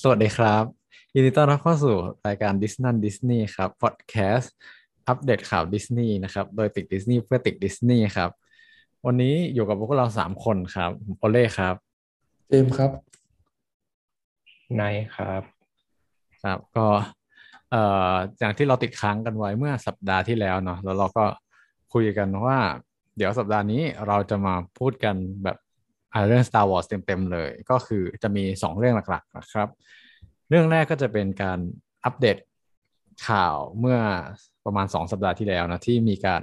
สวัสดีครับ ยินดีต้อนรับเข้าสู่รายการดิสนั่นดิสนีย์ครับพอดแคสต์อัปเดตข่าวดิสนีย์นะครับ โดยติดดิสนีย์เพื่อติดดิสนีย์ครับ วันนี้อยู่กับพวกเราสามคนครับโอเล่ครับ เจมส์ครับนายครับครับก็เอ่ออย่างที่เราติดค้างกันไว้เมื่อสัปดาห์ที่แล้วเนาะแล้วเราก็คุยกันว่า เดี๋ยวสัปดาห์นี้เราจะมาพูดกันแบบอ่า เรื่อง Star Wars เต็มๆเลย ก็คือจะมีสองเรื่องหลักๆนะครับ เรื่องแรกก็จะเป็นการอัปเดตข่าวเมื่อประมาณสองสัปดาห์ที่แล้วนะที่มีการ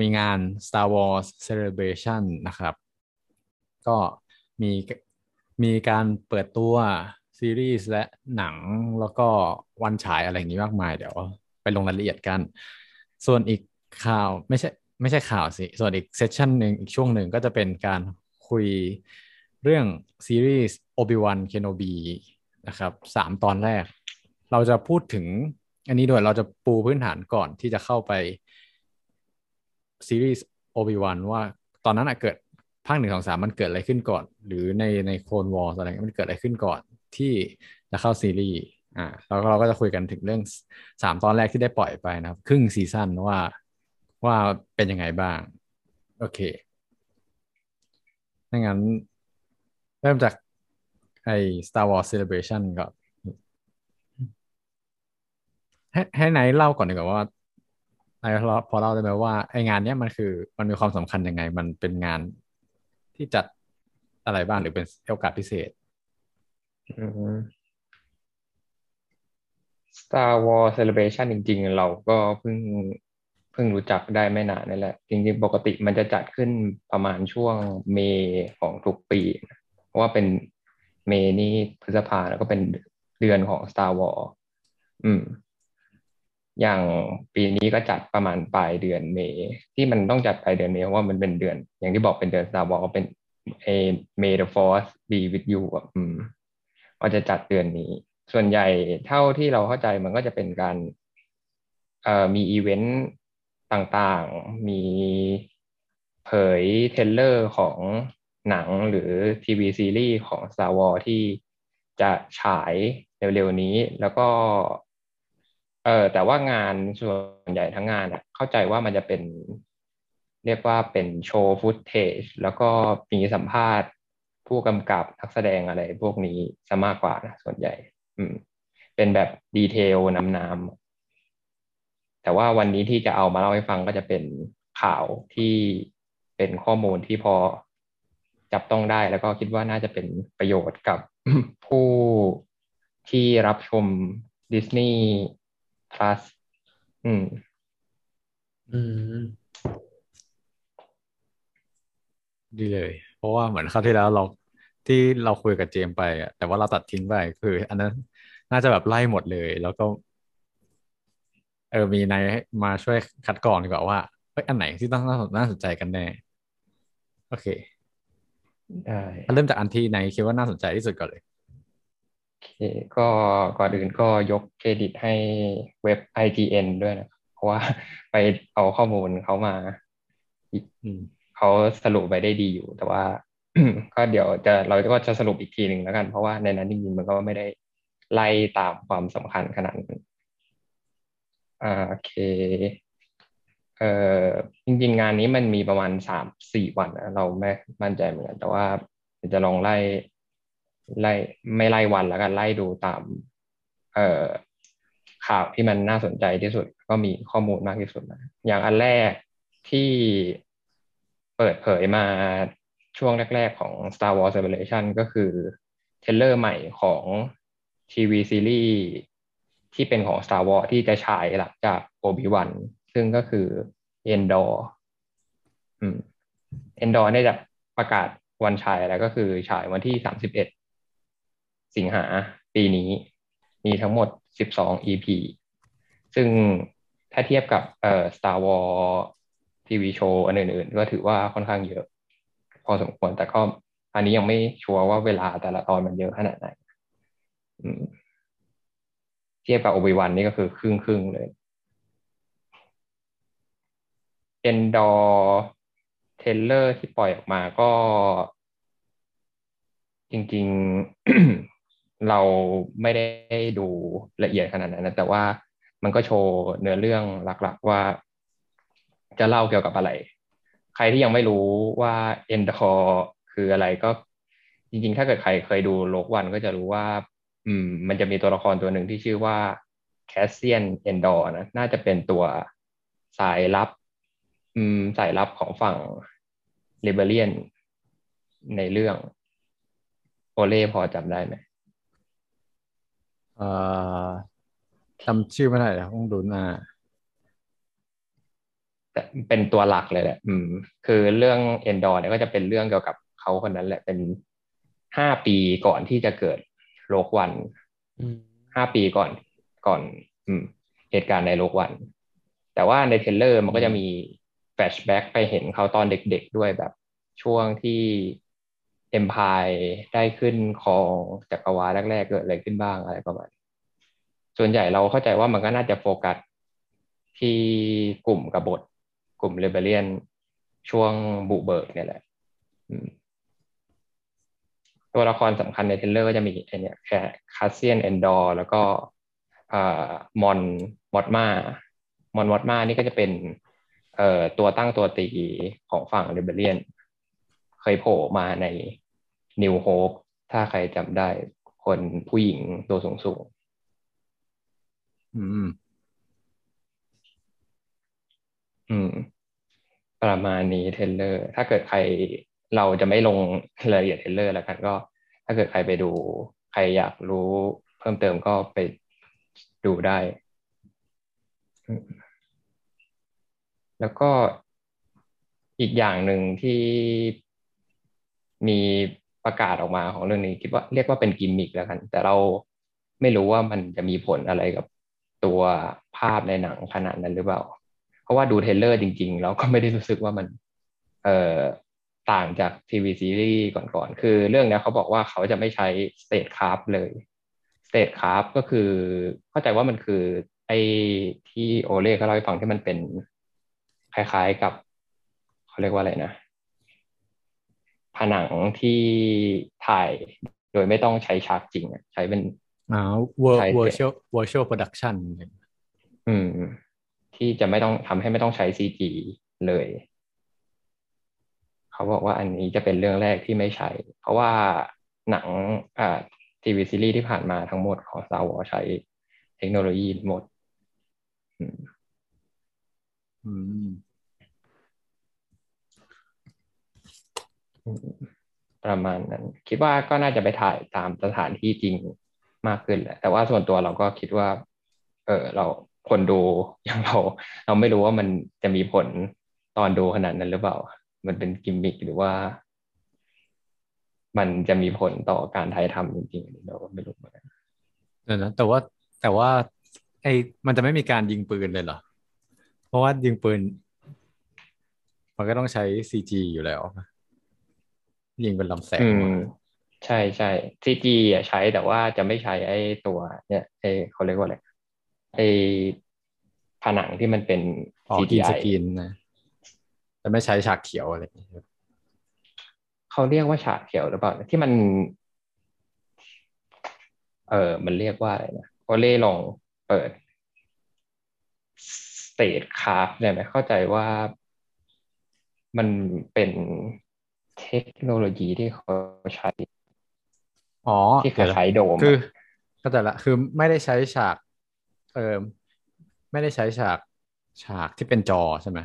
มีงาน Star Wars Celebration นะครับ ก็มีมีการเปิดตัวซีรีส์และหนังแล้วก็วันฉายอะไรอย่างนี้มากมาย เดี๋ยวไปลงรายละเอียดกัน ส่วนอีกข่าวไม่ใช่ไม่ใช่ข่าวสิ ส่วนอีกเซสชันหนึ่งอีกช่วงหนึ่งก็จะเป็นการ คุยเรื่องซีรีส์ Obi-Wan Kenobi นะครับสามตอนแรก เราจะพูดถึงอันนี้ด้วยเราจะปูพื้นฐานก่อนที่จะเข้าไปซีรีส์ Obi-Wan ว่าตอนนั้นอะเกิดภาคหนึ่งสองสามมันเกิดอะไรขึ้นก่อน หรือในในโคลนวอลอะไรมันเกิดอะไรขึ้นก่อนที่จะเข้าซีรีส์อ่าแล้วก็เราก็จะคุยกันถึงเรื่องสามตอนแรกที่ได้ปล่อยไปนะครับ ครึ่งซีซั่นว่าว่าเป็นยังไงบ้าง โอเค ดังนั้น เริ่มจากไอ้ Star Wars Celebration ก่อนให้ให้ไนเล่าก่อนดีกว่าว่าไนท์พอเล่าได้ไหมว่าไอ้งานเนี้ยมันคือมันมีความสำคัญยังไง มันเป็นงานที่จัดอะไรบ้างหรือเป็นโอกาสพิเศษ Star Wars Celebration จริง ๆ เราก็เพิ่ง เพิ่งรู้จักได้ไม่นานนี่แหละ จริงๆ ปกติมันจะจัดขึ้นประมาณช่วงเมย์ของทุกปี เพราะว่าเป็นเมย์นี่พฤษภาแล้วก็เป็นเดือนของ Star Wars อืม อย่างปีนี้ก็จัดประมาณปลายเดือนเมย์ที่มันต้องจัดปลายเดือน May เพราะว่ามันเป็นเดือน อย่างที่บอกเป็นเดือน Star Wars ก็เป็นเอ May the Force be with you อะอืมก็จะจัดเดือนนี้ ส่วนใหญ่เท่าที่เราเข้าใจมันก็จะเป็นการเอ่อมีอีเวนต์ ต่างๆ มีเผย trailer ของหนังหรือทีวีซีรีส์ของ Star Wars ที่จะฉายเร็วๆนี้ แล้วก็เออแต่ว่างานส่วนใหญ่ทั้งงานอะเข้าใจว่ามันจะเป็น เรียกว่าเป็นโชว์ฟุตเทจแล้วก็มีสัมภาษณ์ ผู้กำกับนักแสดงอะไรพวกนี้ซะมากกว่านะส่วนใหญ่ อืม เป็นแบบดีเทลน้ำๆ แต่ว่าวันนี้ที่จะเอามาเล่าให้ฟังก็จะเป็นข่าวที่เป็นข้อมูลที่พอจับต้องได้แล้วก็คิดว่าน่าจะเป็นประโยชน์กับผู้ที่รับชม Disney Plus อืม อืม ดีเลย เพราะว่าเหมือนคราวที่แล้วเราที่เราคุยกับเจมไปอะแต่ว่าเราตัดทิ้งไปคือ อันนั้นน่าจะแบบไล่หมดเลย แล้วก็ เออมีนายมาช่วยคัดกรองดีกว่าว่าเอ้ยอันไหนที่ต้องน่าสนน่าสนใจกันแน่ โอเคได้เริ่มจากอันที่นายคิดว่าน่าสนใจที่สุดก่อนเลยโอเคก็ก่อนอื่นก็ยกเครดิตให้เว็บ IGN ด้วยนะครับเพราะว่าไปเอาข้อมูลเขามาอืมเขาสรุปไปได้ดีอยู่ แต่ว่าก็เดี๋ยวจะเราก็จะสรุปอีกทีหนึ่งแล้วกัน เพราะว่าในนั้นจริงๆมันก็ไม่ได้ไล่ตามความสำคัญขนาดนั้นอ่า โอเคเอ่อจริง ๆ งานนี้มันมีประมาณสามสี่วันนะเราไม่มั่นใจเหมือนกันแต่ว่าจะลองไล่ไล่ไม่ไล่วันแล้วกันไล่ดูตาม เอ่อข่าวที่มันน่าสนใจที่สุด ก็มีข้อมูลมากที่สุดนะอย่างอันแรกที่เปิดเผยมาช่วงแรก ๆ ของ Star Wars Celebration ก็คือเทรลเลอร์ใหม่ของทีวีซีรีส์ ที่เป็นของ Star Wars ที่จะฉายหลังจาก Obi-Wan ซึ่งก็คือ Endor อืม Endor เนี่ยจะประกาศวันฉายแล้วก็คือฉายวันที่31สิงหาปีนี้ มีทั้งหมด12 EP ซึ่งถ้าเทียบกับเอ่อ Star Wars ทีวีโชว์อันอื่นๆ ก็ถือว่าค่อนข้างเยอะ พอสมควรแต่ก็อันนี้ยังไม่ชัวร์ว่าเวลาแต่ละตอนมันเยอะขนาดไหนอืม เทียบกับ Obi-Wan นี่ก็คือครึ่งครึ่งเลย Andor trailer ที่ปล่อยออกมาก็ จริง ๆ เราไม่ได้ดูละเอียดขนาดนั้นนะแต่ว่ามันก็โชว์เนื้อเรื่องหลัก ๆ ว่าจะเล่าเกี่ยวกับอะไร ใครที่ยังไม่รู้ว่า Andorคืออะไรก็จริง ๆ ถ้าเกิดใครเคยดูโลกวันก็จะรู้ว่า อืมมันจะมีตัวละครตัวหนึ่งที่ชื่อว่าแคสเซียนเอนดอร์นะน่าจะเป็นตัวสายลับ อืมสายลับของฝั่งเลเบเรียนในเรื่อง โอเล่พอจำได้ไหมเอ่อจำชื่อไม่ได้แล้วต้องดูหน้าแต่เป็นตัวหลักเลยแหละ อืม คือเรื่องเอนดอร์เนี่ยก็จะเป็นเรื่องเกี่ยวกับเขาคนนั้นแหละ เป็นห้าปีก่อนที่จะเกิด Rogue One อืมห้าปีก่อนก่อน อืม เหตุการณ์ใน Rogue One แต่ว่าใน trailer มันก็จะมี flashback ไปเห็นเขาตอนเด็กๆด้วยแบบ ช่วงที่ Empire ได้ขึ้นครองจักรวาลแรกๆเกิดอะไรขึ้นบ้างอะไรประมาณนี้ส่วนใหญ่เราเข้าใจว่ามันก็น่าจะโฟกัสที่กลุ่มกบฏ กลุ่ม Rebellion ช่วงบุกเบิกเนี่ยแหละอืม ตัวละครสำคัญใน trailer ก็จะมีไอเนี่ยแค่ Cassian Andor แล้วก็อ่า Mon Mothma Mon Mothma นี่ก็จะเป็นเอ่อตัวตั้งตัวตีของฝั่ง Rebellion เคยโผล่มาในนิวโฮปถ้าใครจำได้คนผู้หญิงตัวสูงสูงอืมๆอืม ประมาณนี้เทรลเลอร์ ถ้าเกิดใคร เราจะไม่ลงรายละเอียดเทเลอร์แล้วกันก็ ถ้าเกิดใครไปดู ใครอยากรู้เพิ่มเติมก็ไปดูได้ แล้วก็อีกอย่างหนึ่งที่มีประกาศออกมาของเรื่องนี้คิดว่าเรียกว่าเป็นกิมมิคแล้วกัน แต่เราไม่รู้ว่ามันจะมีผลอะไรกับตัวภาพในหนังขนาดนั้นหรือเปล่า เพราะว่าดู trailer จริง ๆ เราก็ไม่ได้รู้สึกว่ามัน เอ่อ ต่างจากทีวีซีรีส์ก่อนๆ คือเรื่องเนี้ยเขาบอกว่าเขาจะไม่ใช้ StageCraft เลย StageCraft ก็คือเข้าใจว่ามันคือไอ้ที่โอเล่เขาเล่าให้ฟังที่มันเป็นคล้ายๆกับ เขาเรียกว่าอะไรนะ ผนังที่ถ่ายโดยไม่ต้องใช้ฉากจริงอะใช้เป็นอ่า vir- ใช่ virtual virtual production อืม ที่จะไม่ต้องทำให้ไม่ต้องใช้ซีจีเลย เขาบอกว่าอันนี้จะเป็นเรื่องแรกที่ไม่ใช้ เพราะว่าหนังอ่าทีวีซีรีส์ที่ผ่านมาทั้งหมดของ Star Wars ใช้เทคโนโลยีหมด อืมประมาณนั้น คิดว่าก็น่าจะไปถ่ายตามสถานที่จริงมากขึ้นแหละแต่ว่าส่วนตัวเราก็คิดว่า เออเราคนดูอย่างเรา เราไม่รู้ว่ามันจะมีผลตอนดูขนาดนั้นหรือเปล่า มันเป็นกิมมิคหรือว่า มันจะมีผลต่อการถ่ายทำจริงๆเราก็ไม่รู้เหมือนกันเดี๋ยวนะแต่ว่าแต่ว่า ไอ้มันจะไม่มีการยิงปืนเลยเหรอ เพราะว่ายิงปืน มันก็ต้องใช้ซีจีอยู่แล้ว ยิงเป็นลำแสง อืมามใช่ใช่ซีจีอะใช้แต่ว่าจะไม่ใช้ไอ้ตัว เนี่ยไอ้เขาเรียกว่าอะไรไอ้ผนังที่มันเป็นอ๋อกิน CGI สกินนะ จะไม่ใช้ฉากเขียวอะไรอย่างเงี้ยเขาเรียกว่าฉากเขียวหรือเปล่าที่มัน เออมันเรียกว่าอะไรนะโอเล่ลองเปิดสเตทคาร์ได้ไหมเข้าใจว่ามันเป็นเทคโนโลยีที่เขาใช้ อ๋อที่คเดี๋ยวนะล้ายๆโดมคืออะเข้าใจละคือไม่ได้ใช้ฉาก เออไม่ได้ใช้ฉากฉากที่เป็นจอใช่ไหม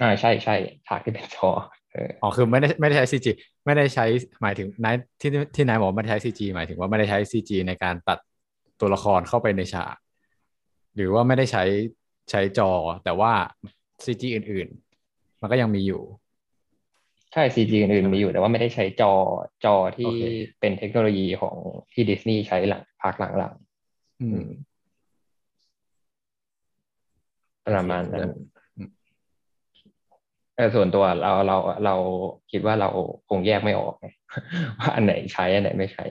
อ่าใช่ใช่ฉากที่เป็นจอเอออ๋อคือไม่ได้ไม่ได้ใช้ซีจีไม่ได้ใช้หมายถึงนายที่ที่นายบอกว่าไม่ได้ใช้ซีจีหมายถึงว่าไม่ได้ใช้ซีจีในการตัดตัวละครเข้าไปในฉากหรือว่าไม่ได้ใช้ใช้จอ แต่ว่าซีจีอื่น ๆ มันก็ยังมีอยู่ ใช่ซีจีอื่นๆมีอยู่แต่ว่าไม่ได้ใช้จอจอที่โอเคเป็นเทคโนโลยีของที่ดิสนีย์ใช้หลังภาคหลังอืๆอืมมประมาณนั้นอืม เออส่วนตัวเราเราเราคิดว่าเราคงแยกไม่ออกไงว่าอันไหนใช้อันไหนไม่ใช้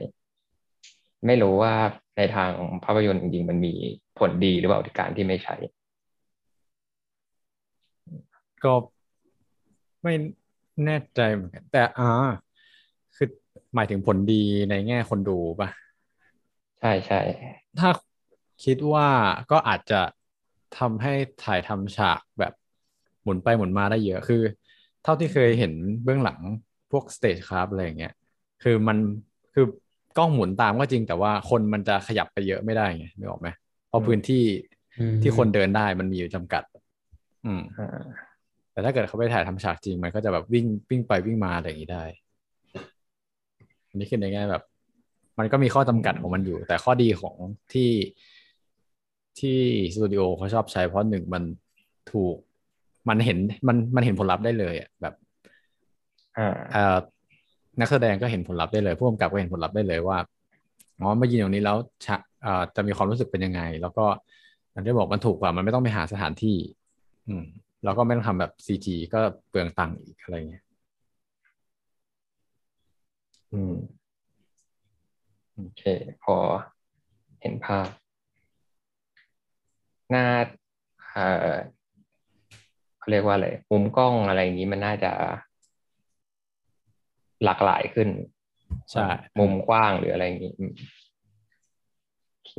ไม่รู้ว่าในทางภาพยนตร์จริงๆมันมีผลดีหรือเปล่าที่การที่ไม่ใช้ ก็ไม่แน่ใจเหมือนกันแต่อ่าคือหมายถึงผลดีในแง่คนดูป่ะ ใช่ใช่ถ้าคิดว่าก็อาจจะทำให้ถ่ายทำฉากแบบ หมุนไปหมุนมาได้เยอะคือ เท่าที่เคยเห็นเบื้องหลังพวกสเตจครับอะไรอย่างเงี้ยคือมันคือกล้องหมุนตามก็จริงแต่ว่าคนมันจะขยับไปเยอะไม่ได้ไงนึกออกไหมเพราะพื้นที่อืมที่คนเดินได้มันมีอยู่จำกัด อืมอ่าแต่ถ้าเกิดเขาไปถ่ายทำฉากจริงมันก็จะแบบวิ่งวิ่งไปวิ่งมาอะไรอย่างนี้ได้ อันนี้คือในแง่แบบ มันก็มีข้อจำกัดของมันอยู่ แต่ข้อดีของที่ที่สตูดิโอเขาชอบใช้เพราะหนึ่งมันถูก มันเห็นมันมันเห็นผลลัพธ์ได้เลยอะแบบอ่าเอ่อนักแสดงก็เห็นผลลัพธ์ได้เลยผู้กำกับก็เห็นผลลัพธ์ได้เลยว่าอ๋อมายืนตรงนี้แล้วฉะเอ่อจะมีความรู้สึกเป็นยังไง แล้วก็อย่างที่บอกมันถูกกว่ามันไม่ต้องไปหาสถานที่ อืม แล้วก็ไม่ต้องทำแบบซีจีก็เปลืองตังค์อีกอะไรเงี้ยอืมโอเค พอเห็นภาพ หน้า เอ่อเขาเรียกว่าอะไรมุมกล้องอะไรอย่างนี้มันน่าจะหลากหลายขึ้นใช่มุมกว้างหรืออะไรอย่างนี้อืมโอเค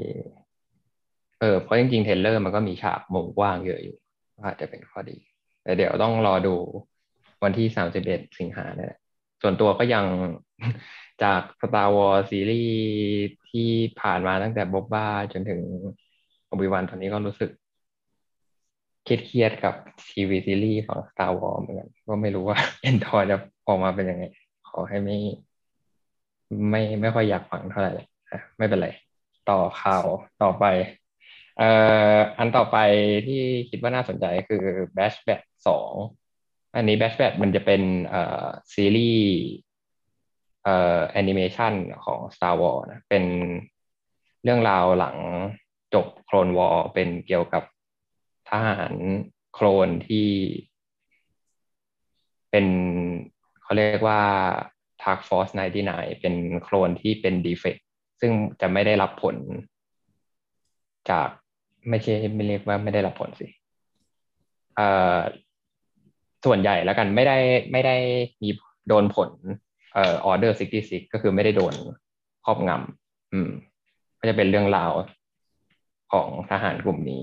เออเพราะจริงๆเทรลเลอร์มันก็มีฉากมุมกว้างเยอะอยู่ก็อาจจะเป็นข้อดี แต่เดี๋ยวต้องรอดูวันที่สามสิบเอ็ดสิงหาเนี่ยแหละส่วนตัวก็ยังจาก Star Wars ซีรีส์ที่ผ่านมาตั้งแต่บ๊อบบ้าจนถึงอบิวันตอนนี้ก็รู้สึก เครียดๆกับทีวีซีรีส์ของ Star Wars เหมือนกันก็ไม่รู้ว่าเอ็นทอจะออกมาเป็นยังไง ขอให้ไม่ไม่ไม่ค่อยอยากฟังเท่าไหร่เลยไม่เป็นไร ต่อข่าวต่อไป เอ่ออันต่อไปที่คิดว่าน่าสนใจคือ Bash b a t สองอันนี้ Bash b a t มันจะเป็นเอ่อซีรีส์เอ่อแอนิเมชันของ Star Wars นะเป็นเรื่องราวหลังจบโคลนวอร์เป็นเกี่ยวกับ ทหารโคลนที่เป็นเขาเรียกว่า Task Force 99 เป็นโคลนที่เป็นดีเฟกซึ่งจะไม่ได้รับผลจากไม่ใช่ไม่เรียกว่าไม่ได้รับผลสิเอ่อส่วนใหญ่แล้วกันไม่ได้ไม่ได้มีโดนผลเอ่อ order 66ก็คือไม่ได้โดนครอบงำอืม ก็จะเป็นเรื่องราวของทหารกลุ่มนี้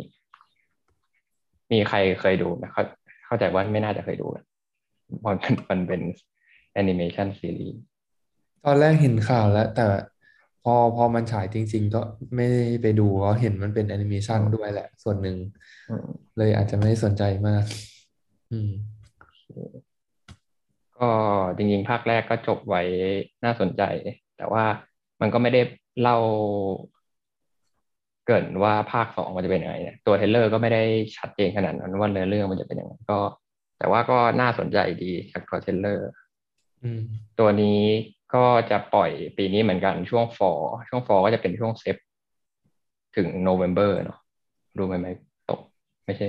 มีใครเคยดูไหมเข้าเข้าใจว่าไม่น่าจะเคยดูนะเพราะมันมันเป็นแอนิเมชันซีรีส์ตอนแรกเห็นข่าวแล้ว แต่พอพอมันฉายจริง ๆ ก็ไม่ได้ไปดูเพราะเห็นมันเป็นแอนิเมชันด้วยแหละ ส่วนหนึ่งอืมเลยอาจจะไม่ได้สนใจมาก อืมก็จริงๆ ภาคแรกก็จบไว้น่าสนใจ แต่ว่ามันก็ไม่ได้เล่า เกริ่นว่าภาคสองมันจะเป็นยังไงเนี่ยตัว trailer ก็ไม่ได้ชัดเจนขนาดนั้นว่าเนื้อเรื่องมันจะเป็นยังไงก็ แต่ว่าก็น่าสนใจดีจากตัว trailer อืมตัวนี้ก็จะปล่อยปีนี้เหมือนกันช่วง fall ช่วง fall ก็จะเป็นช่วงเซฟถึงโนเวม ber เนาะดูใบไม้ตก ไม่ใช่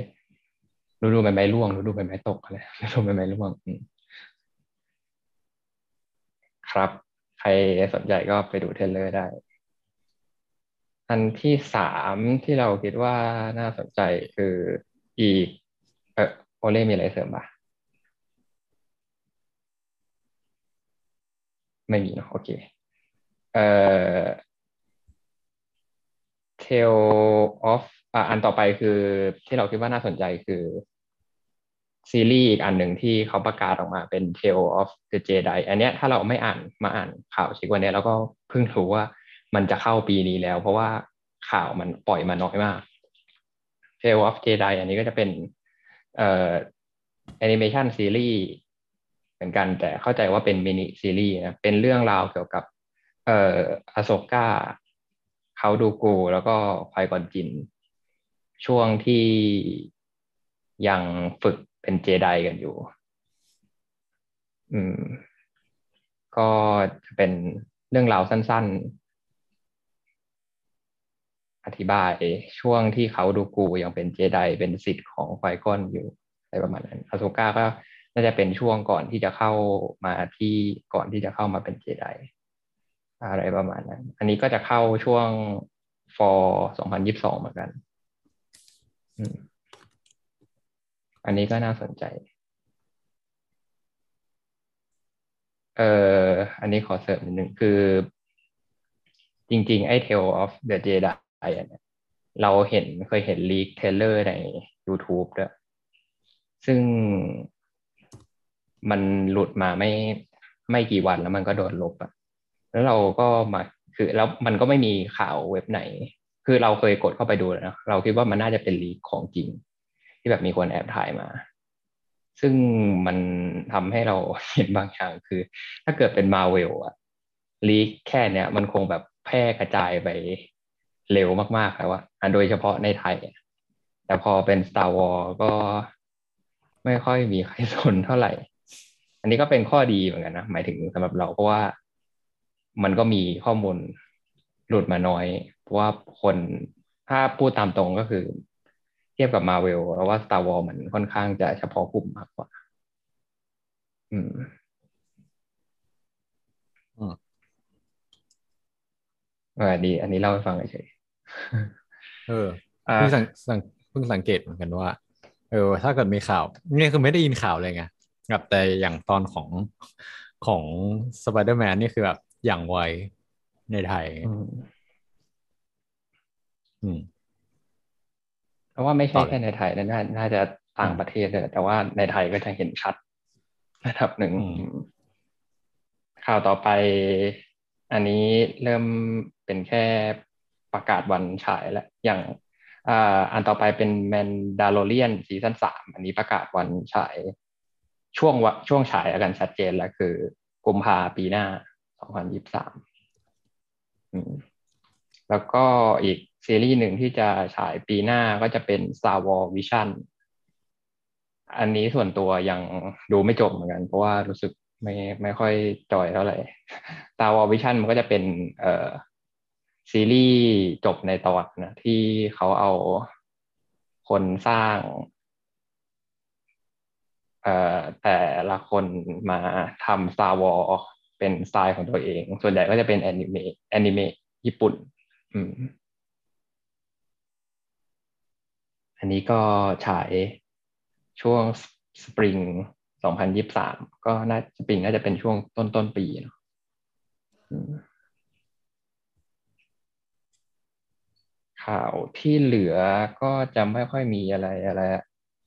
ฤดูใบไม้ร่วงฤดูใบไม้ตกอะไรฤดูใบไม้ร่วงอืมครับ ใครสนใจก็ไปดู trailer ได้ อันที่สามที่เราคิดว่าน่าสนใจคืออีกเออโอเล่มีอะไรเสริมปะไม่มีเนอะโอเค เอ่อ Tale of อะอันต่อไปคือที่เราคิดว่าน่าสนใจคือซีรีส์อีกอันหนึ่งที่เขาประกาศออกมาเป็น Tale of the Jedi อันเนี้ยถ้าเราไม่อ่านมาอ่านข่าวชิกวันเนี้ยเราก็เพิ่งรู้ว่า มันจะเข้าปีนี้แล้ว เพราะว่าข่าวมันปล่อยมาน้อยมาก Tale of Jedi อันนี้ก็จะเป็นเอ่อแอนิเมชันซีรีส์เหมือนกันแต่เข้าใจว่าเป็นมินิซีรีส์นะเป็นเรื่องราวเกี่ยวกับ เอ่อ Ahsoka Count Dooku แล้วก็ Qui-Gon Jinn ช่วงที่ยังฝึกเป็นเจไดกันอยู่ อืม ก็จะเป็นเรื่องราวสั้น ๆ อธิบายช่วงที่เขาดูกูยังเป็นเจไดเป็นศิษย์ของไฟก้อนอยู่อะไรประมาณนั้นอโศก้าก็น่าจะเป็นช่วงก่อนที่จะเข้ามาที่ก่อนที่จะเข้ามาเป็นเจไดอะไรประมาณนั้น อันนี้ก็จะเข้าช่วงฟอร์สองพันยิบสองเหมือนกัน อันนี้ก็น่าสนใจ เอ่ออันนี้ขอเสริมนิดนึงคือ จริง ๆ ไอ้ Tale of the Jedi อันเนี้ยเราเห็นเคยเห็นลีกเทเลอร์ใน YouTube ด้วย ซึ่งมันหลุดมาไม่ไม่กี่วันแล้วมันก็โดนลบอะแล้วเราก็มาคือแล้วมันก็ไม่มีข่าวเว็บไหน คือเราเคยกดเข้าไปดูนะเราคิดว่ามันน่าจะเป็นลีกของจริง ที่แบบมีคนแอบถ่ายมา ซึ่งมันทำให้เราเห็นบางอย่างคือ ถ้าเกิดเป็นมาเวลอะลีกแค่เนี้ยมันคงแบบแพร่กระจายไป เร็วมากๆแล้วอะโดยเฉพาะในไทย แต่พอเป็น Star Wars ก็ไม่ค่อยมีใครสนเท่าไหร่ อันนี้ก็เป็นข้อดีเหมือนกันนะ หมายถึงสำหรับเราเพราะว่ามันก็มีข้อมูลหลุดมาน้อย เพราะว่าคนถ้าพูดตามตรงก็คือ เทียบกับมาเวลแล้วว่า Star Wars มันค่อนข้างจะเฉพาะกลุ่มมากกว่า อืมอืมเออดี อันนี้เล่าให้ฟังเฉย เอออ่าเพิ่งสังสังเพิ่งสังเกตเหมือนกันว่า เออ ถ้าเกิดมีข่าวเนี่ยคือไม่ได้ยินข่าวเลยไงแบบแต่อย่างตอนของของสไปเดอร์แมนนี่คือแบบอย่างไวในไทย อืมอืมเพราะว่าไม่ต่ใช่อเลยแค่ในไทยนะน่าน่าจะต่างประเทศเลยแต่ว่าในไทยก็จะเห็นชัดระดับหนึ่งอืมอืมข่าวต่อไป อันนี้เริ่มเป็นแค่ ประกาศวันฉายแล้วอย่างอ่าอันต่อไปเป็นแมนดา l เ r ียนซีซั่นสามอันนี้ประกาศวันฉาย ช่วงวช่วงฉายกันชัดเจนแล้วคือกุมภาปีหน้าสองพันยิบสามแล้วก็อีกซีรีส์หนึ่งที่จะฉายปีหน้าก็จะเป็น Star Wars Vision อันนี้ส่วนตัวยังดูไม่จบเหมือนกัน เพราะว่ารู้สึกไม่ไม่ค่อยจอยเท่าไหร่ Star Wars Vision มันก็จะเป็นเอ่อ ซีรีส์จบในตอนนะที่เขาเอาคนสร้างเอ่อแต่ละคนมาทำ Star Wars เป็นสไตล์ของตัวเอง ส่วนใหญ่ก็จะเป็นแอนิเมะแอนิเมะญี่ปุ่น อืม อันนี้ก็ฉายช่วงสปริง2023ก็น่าสปริงน่าจะเป็นช่วงต้นต้นปีเนอะอืม ข่าวที่เหลือก็จะไม่ค่อยมีอะไรอะไร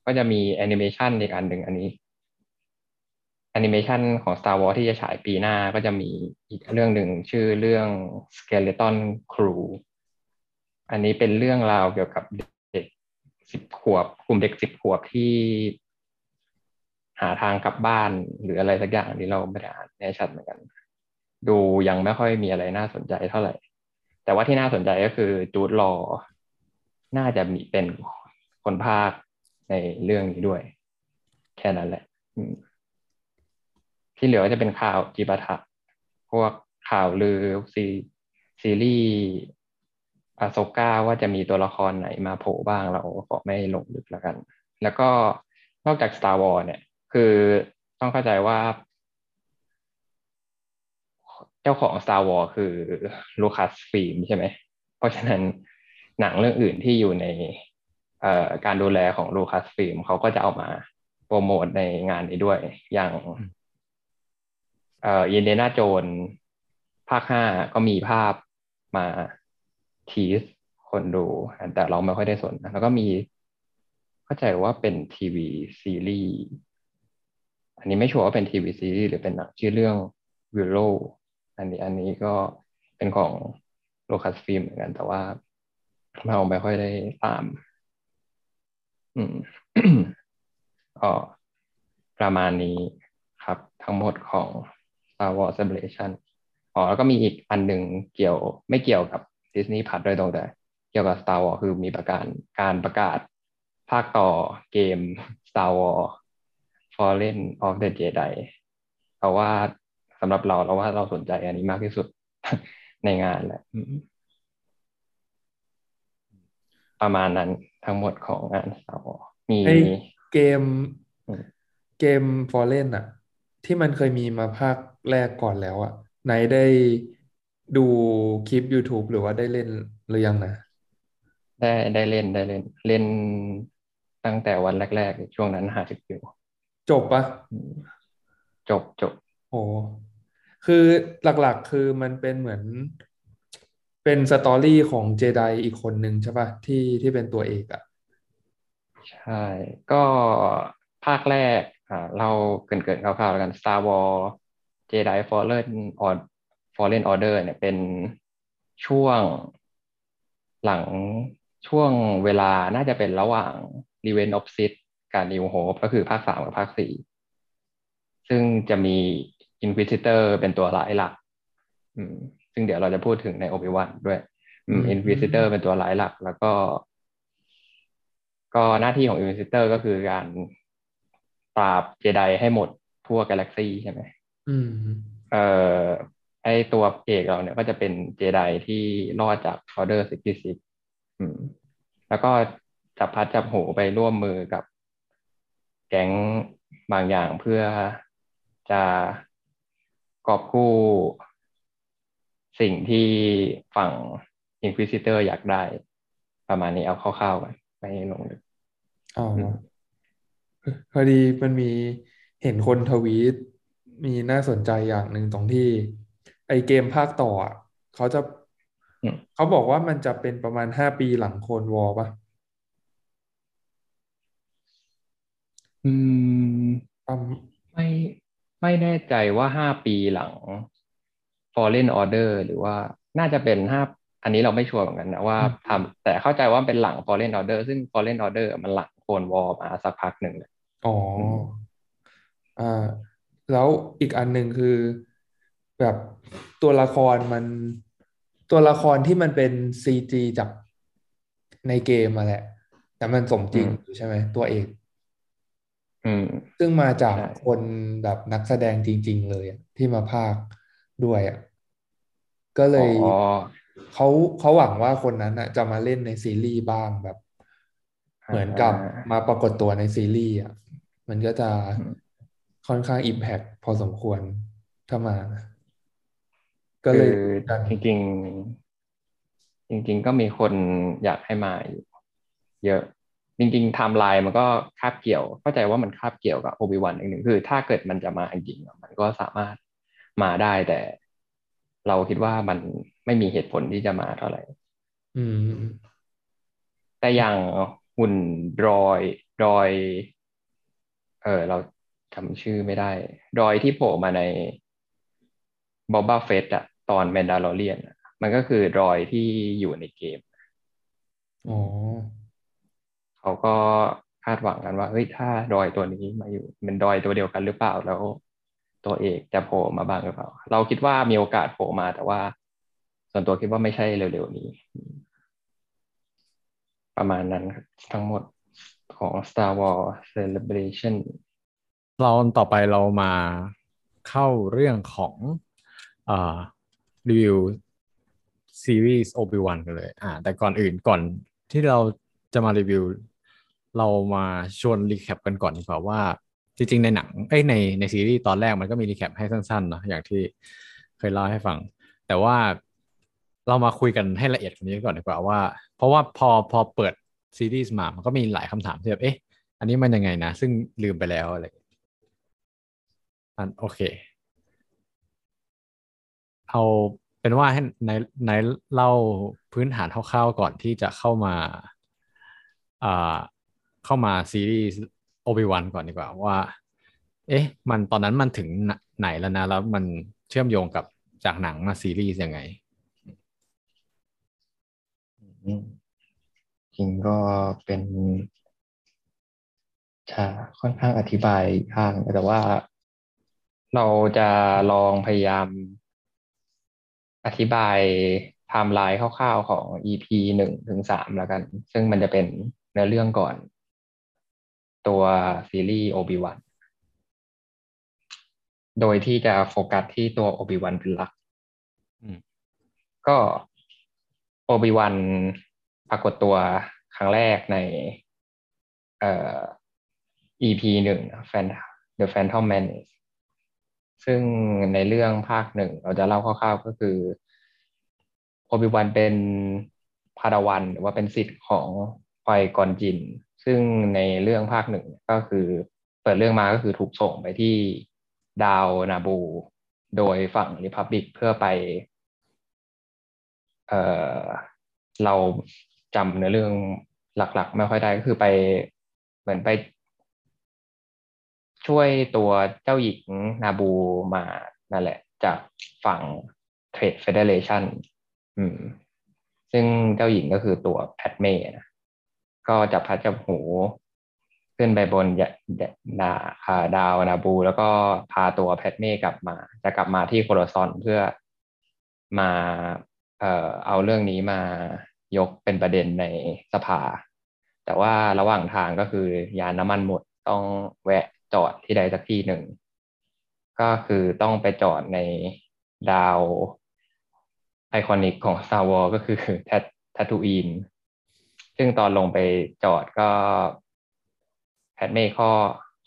ก็จะมีแอนิเมชันอีกอันหนึ่งอันนี้แอนิเมชันของ Star Wars ที่จะฉายปีหน้าก็จะมีอีกเรื่องหนึ่งชื่อเรื่อง Skeleton Crew อันนี้เป็นเรื่องราวเกี่ยวกับเด็กสิบขวบ กลุ่มเด็กสิบขวบที่ หาทางกลับบ้านหรืออะไรสักอย่างที่เราไม่ได้อ่านแน่ชัดเหมือนกัน ดูยังไม่ค่อยมีอะไรน่าสนใจเท่าไหร่ แต่ว่าที่น่าสนใจก็คือจูดลอน่าจะมีเป็นคนภาคในเรื่องนี้ด้วย แค่นั้นแหละที่เหลือก็จะเป็นข่าวจิปาถะพวกข่าวลือซีซีรีส์อาโซก้าว่าจะมีตัวละครไหนมาโผล่บ้างเราขอไม่ลงลึกแล้วกัน แล้วก็นอกจาก Star Wars เนี่ย คือต้องเข้าใจว่า เจ้าของ Star Wars คือลูคัสฟิล์มใช่ไหม เพราะฉะนั้นหนังเรื่องอื่นที่อยู่ในเอ่อการดูแลของลูคัสฟิล์มเขาก็จะเอามาโปรโมทในงานนี้ด้วย อย่างเอ่ออินเดน่าโจนภาคห้าก็มีภาพมาทีสคนดู แต่เราไม่ค่อยได้สนนะแล้วก็มีเข้าใจว่าเป็นทีวีซีรีส์ อันนี้ไม่ชัวร์ว่าเป็นทีวีซีรีส์หรือเป็นหนังชื่อเรื่องวิลโล อันนี้อันนี้ก็เป็นของโลคัสฟิล์มเหมือนกัน แต่ว่าเราไม่ค่อยได้ตาม อืมก็ประมาณนี้ครับ ทั้งหมดของ Star Wars Celebration อ๋อแล้วก็มีอีกอันหนึ่งเกี่ยวไม่เกี่ยวกับ Disney Plus โดยตรงแต่ เกี่ยวกับ Star Wars คือมีประกาศการประกาศภาคต่อเกม Star Wars Fallen of the Jedi เพราะว่า สำหรับเราเราว่าเราสนใจอันนี้มากที่สุดในงานแหละอืมประมาณนั้นทั้งหมดของงาน Star Wars มีไอเกมอืมเกมฟอร์เรนอะที่มันเคยมีมาภาคแรกก่อนแล้วอะไหนได้ดูคลิป YouTube หรือว่าได้เล่นหรือยังนะ ได้ได้เล่นได้เล่น เล่นตั้งแต่วันแรก ๆ ช่วงนั้นหาสิบอยู่ จบปะอืมจบจบ โอ้ คือหลักๆคือมันเป็นเหมือนเป็นสตอรี่ของเจไดอีกคนหนึ่งใช่ปะที่ที่เป็นตัวเอกอะใช่ ก็ภาคแรกอ่าเราเกรินๆคร่าวๆแล้วกัน Star Wars Jedi Fallen or Fallen Order เนี่ยเป็นช่วงหลังช่วงเวลาน่าจะเป็นระหว่าง Revenge of Sith กับ New Hope ก็คือภาคสามกับภาคสี่ซึ่งจะมี Inquisitor เป็นตัวร้ายหลักอืมซึ่งเดี๋ยวเราจะพูดถึงใน Obi-Wan ด้วยอืมอืม Inquisitor เป็นตัวร้ายหลัก แล้วก็ ก็หน้าที่ของ Inquisitor ก็คือการปราบเจไดให้หมดทั่วกาแล็กซีใช่ไหมอืมเอ่อไอตัวเอกเราเนี่ยก็จะเป็นเจไดที่รอดจาก Order 66อืมแล้วก็จับพัดจับหูไปร่วมมือกับแก๊งบางอย่างเพื่อจะ กอบกู้ สิ่งที่ฝั่ง Inquisitor อยากได้ ประมาณนี้เอาคร่าวๆกันไม่ลงลึกอ๋ออืมพอดีมันมีเห็นคนทวีต มีน่าสนใจอย่างหนึ่งตรงที่ ไอเกมภาคต่ออะเขาจะอืมเขาบอกว่ามันจะเป็นประมาณห้าปีหลังโคลนวอร์ป่ะอืมอืมไม่ ไม่แน่ใจว่าห้าปีหลัง Fallen Order หรือว่าน่าจะเป็นห้าอันนี้เราไม่ชัวร์เหมือนกันนะว่าทำแต่เข้าใจว่าเป็นหลัง Fallen Order ซึ่ง Fallen Order มันหลังโคนวอลมาสักพักหนึ่งเลยอ๋ออืมอ่าแล้วอีกอันหนึ่งคือแบบตัวละครมันตัวละครที่มันเป็นซีจีจากในเกมมาแหละ แต่มันสมจริงอยู่ใช่ไหมตัวเอกอืม ซึ่งมาจากใช่คนแบบนักแสดงจริง ๆ เลยอะที่มาพากย์ด้วยอะก็เลอ๋อยเขาเขาหวังว่าคนนั้นอะ จะมาเล่นในซีรีส์บ้างแบบ เหมือนกับอ่ามาปรากฏตัวในซีรีส์อะมันก็จะอืมค่อนข้างอิมแพคพอสมควรถ้ามา ก็คืเลือกันจริงๆจริง ๆ ก็มีคนอยากให้มาอยู่เยอะ จริงๆไทม์ไลน์มันก็คาบเกี่ยว เข้าใจว่ามันคาบเกี่ยวกับ Obi-Wan อีกหนึ่งคือ ถ้าเกิดมันจะมาจริงๆอะมันก็สามารถมาได้แต่ เราคิดว่ามันไม่มีเหตุผลที่จะมาเท่าไหร่อืมแต่อย่างหุ่น droid droid เออเราจำชื่อไม่ได้ดรอยที่โผล่มาในบอบ a าเฟตอะตอนแมนดา l อเรียนมันก็คือดรอยที่อยู่ในเกมอ๋อ เขาก็คาดหวังกันว่าเฮ้ยถ้าดอยตัวนี้มาอยู่เป็นดอยตัวเดียวกันหรือเปล่าแล้วตัวเอกจะโผล่มาบ้างหรือเปล่า เราคิดว่ามีโอกาสโผล่มาแต่ว่า ส่วนตัวคิดว่าไม่ใช่เร็วๆนี้ ประมาณนั้นทั้งหมดของ Star Wars Celebration เราต่อไปเรามาเข้าเรื่องของอรีวิวซีรีส์ Obi-Wan กันเลย อ่า แต่ก่อนอื่นก่อนที่เราจะมารีวิว เรามาชวน recap กันก่อนดีกว่าว่า จริง ๆ ในหนังเอ้ยในในซีรีส์ตอนแรกมันก็มี recap ให้สั้นๆเนาะอย่างที่เคยเล่าให้ฟัง แต่ว่าเรามาคุยกันให้ละเอียดกว่านี้ก่อนดีกว่าว่า เพราะว่าพอพอเปิดซีรีส์มา มันก็มีหลายคำถามที่แบบเอ๊ะ อันนี้มันยังไงนะ ซึ่งลืมไปแล้วอะไรอันโอเค เอาเป็นว่าให้ในในเล่าพื้นฐานคร่าวๆก่อนที่จะเข้ามาอ่า เข้ามาซีรีส์โอบิวันก่อนดีกว่าว่า เอ๊ะ มันตอนนั้นมันถึงไหนแล้วนะ แล้วมันเชื่อมโยงกับจากหนังมาซีรีส์ยังไงอืมจริงก็เป็นจะค่อนข้างอธิบายยากแต่ว่าเราจะลองพยายามอธิบายไทม์ไลน์คร่าวๆของ EP หนึ่งถึงสามแล้วกัน ซึ่งมันจะเป็นเนื้อเรื่องก่อน ตัวซีรีส์โอบิวันโดยที่จะโฟกัสที่ตัวโอบิวันเป็นหลักอืมก็โอบิวันปรากฏตัวครั้งแรกใน เอ่อ EP หนึ่ง Fan The Phantom Menace ซึ่งในเรื่องภาคหนึ่งเราจะเล่าคร่าวๆก็คือโอบิวันเป็นพาดาวันหรือว่าเป็นศิษย์ของไฟกอนจิน ซึ่งในเรื่องภาคหนึ่งก็คือเปิดเรื่องมาก็คือถูกส่งไปที่ดาวนาบู โดยฝั่งริพับบิกเพื่อไป เออเราจำเนื้อเรื่องหลักๆ ไม่ค่อยได้ก็คือไปเหมือนไปช่วยตัวเจ้าหญิงนาบูมานั่นแหละ จากฝั่ง Trade Federation อืม ซึ่งเจ้าหญิงก็คือตัว Padmé นะ ก็จับพลัดจับผลูขึ้นไปบนดาดาว Naboo แล้วก็พาตัว Padmé กลับมา จะกลับมาที่ Coruscant เพื่อมาเอ่อเอาเรื่องนี้มายกเป็นประเด็นในสภา แต่ว่าระหว่างทางก็คือยานน้ำมันหมดต้องแวะจอดที่ใดสักที่หนึ่ง ก็คือต้องไปจอดในดาว iconic ของ Star Wars ก็คือ Tatooine ซึ่งตอนลงไปจอดก็ Padmé ขอ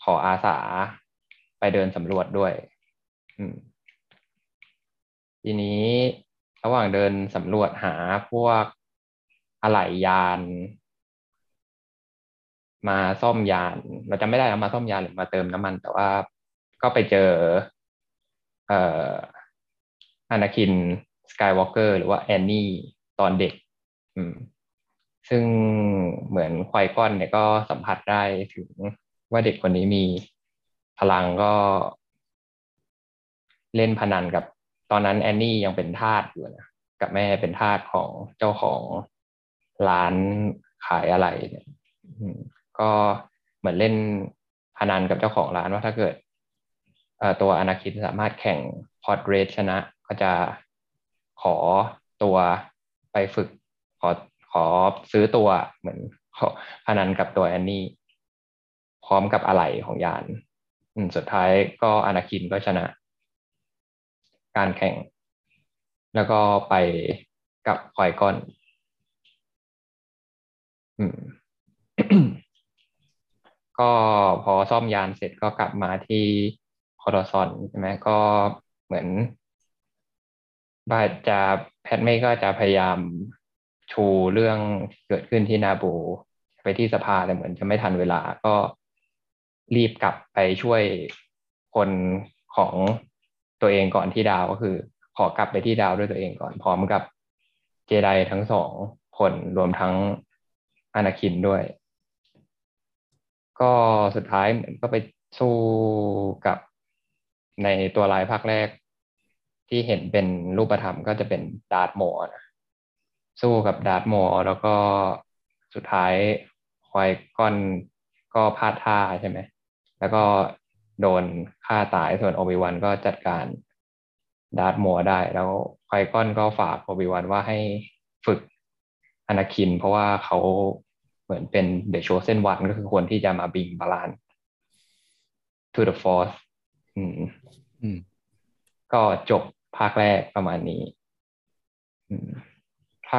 ขออาสาไปเดินสำรวจด้วยทีนี้ระหว่างเดินสำรวจหาพวกอะไหล่ยาน มาซ่อมยาน เราจะไม่ได้เอามาซ่อมยานหรือมาเติมน้ำมัน แต่ว่าก็ไปเจอ เอ่ออนาคินสกายวอล์กเกอร์หรือว่าแอนนี่ตอนเด็ก อืม ซึ่งเหมือนควายก้อนเนี่ยก็สัมผัสได้ถึงว่าเด็กคนนี้มีพลังก็เล่นพนันกับตอนนั้นแอนนี่ยังเป็นทาสอยู่นะกับแม่เป็นทาสของเจ้าของร้านขายอะไรเนี่ยก็เหมือนเล่นพนันกับเจ้าของร้านว่าถ้าเกิดตัวอนาคินสามารถแข่งพอร์ตเรสชนะ ก็จะขอตัวไปฝึกขอ ขอซื้อตัวเหมือนพนันกับตัวแอนนี่ พร้อมกับอะไหล่ของยานสุดท้ายก็อนาคินก็ชนะ การแข่ง แล้วก็ไปกับคอยก้อน อืมก็พอซ่อมยานเสร็จก็กลับมาที่คอร์ซอนใช่ไหมก็เหมือนบาจะแพทไม่ก็จะพยายาม ชูเรื่องเกิดขึ้นที่นาบู ไปที่สภาแต่เหมือนจะไม่ทันเวลาก็รีบกลับไปช่วยคนของตัวเองก่อนที่ดาวก็คือ ขอกลับไปที่ดาวด้วยตัวเองก่อนพร้อมกับเจไดทั้งสองคนรวมทั้ง Anakin ด้วย ก็สุดท้ายเหมือนก็ไปสู้กับในตัวร้ายภาคแรก ที่เห็นเป็นรูปธรรมก็จะเป็น Darth Maul นะ สู้กับ Darth Maul แล้วก็สุดท้าย Qui-Gon ก็พลาดท่าใช่ไหม แล้วก็โดนฆ่าตายส่วน Obi-Wan ก็จัดการ Darth Maul ได้ แล้ว Qui-Gon ก็ฝาก Obi-Wan ว่าให้ฝึก Anakin เพราะว่าเขาเหมือนเป็น the chosen one ก็คือคนที่จะมาบิงบาลาน to the force อืม อืม ก็จบภาคแรกประมาณนี้ อืมภ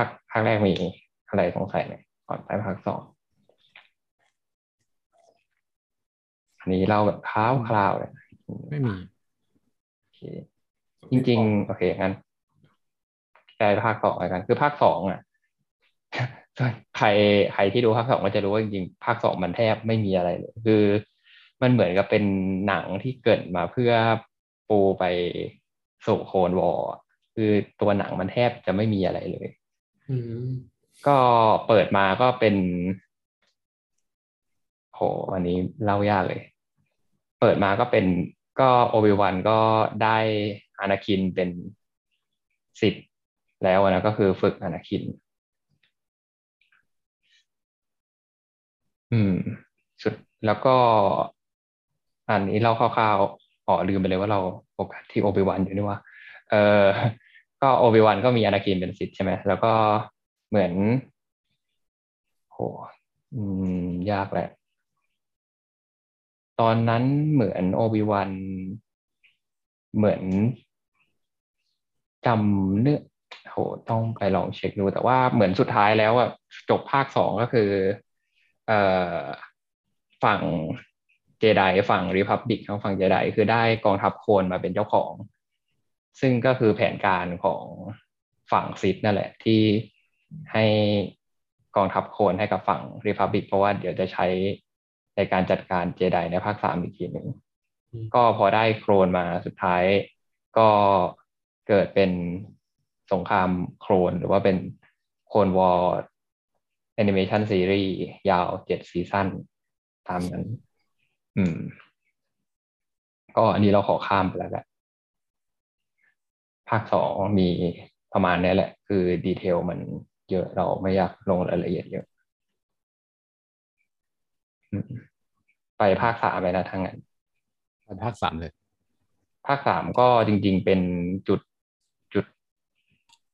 าคภาคแรกมีอะไรสงสัยไหมก่อนไปภาคสองอันนี้เราแบบค้าวคราวเลยไม่มีจริง ๆ โอเคงั้นไปภาคสองอะไรกัน คือภาคสองอะใครใครที่ดูภาคสองก็จะรู้ว่าจริงๆภาคสองมันแทบไม่มีอะไรเลย คือมันเหมือนกับเป็นหนังที่เกิดมาเพื่อปูไปสู่โคนวอร์คือตัวหนังมันแทบจะไม่มีอะไรเลย ก็เปิดมาก็เป็น โหอันนี้เล่ายากเลย เปิดมาก็เป็นก็โอบิวันก็ได้อนาคินเป็นสิทธิ์แล้วนะก็คือฝึกอนาคิน อืม สุดแล้วก็ อันนี้เล่าคร่าวๆอ๋อลืมไปเลยว่าเราโฟกัสที่โอบิวันอยู่นี่ว่า เออ ก็โอบิวันก็มีอนาคินเป็นสิทธิ์ใช่ไหมแล้วก็เหมือนโหอืม ยากแหละ ตอนนั้นเหมือนโอบิวันเหมือนจำเนื้อโหต้องไปลองเช็คดูแต่ว่าเหมือนสุดท้ายแล้วอะจบภาคสองก็คือ เอ่อฝั่งเจไดฝั่งริพับบิกทางฝั่งเจไดคือได้กองทัพโคนมาเป็นเจ้าของ ซึ่งก็คือแผนการของฝั่งซิดนั่นแหละ ที่ให้กองทัพโคนให้กับฝั่งรีพับบิกเพราะว่าเดี๋ยวจะใช้ในการจัดการเจไดในภาคสามอีกทีหนึ่งก็พอได้โครนมาสุดท้าย ก็เกิดเป็นสงครามโคลนหรือว่าเป็น Clone War แอนิเมชันซีรีส์ยาวเจ็ดซีซั่นตามนั้น อืม ก็อันนี้เราขอข้ามไปแล้วแหละ ภาคสองมีประมาณนี้แหละ คือ detail มันเยอะเราไม่อยากลงรายละเอียดเยอะ ไปภาคสามไปนะทางนั้นไปภาคสามเลย ภาคสามก็จริง ๆ เป็นจุดจุด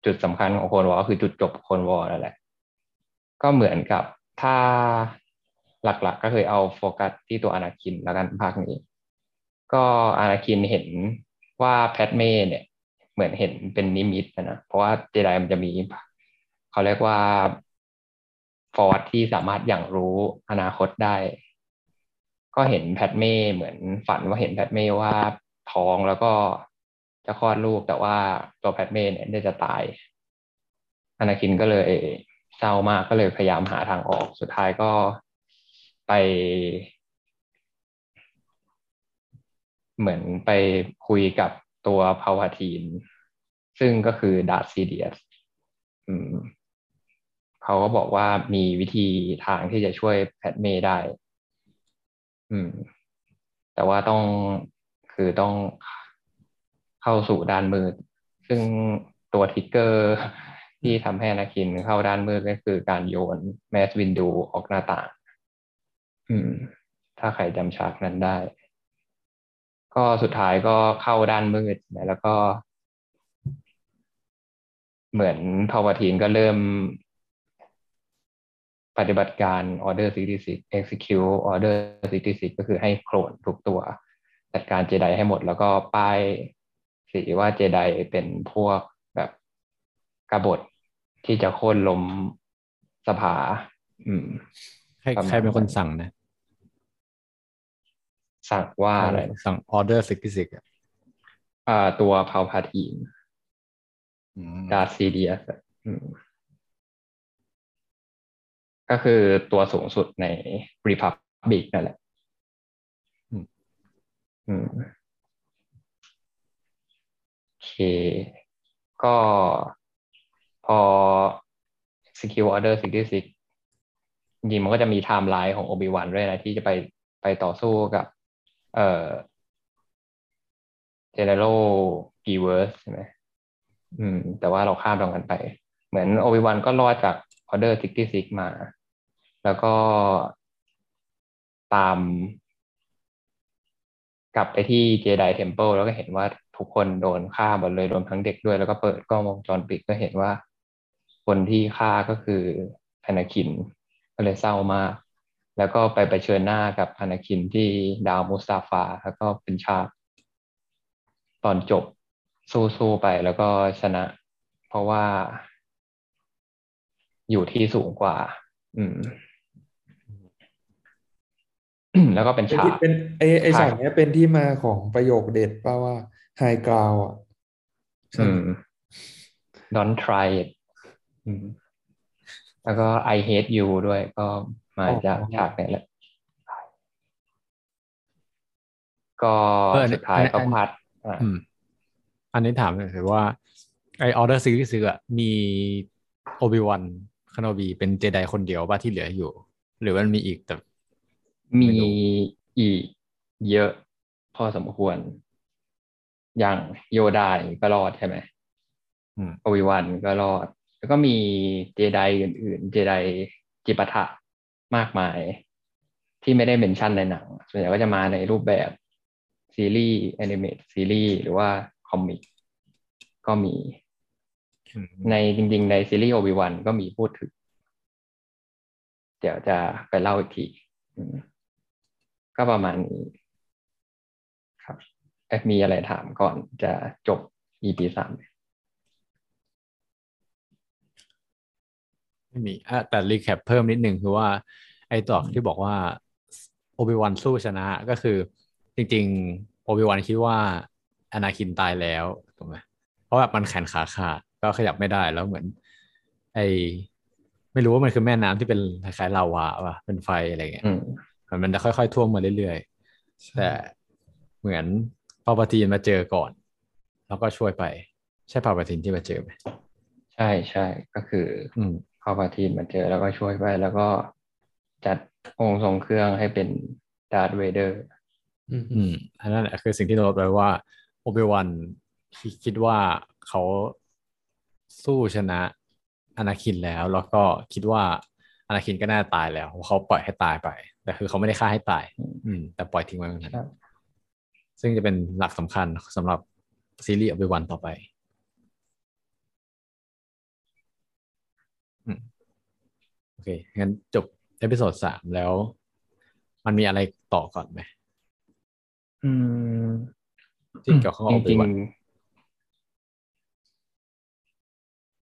จุดสำคัญของ Clone War คือจุดจบ Clone War นั่นแหละ ก็เหมือนกับถ้าหลักๆกก็คือเอาโฟกัสที่ตัวอนาคินแล้วกันภาคนี้ ก็อนาคินเห็นว่าแพดเม่เนี่ย เหมือนเห็นเป็นนิมิตนะเพราะว่าเจไดมันจะมีเขาเรียกว่า Force ที่สามารถหยั่งรู้อนาคตได้ ก็เห็นแพทเม่เหมือนฝันว่าเห็นแพทเม่ว่าท้องแล้วก็จะคลอดลูกแต่ว่าตัวแพทเม่เนี่ยได้จะตายอนาคินก็เลยเศร้ามากก็เลยพยายามหาทางออกสุดท้ายก็ไป เหมือนไปคุยกับตัวพาวาทีน ซึ่งก็คือดาร์ซีเดียสเขาก็บอกว่ามีวิธีทางที่จะช่วยแพทเมย์ได้ อืม แต่ว่าต้องคือต้องเข้าสู่ด้านมืด ซึ่งตัวทิกเกอร์ที่ทำให้นาคินเข้าด้านมืดก็คือการโยนแมสวินดูออกหน้าต่าง อืม ถ้าใครจำฉากนั้นได้ ก็สุดท้ายก็เข้าด้านมืดนะแล้วก็ เหมือนพาวทีนก็เริ่มปฏิบัติการ order 66 execute order 66 ก็คือให้โคลนทุกตัว จัดการเจไดให้หมด แล้วก็ป้ายสีว่าเจไดเป็นพวกแบบกบฏที่จะโค่นล้มสภา อืม ใครใครเป็นคนสั่งนะ สั่งว่าอะไร สั่ง order 66อ่าตัพัลพาทีน ดาร์ธซิเดียสก็คือตัวสูงสุดใน Republic นั่นแหละอืมโอเค ก็พอ Secure Order 66จริงมันก็จะมีไทม์ไลน์ของ Obi-Wan ด้วยนะ ที่จะไปไปต่อสู้กับ เอ่อ General Grievous ใช่ไหม อืม แต่ว่าเราข้ามตรงกันไป เหมือน Obi-Wan ก็รอดจาก Order 66มา แล้วก็ตาม กลับไปที่เจไดเทมเพิลแล้วก็เห็นว่าทุกคนโดนฆ่าหมดเลยรวมทั้งเด็กด้วย แล้วก็เปิดกล้องวงจรปิดก็เห็นว่า คนที่ฆ่าก็คือพนาคินก็เลยเศร้ามาก แล้วก็ไปไปเชิญหน้ากับพนาคินที่ดาวมุสตาฟา แล้วก็เป็นชาติตอนจบ สู้ๆไปแล้วก็ชนะ เพราะว่าอยู่ที่สูงกว่า อืม แล้วก็เป็นฉากเป็นไอไอฉากนี้เป็นที่มาของประโยคเด็ดป่าว่าไฮกราวอะอืม don't try it แล้วก็ I hate you ด้วยก็มาจากฉากนี้แหละ ก็สุดท้ายก็พัดอั นนี้ถามเลยคือว่าไอออเดอร์ซีรีส์อะมีโอบิวันคานอบีเป็นเจไดคนเดียวป่ะที่เหลืออยู่ หรือมันมีอีกแต่ มีอีกเยอะพอสมควร อย่างโยดายก็รอดใช่ไหมโอบิวันก็รอด แล้วก็มีเจไดอื่น ๆ เจไดจิปาถะมากมาย ที่ไม่ได้ mention ในหนังส่วนใหญ่ก็จะมาในรูปแบบซีรีส์ animated series หรือว่า comic ก็มี ในจริง ๆ ในซีรีส์โอบิวันก็มีพูดถึง เดี๋ยวจะไปเล่าอีกทีก็ประมาณนี้ครับแอมีอะไรถามก่อนจะจบ EP สามไม่มีอะแต่ recap เพิ่มนิดหนึ่งคือว่า ไอ้ตอนที่บอกว่าโอบิวันสู้ชนะก็คือ จริง ๆ โอบิวันคิดว่า อนาคินตายแล้วถูกไหมเพราะแบบมันแขนขาขาดก็ขยับไม่ได้แล้วเหมือน ไอไม่รู้ว่ามันคือแม่น้ำที่เป็นคล้ายๆลาวาป่ะเป็นไฟอะไรเงี้ยมันจะค่อยๆท่วมมาเรื่อยๆแต่เหมือนพอพัลพาทีนมาเจอก่อน แล้วก็ช่วยไป ใช่พัลพาทีนที่มาเจอไหมใช่ใช่ก็คือ อืมพัลพาทีนมาเจอแล้วก็ช่วยไป แล้วก็จัดองค์ทรงเครื่องให้เป็นดาร์ธเวเดอร์ อืมอืมอันนั้นแหละคือสิ่งที่โน้ตไว้ว่า โอบิวันคิดว่าเขาสู้ชนะอนาคินแล้ว แล้วก็คิดว่าอนาคินก็น่าจะตายแล้วเพราะเขาปล่อยให้ตายไป แต่คือเขาไม่ได้ฆ่าให้ตาย อืม แต่ปล่อยทิ้งไว้แบบนั้นครับซึ่งจะเป็นหลักสำคัญสำหรับซีรีส์โอบิวันต่อไปอืมโอเค งั้นจบ episode สามแล้ว มันมีอะไรต่อก่อนไหม อืม ที่เกี่ยวข้องกับจโอเบริงวันๆ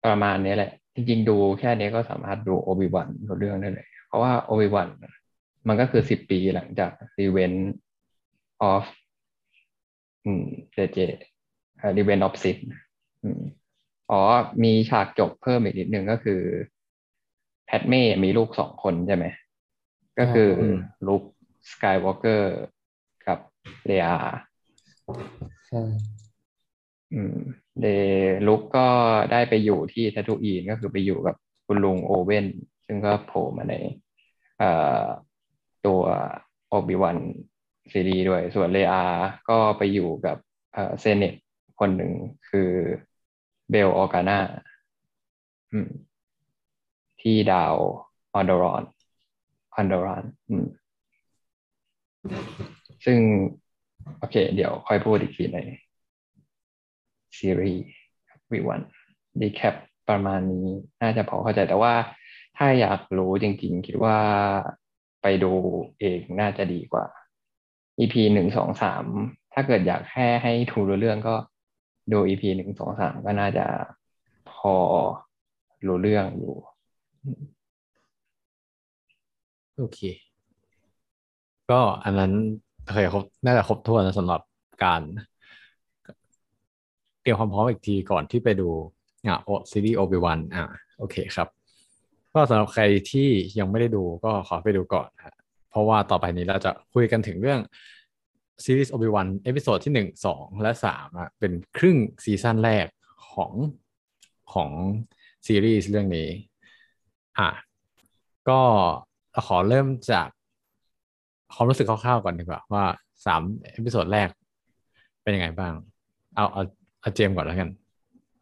ประมาณนี้แหละ จริงๆดูแค่นี้ก็สามารถดูโอบิวันเรื่องได้เลย เพราะว่าโอบิวันมันก็คือสิบปีหลังจาก Revenge of อืมเจเจ Revenge of Sith อืมอ๋อ มีฉากจบเพิ่มอีกนิดนึงก็คือแพดเม่มีลูกสองคนใช่ไหม ก็คืออมลุคสกายวอล์กเกอร์กับเลอา ใช่เด็กลุคก็ได้ไปอยู่ที่ทาทูอีนก็คือไปอยู่กับคุณลุงโอเว่น ซึ่งก็โผล่มาในตัวโอบิวันซีรีส์ด้วย ส่วนเลอา ก็ไปอยู่กับ senate คนหนึ่งคือเบลออร์กานาที่ดาวอัลเดอรานอัลเดอรานซึ่ง โอเค เดี๋ยวค่อยพูดอีกทีในซีรีส์โอบิวัน recap ประมาณนี้น่าจะพอเข้าใจแต่ว่าถ้าอยากรู้จริงๆ คิดว่าไปดูเองน่าจะดีกว่า EP หนึ่งสองสามถ้าเกิดอยากแค่ให้ดูรู้เรื่องก็ดู EP หนึ่งสองสามก็น่าจะพอรู้เรื่องอยู่ โอเค ก็อันนั้น เคยครบน่าจะครบถ้วนสำหรับการ เตรียมความพร้อมอีกทีก่อนที่ไปดูอะโอซีรีส์โอบิวันอะโอเคครับ ก็สำหรับใครที่ยังไม่ได้ดูก็ขอไปดูก่อนฮะเพราะว่าต่อไปนี้เราจะคุยกันถึงเรื่องซีรีส์โอบิวัน episode ที่หนึ่งสองและสามอะเป็นครึ่งซีซั่นแรกของของซีรีส์เรื่องนี้ อะก็ขอเริ่มจาก ความรู้สึกคร่าวๆก่อนดีกว่า ว่าสาม episode แรกเป็นยังไงบ้าง เอาเอาเอาเจมส์ก่อนแล้วกัน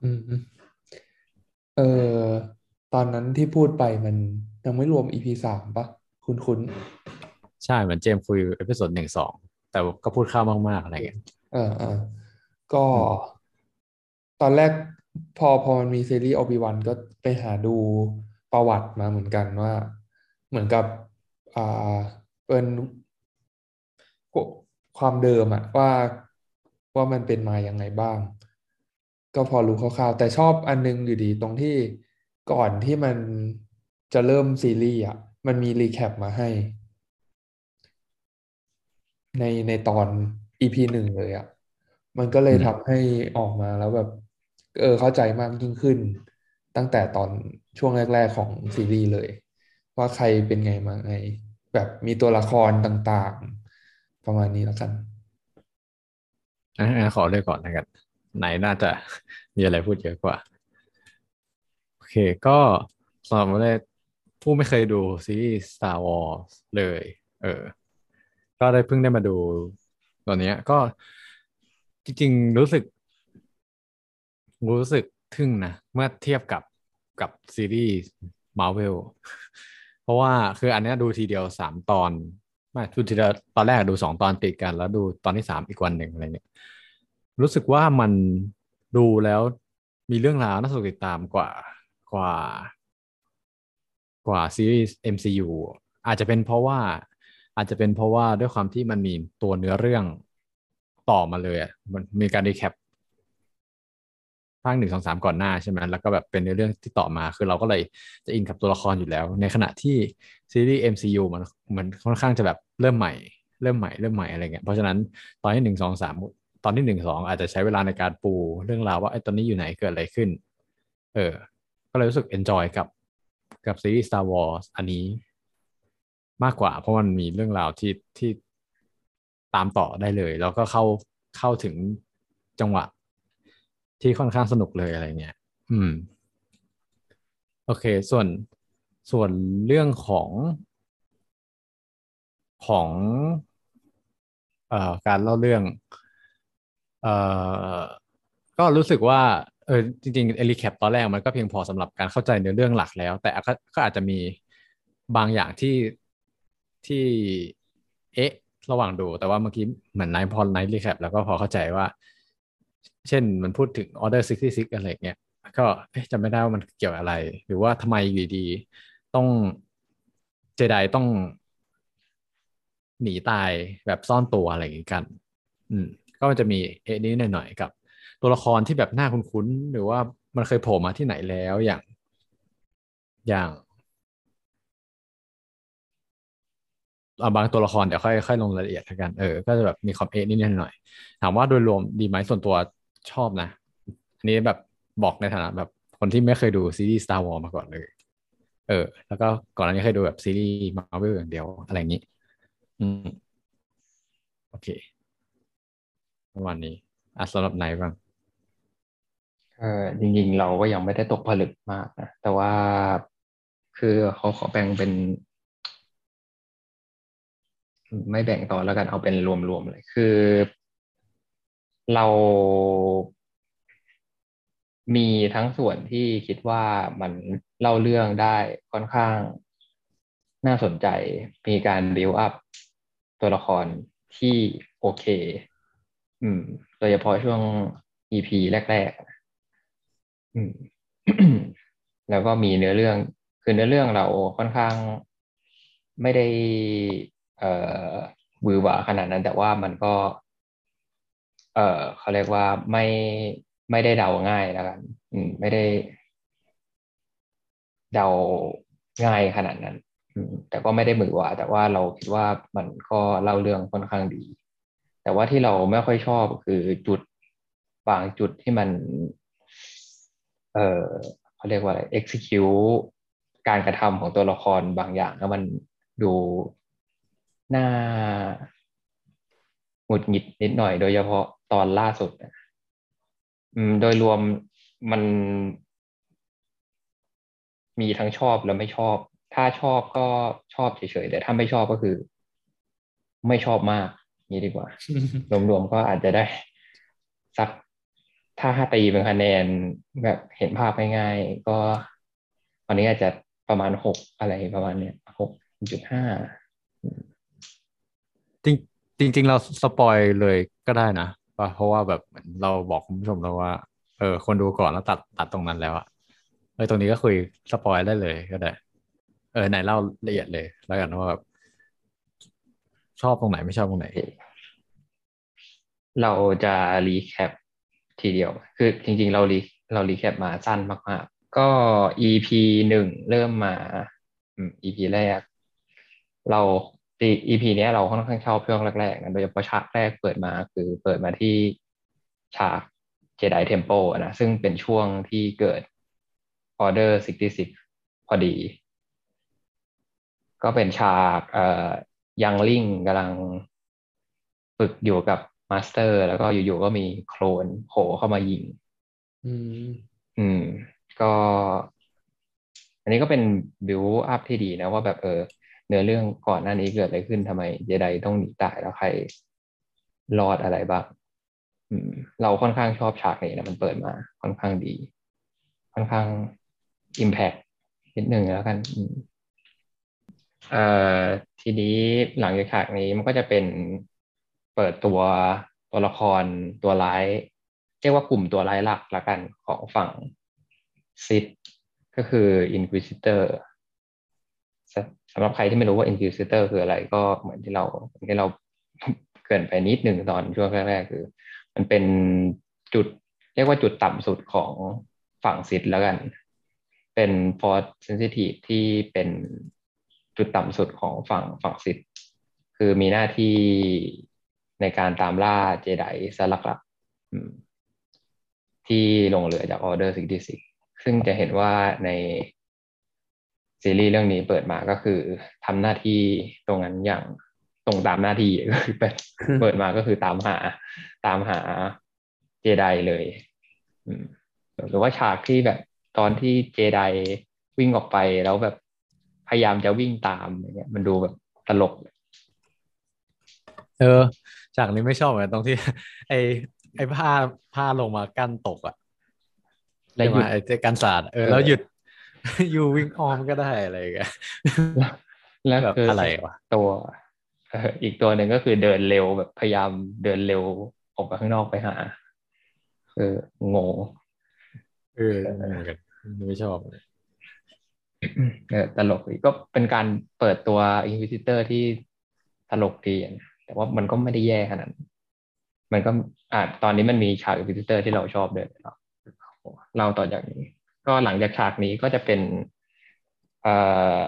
อืมอืมเออตอนนั้นที่พูดไปมันยังไม่รวม EP สามปะคุณคุณใช่เหมือนเจมส์คุย episode หนึ่งสองแต่ก็พูดข้าวมากๆอะไรเงี้ยเออเออก็ ตอนแรกพอพอมันมีซีรีส์ Obi-Wan ก็ไปหาดูประวัติมาเหมือนกันว่า เหมือนกับ อ่าเป็น ความเดิมอะว่าว่ามันเป็นมาอยังไงบ้าง ก็พอรู้คร่าวๆแต่ชอบอันนึงอยู่ดีตรงที่ก่อนที่มันจะเริ่มซีรีส์อะมันมีรีแคปมาให้ ในในตอน EP หนึ่งเลยอะมันก็เลยทำให้ออกมาแล้วแบบเออเข้าใจมากยิ่งขึ้น ตั้งแต่ตอนช่วงแรก ๆของซีรีส์เลย ว่าใครเป็นไงมาไง แบบมีตัวละครต่างๆ ประมาณนี้แล้วกันอันขอเลยก่อนแล้วกันไหนน่าจะมีอะไรพูดเยอะกว่า โอเค ก็สำหรับวันแรกผู้ไม่เคยดูซีรีส์ Star Wars เลย เออ ก็ได้เพิ่งได้มาดูตอนนี้ก็จริงๆ รู้สึก รู้สึกทึ่งนะ เมื่อเทียบกับกับซีรีส์ Marvel เพราะว่าคืออันนี้ดูทีเดียวสามตอน ไม่ดูทีเดียวตอนแรกดูสองตอนติดกัน แล้วดูตอนที่สามอีกวันหนึ่งอะไรเงี้ยรู้สึกว่ามันดูแล้วมีเรื่องราวน่าสนติดตามกว่ากว่ากว่าซีรีส์ MCU อาจจะเป็นเพราะว่า อาจจะเป็นเพราะว่าด้วยความที่มันมีตัวเนื้อเรื่องต่อมาเลยอะมันมีการรีแคป ภาคหนึ่งสองสามก่อนหน้าใช่ไหมแล้วก็แบบเป็นเนื้อเรื่องที่ต่อมาคือเราก็เลยจะอินกับตัวละครอยู่แล้ว ในขณะที่ซีรีส์ MCU มันมันค่อนข้างจะแบบเริ่มใหม่ เริ่มใหม่เริ่มใหม่อะไรเงี้ยเพราะฉะนั้นตอนที่หนึ่งสองสามตอนที่หนึ่งสองอาจจะใช้เวลาในการปูเรื่องราวว่าไอ้ตอนนี้อยู่ไหนเกิดอะไรขึ้น เออ ก็เลยรู้สึก enjoy กับกับซีรีส์ Star Wars อันนี้มากกว่า เพราะมันมีเรื่องราวที่ที่ตามต่อได้เลย แล้วก็เข้าเข้าถึงจังหวะ ที่ค่อนข้างสนุกเลยอะไรเงี้ย อืม โอเค ส่วนส่วนเรื่องของของเอ่อการเล่าเรื่อง เอ่อก็รู้สึกว่าเออจริงๆเออ recap ตอนแรกมันก็เพียงพอสำหรับการเข้าใจเนื้อเรื่องหลักแล้ว แต่ก็อาจจะมีบางอย่างที่ที่เอ๊ะ ระหว่างดู แต่ว่าเมื่อกี้เหมือนไนท์พอไนท์ recap แล้วก็พอเข้าใจว่า เช่นมันพูดถึง Order 66 อะไรเงี้ยก็จำไม่ได้ว่ามันเกี่ยวอะไร หรือว่าทำไมอยู่ดี ต้องเจไดต้องหนีตายแบบซ่อนตัวอะไรอย่างงี้กัน อืม ก็มันจะมีเอ็นี้หน่อยๆกับ ตัวละครที่แบบหน้าคุ้นๆ หรือว่ามันเคยโผล่มาที่ไหนแล้วอย่าง อย่างบางตัวละครเดี๋ยวค่อยค่อยลงรายละเอียดกัน เออ ก็จะแบบมีความเอ็นิดหน่อย ถามว่าโดยรวมดีไหมส่วนตัว ชอบนะ อันนี้แบบบอกในฐานะแบบคนที่ไม่เคยดูซีรีส์ Star Wars มาก่อนเลย เออ แล้วก็ก่อนหน้านี้เคยดูแบบซีรีส์มาเวลอย่างเดียวอะไรอย่างนี้ อืม โอเคประมาณนี้อะสำหรับไหนบ้างเออจริงๆ เราก็ยังไม่ได้ตกผลึกมากนะแต่ว่าคือเขาขอแบ่งเป็น ไม่แบ่งตอนแล้วกันเอาเป็นรวมๆเลย คือ เรามีทั้งส่วนที่คิดว่ามันเล่าเรื่องได้ค่อนข้างน่าสนใจ มีการบิวอัพตัวละครที่โอเค อืม โดยเฉพาะช่วง EP แรกๆ อืม แล้วก็มีเนื้อเรื่อง คือเนื้อเรื่องเราค่อนข้างไม่ได้ เอ่อบือหวาขนาดนั้น แต่ว่ามันก็ เออเขาเรียกว่าไม่ไม่ได้เดาง่ายแล้วกัน อืม ไม่ได้เดาง่ายขนาดนั้น อืม แต่ก็ไม่ได้มือหวาแต่ว่าเราคิดว่ามันก็เล่าเรื่องค่อนข้างดี แต่ว่าที่เราไม่ค่อยชอบคือจุดบางจุดที่มัน เออเขาเรียกว่าอะไร execute การกระทำของตัวละครบางอย่างแล้วมันดูน่า หงุดหงิดนิดหน่อยโดยเฉพาะตอนล่าสุดอืม โดยรวมมัน มีทั้งชอบและไม่ชอบ ถ้าชอบก็ชอบเฉยๆแต่ถ้าไม่ชอบก็คือ ไม่ชอบมากนี้ดีกว่า รวมๆก็อาจจะได้ สักถ้าห้าตีเป็นคะแนนแบบเห็นภาพง่ายๆก็ตอนนี้อาจจะประมาณหกอะไรประมาณเนี้ยหกจุดห้าจริง จริง ๆ เรา spoil เลยก็ได้นะเพราะว่าแบบเราบอกคุณผู้ชมแล้วว่า เออ คนดูก่อนแล้วตัดตัดตรงนั้นแล้วอะเออตรงนี้ก็คุย spoil ได้เลยก็ได้ เออไหนเล่าละเอียดเลย แล้วกันว่าแบบชอบตรงไหนไม่ชอบตรงไหน เราจะ recap ทีเดียว คือจริง ๆ เรา re เรา recap มาสั้นมากๆ ก็ EP หนึ่งเริ่มมาอืม EP แรก เรา EP เนี้ยเราค่อนข้างชอบช่วงแรกๆนะโดยเฉพาะฉากแรกเปิดมาคือเปิดมาที่ฉาก Jedi Temple นะซึ่งเป็นช่วงที่เกิด Order 66 พอดี ก็เป็นฉากเอ่อ youngling กำลังฝึกอยู่กับ master แล้วก็อยู่ๆก็มีโคลนโผล่เข้ามายิง อืม อืม ก็ อันนี้ก็เป็นบิวอัพที่ดีนะว่าแบบเออ เนื้อเรื่องก่อนหน้านี้เกิดอะไรขึ้นทำไมเจไดต้องหนีตายแล้วใครรอดอะไรบ้างเราค่อนข้างชอบฉากนี้นะมันเปิดมาค่อนข้างดี ค่อนข้างอิมแพกนิดหนึ่งแล้วกันเอ่อทีนี้หลังจากฉากนี้มันก็จะเป็นเปิดตัวตัวละครตัวร้าย เรียกว่ากลุ่มตัวร้ายหลักละกันของฝั่งซิดก็คือ Inquisitor สำหรับใครที่ไม่รู้ว่า Inquisitor คืออะไรก็เหมือนที่เราที่เราเกินไปนิดหนึ่งตอนช่วงแรกๆคือ มันเป็นจุดเรียกว่าจุดต่ำสุดของฝั่งซิดแล้วกัน เป็น force sensitive ที่เป็นจุดต่ำสุดของฝั่งฝั่งซิดคือมีหน้าที่ในการตามล่าเจไดซะหลักที่ลงเหลือจากออเดอร์66ซึ่งจะเห็นว่าใน ซีรีส์เรื่องนี้เปิดมาก็คือทำหน้าที่ตรงนั้นอย่างตรงตามหน้าที่ก็คือเปิดมาก็คือตามหา ตามหาเจไดเลยอืมหรือว่าฉากที่แบบตอนที่เจไดวิ่งออกไปแล้วแบบพยายามจะวิ่งตามอย่างเงี้ย มันดูแบบตลก เออฉากนี้ไม่ชอบเหมือนตรงที่ ไอไอผ้าผ้าลงมากั้นตกอะแล้วหยุดใช่ไหมไอเจกันศาสตร์เออเออแล้วหยุด อยู่วิ่งออมก็ได้อะไรอย่างเงี้ยแล้วแบบคือออะไรวะตัวเอออีกตัวหนึ่งก็คือเดินเร็วแบบพยายามเดินเร็วออกไปข้างนอกไปหาเอองงเออเหมือนกันไม่ชอบเลยเออตลกดีก็เป็นการเปิดตัว Inquisitor ที่ตลกดีอะนะแต่ว่ามันก็ไม่ได้แย่ขนาดนั้นมันก็อ่าตอนนี้มันมีฉาก Inquisitor ที่เราชอบเดินเนาะเราต่อจากนี้ ก็หลังจากฉากนี้ก็จะเป็นเอ่อ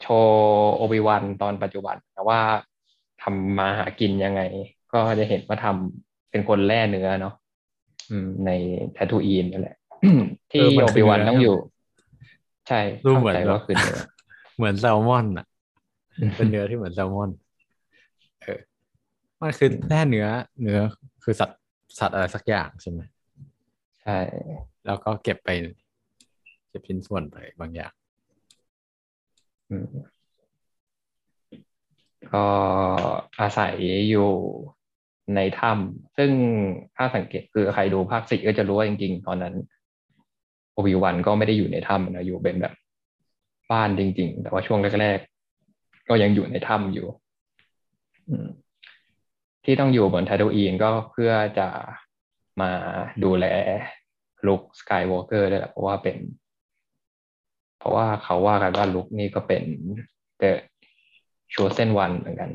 โชว์โอบิวันตอนปัจจุบันแต่ว่าทำมาหากินยังไง ก็จะเห็นว่าทำเป็นคนแล่เนื้อเนาะอืมในแททูอีนนั่นแหละ ที่เออมันโอคือบิวันเนื้อต้องอยู่ ใช่ดูเหมือนข้าใจว่าคือเนื้อเหมือนแซลมอนอะ เป็นเนื้อที่เหมือนแซลมอนเออมันคือแค่เนื้อ เนื้อคือสัตว์สัตว์อะไรสักอย่างใช่ไหมใช่ แล้วก็เก็บไปเก็บชิ้นส่วนไปบางอย่างอืมก็อาศัยอยู่ในถ้ำซึ่งถ้าสังเกตคือใครดูภาคสี่ก็จะรู้ว่าจริงๆ ตอนนั้นโอบิวันก็ไม่ได้อยู่ในถ้ำนะอยู่เป็นแบบบ้านจริง ๆ แต่ว่าช่วงแรกๆก็ยังอยู่ในถ้ำอยู่อืมที่ต้องอยู่บนทาทูอีนก็เพื่อจะมาดูแลลุคสกายวอล์กเกอร์ด้วยแหละเพราะว่าเป็น ราะว่าเขาว่ากันว่าลุคนี่ก็เป็น The Chosen One เหมือนกัน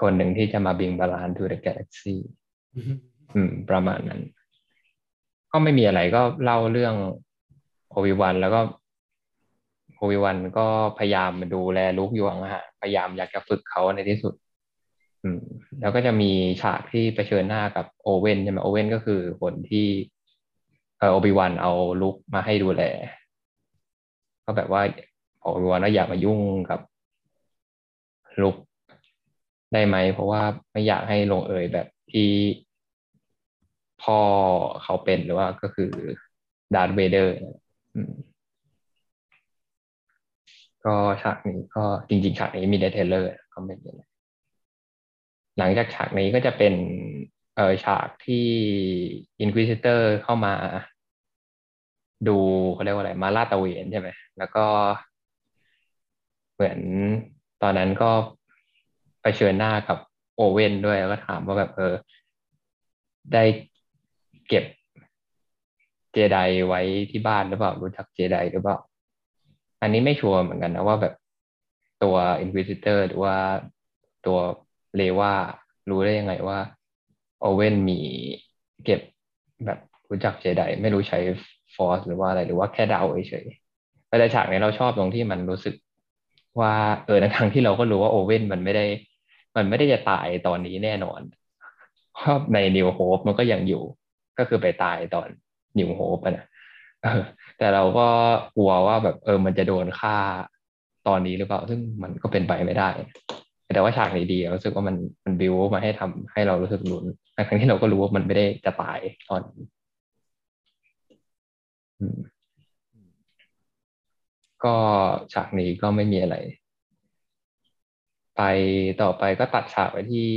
คนหนึ่งที่จะมาบิงบาลาน to the galaxy อืมประมาณนั้น ก็ไม่มีอะไรก็เล่าเรื่องโอบิวันแล้วก็โอวิวันก็พยายามมาดูแลลุกอยู่ห่างๆพยายามอยากจะฝึกเขาในที่สุด อืม แล้วก็จะมีฉากที่เผชิญหน้ากับโอเว่นใช่ไหมโอเว่นก็คือคนที่เออโอบิวันเอาลุกมาให้ดูแล ก็แบบว่าโอบิวัว่าอย่ามายุ่งกับลุกได้ไหม เพราะว่าไม่อยากให้ลงเอยแบบที่พ่อเขาเป็นหรือว่าก็คือดาร์ธเวเดอร์ก็ฉากนี้ก็จริงๆฉากนี้มีใน trailer ก็ไม่มีอะไรหลังจากฉากนี้ก็จะเป็นเออฉากที่ Inquisitor เข้ามา ดูเขาเรียกว่าอะไรมาลาดตะเวนใช่ไหมแล้วก็ เหมือนตอนนั้นก็ไปเผชิญหน้ากับโอเว่นด้วยแล้วก็ถามว่าแบบเออ ได้เก็บเจไดไว้ที่บ้านหรือเปล่า รู้จักเจไดหรือเปล่า อันนี้ไม่ชัวร์เหมือนกันนะว่าแบบตัว Inquisitor หรือว่าตัวเลว่ารู้ได้ยังไงว่าโอเว่นมีเก็บแบบรู้จักเจไดไม่รู้ใช้ ฟอร์สหรือว่าอะไรหรือว่าแค่เดาเฉยๆแต่ฉากนี้เราชอบตรงที่มันรู้สึกว่าเออในทางที่เราก็รู้ว่าโอเว่นมันไม่ได้ มันไม่ได้จะตายตอนนี้แน่นอนเพราะในนิวโฮปมันก็ยังอยู่ ก็คือไปตายตอนนิวโฮปนะแต่เราก็กลัวว่าแบบเออมันจะโดนฆ่าตอนนี้หรือเปล่า ซึ่งมันก็เป็นไปไม่ได้ แต่ว่าฉากนี้ดีรู้สึกว่ามันมันบิวมาให้ทำให้เรารู้สึกลุ้นทั้งที่เราก็รู้ว่ามันไม่ได้จะตายตอนนี้ ก็ฉากนี้ก็ไม่มีอะไร ไปต่อไปก็ตัดฉากไปที่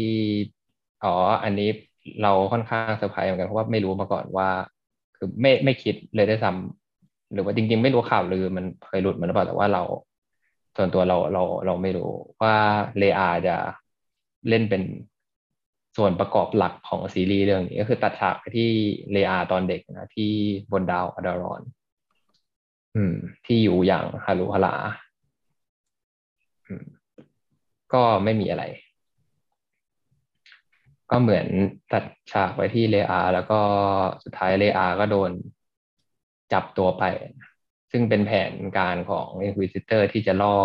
อ๋อ อันนี้เราค่อนข้างเซอร์ไพรส์เหมือนกันเพราะว่าไม่รู้มาก่อนว่า คือไม่ไม่คิดเลยได้ซ้ำหรือว่าจริง ๆ ไม่รู้ข่าวลือมันเคยหลุดมาหรือเปล่าแต่ว่าเรา ส่วนตัวเราเราเราไม่รู้ว่าเลอาจะเล่นเป็น ส่วนประกอบหลักของซีรีส์เรื่องนี้ก็คือตัดฉากไปที่เลอาตอนเด็กนะที่บนดาวอดารอนอืม ที่อยู่อย่างฮารุฮาราก็ไม่มีอะไร ก็เหมือนตัดฉากไปที่เลอา แล้วก็สุดท้ายเลอา ก็โดนจับตัวไป ซึ่งเป็นแผนการของ Inquisitor ที่จะล่อ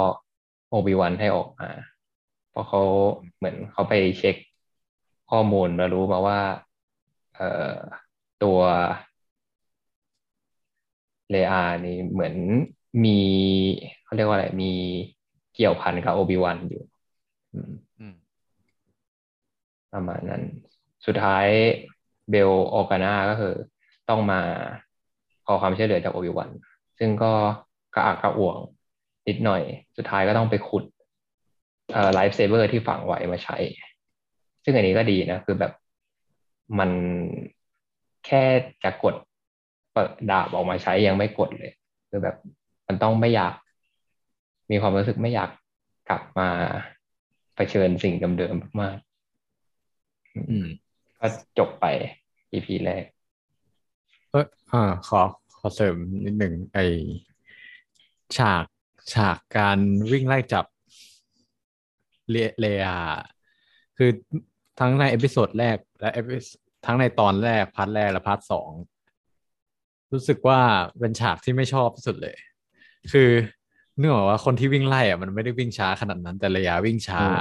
โอบิวันให้ออกมา เพราะเขาเหมือนเขาไปเช็ค ข้อมูลแล้วรู้มาว่าเอ่อตัวเลอานี่เหมือนมีเขาเรียกว่าอะไร มีเกี่ยวพันกับโอบิวันอยู่อืมอืมประมาณนั้น สุดท้ายเบลออกานาก็คือ ต้องมาขอความช่วยเหลือจากโอบิวัน ซึ่งก็กระอักกระอ่วงนิดหน่อย สุดท้ายก็ต้องไปขุดเอ่อ lightsaber ที่ฝังไว้มาใช้ ซึ่งอันนี้ก็ดีนะ คือแบบมันแค่จะกดเปิดดาบออกมาใช้ยังไม่กดเลย คือแบบมันต้องไม่อยาก มีความรู้สึกไม่อยากกลับมาเผชิญสิ่งเดิมๆมากอืมก็จบไป EP แรกเอออ่าขอขอเสริมนิดหนึ่งไอฉากฉากการวิ่งไล่จับเลเลอาคือ ทั้งใน episode แรก และ epi ทั้งในตอนแรก part แรกและ part สองรู้สึกว่าเป็นฉากที่ไม่ชอบที่สุดเลย คือเนื่องจากว่าคนที่วิ่งไล่อะมันไม่ได้วิ่งช้าขนาดนั้นแต่เลอาวิ่งช้าอืม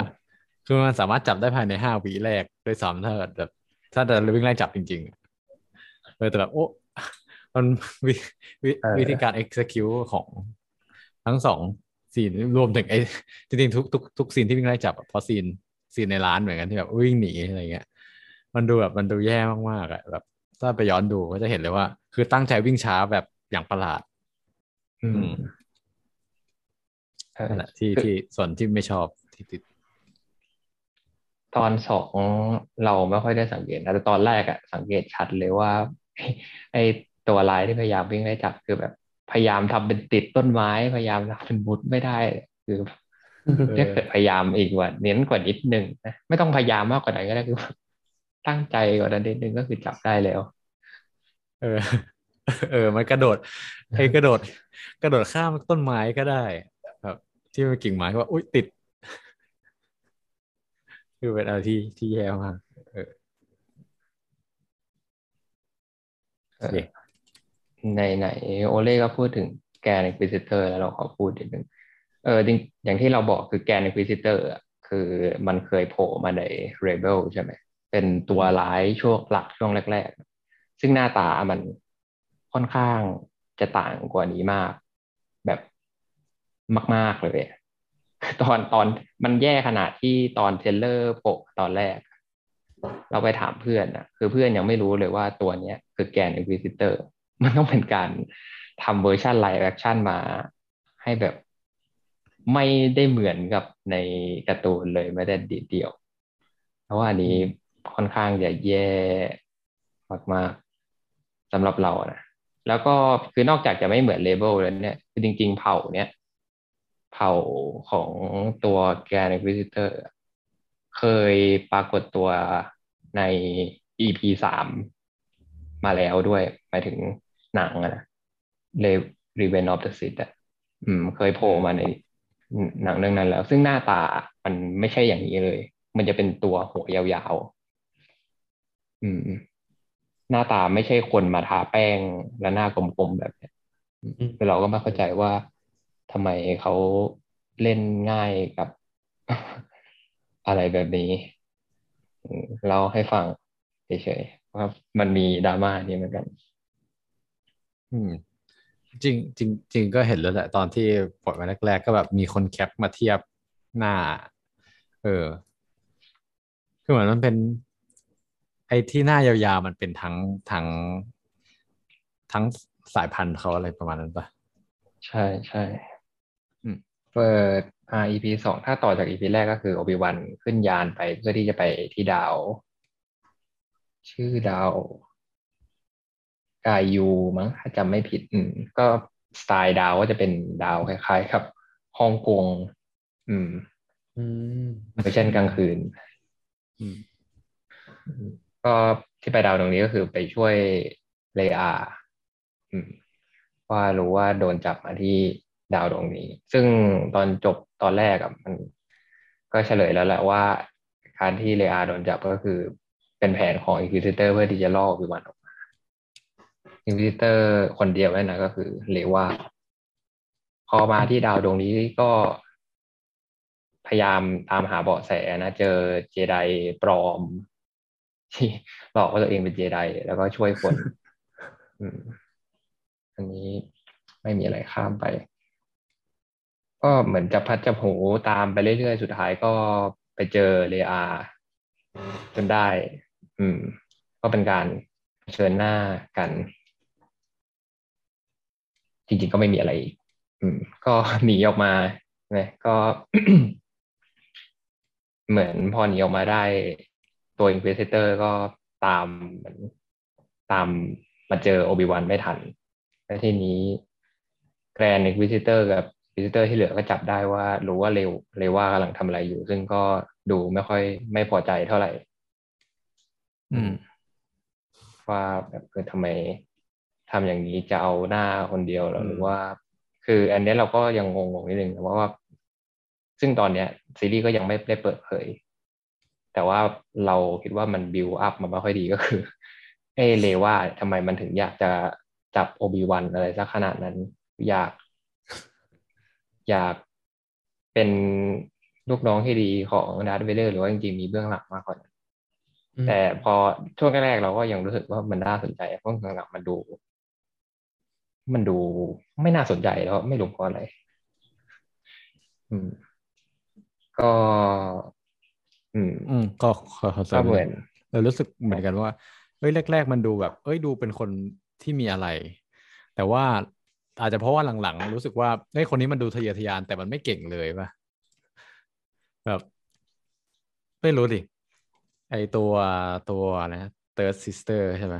คือมันสามารถจับได้ภายในห้าวิแรกด้วยซ้ำถ้าเกิดแบบถ้าจะวิ่งไล่จับจริงๆเออแต่แบบโอ้มันวิวิเออวิธีการ execute ของทั้งสอง scene รวมถึงไอ้จริงๆทุกทุกทุก scene ที่วิ่งไล่จับอะเพราะ scene scene ในร้านเหมือนกันที่แบบวิ่งหนีอะไรเงี้ย มันดูแบบมันดูแย่มากๆอะแบบถ้าไปย้อนดูก็จะเห็นเลยว่า คือตั้งใจวิ่งช้าแบบอย่างประหลาด อืมนั่นแหละที่คือที่ส่วนที่ไม่ชอบที่ติด ตอนสองเราไม่ค่อยได้สังเกตนะแต่ตอนแรกอะสังเกตชัดเลยว่า ไอ้ตัวลายที่พยายามวิ่งไล่จับคือแบบ พยายามทำเป็นติดต้นไม้ พยายามทำเป็นมุดไม่ได้ คือ ถ้าเกิดพยายามอีกกว่า เน้นกว่านิดนึงนะไม่ต้องพยายามมากกว่านั้นก็ได้คือตั้งใจกว่านั้นนิดนึงก็คือจับได้แล้ว เออ เออ มันกระโดดไอ้กระโดด กระโดดข้ามต้นไม้ก็ได้แบบที่มันกิ่งไม้ก็ว่าอุ้ยติด คือเป็นอะไรที่ที่แย่มากเออโอเคในไหนโอเล่ก็พูดถึงแกน Inquisitor แล้วเราขอพูดนิดนึง เออดิอย่างที่เราบอกคือแกน Inquisitor อะคือมันเคยโผล่มาใน Rebel ใช่ไหมเป็นตัวร้ายช่วงหลักช่วงแรก ๆ ซึ่งหน้าตามันค่อนข้างจะต่างกว่านี้มาก แบบมาก ๆ เลย ตอนตอนมันแย่ขนาดที่ตอน trailer โผล่ตอนแรก เราไปถามเพื่อนอะ คือเพื่อนยังไม่รู้เลยว่าตัวเนี้ยคือแกน Inquisitor มันต้องเป็นการทำ version live action มาให้แบบ ไม่ได้เหมือนกับในการ์ตูนเลยไม่ได้ดีเดียว เพราะว่าอันนี้ค่อนข้างจะแย่มากๆสำหรับเรานะแล้วก็คือนอกจากจะไม่เหมือนเลเบลแล้วเนี่ยคือจริง ๆ เผ่าเนี้ยเผ่าของตัวแกน Inquisitor อะเคยปรากฏตัวใน EP สามมาแล้วด้วยหมายถึงหนังอะนะ Revenge of the Sith อะอืมเคยโผล่มาใน หนังเรื่องนั้นแล้ว ซึ่งหน้าตามันไม่ใช่อย่างนี้เลย มันจะเป็นตัวหัวยาวๆอืม หน้าตาไม่ใช่คนมาทาแป้งและหน้ากลมๆแบบเนี้ยอืมคือเราก็ไม่เข้าใจว่าทำไมเขาเล่นง่ายกับอะไรแบบนี้อืมเราให้ฟังเฉยๆว่ามันมีดราม่านี้เหมือนกัน อืม จริงจริงจริงก็เห็นแล้วแหละตอนที่ปล่อยมาแรกๆก็แบบมีคนแคปมาเทียบหน้า เออ คือเหมือนมันเป็น ไอ้ที่หน้ายาวๆมันเป็นทั้งทั้งทั้งสายพันธุ์เขาอะไรประมาณนั้นปะใช่ใช่อืมเปิดอ่า EP สองถ้าต่อจาก EP แรกก็คือโอบิวันขึ้นยานไปเพื่อที่จะไปที่ดาว ชื่อดาว กายูมั้งถ้าจำไม่ผิดอืมก็สไตล์ดาวก็จะเป็นดาวคล้ายๆกับฮ่องกงอืม อืมเวอร์ชันกลางคืน อืม ก็ที่ไปดาวตรงนี้ก็คือไปช่วยเลอาอืม ว่ารู้ว่าโดนจับมาที่ดาวดวงนี้ ซึ่งตอนจบตอนแรกอะมัน ก็เฉลยแล้วแหละว่าการที่เลอาโดนจับก็คือเป็นแผนของ Inquisitor เพื่อที่จะล่อโอบิวันออกมา อินควิซิเตอร์คนเดียวนั่นนะก็คือเลว่าพอมาที่ดาวดวงนี้ก็พยายามตามหาเบาะแสนะเจอเจไดปลอม ที่หลอกว่าตัวเองเป็นเจไดแล้วก็ช่วยคนอืมอันนี้ไม่มีอะไรข้ามไป ก็เหมือนจะพัดจะผูตามไปเรื่อยๆ สุดท้ายก็ไปเจอเลอาจนได้ อืม ก็เป็นการเผชิญหน้ากัน จริง ๆ ก็ไม่มีอะไร อืม ก็หนีออกมาเนี่ยก็เหมือนพอหนีออกมาได้ตัวอิน q u เ s เตอร์ก็ตามเหมือนตามมาเจอโอบิวันไม่ทันแล้วทีนี้แกรนด์อิน q u เ s เตอร์กับวิสิเตอร์ที่เหลือก็จับได้ว่ารู้ว่าเรวาเรว่ากำลังทำอะไรอยู่ ซึ่งก็ดูไม่ค่อยไม่พอใจเท่าไหร่ อืม ว่าแบบคือทำไม ทำอย่างนี้จะเอาหน้าคนเดียวเหรอหรือว่า คืออันนี้เราก็ยังงงๆนิดนึงว่าว่า ซึ่งตอนเนี้ย ซีรีส์ก็ยังไม่ได้เปิดเผย แต่ว่าเราคิดว่ามันบิวอัพมาไม่ค่อยดีก็คือเอเลว่าทำไมมันถึงอยากจะจับโอบิวันอะไรสักขนาดนั้น อยาก อยากเป็นลูกน้องที่ดีของดาร์ธเวเลอร์หรือว่าจริงๆมีเบื้องหลังมากกว่านั้นอืมแต่พอช่วงแรกๆเราก็ยังรู้สึกว่ามันน่าสนใจเพราะหลังๆมันดู มันดูไม่น่าสนใจแล้วไม่รู้เพราะอะไรอืม ก็ อืม อืม ก็ขอขอเสริก็มเหมือนเออรู้สึกเหมือนกันว่าเอ้ยแรก ๆ มันดูแบบ เอ้ยดูเป็นคนที่มีอะไร แต่ว่าอาจจะเพราะว่าหลังๆ รู้สึกว่าเอ้ยคนนี้มันดูทะเยอทะยานแต่มันไม่เก่งเลยป่ะแบบไม่รู้ดิไอตัวตัวอะไรนะ third sister ใช่ไหม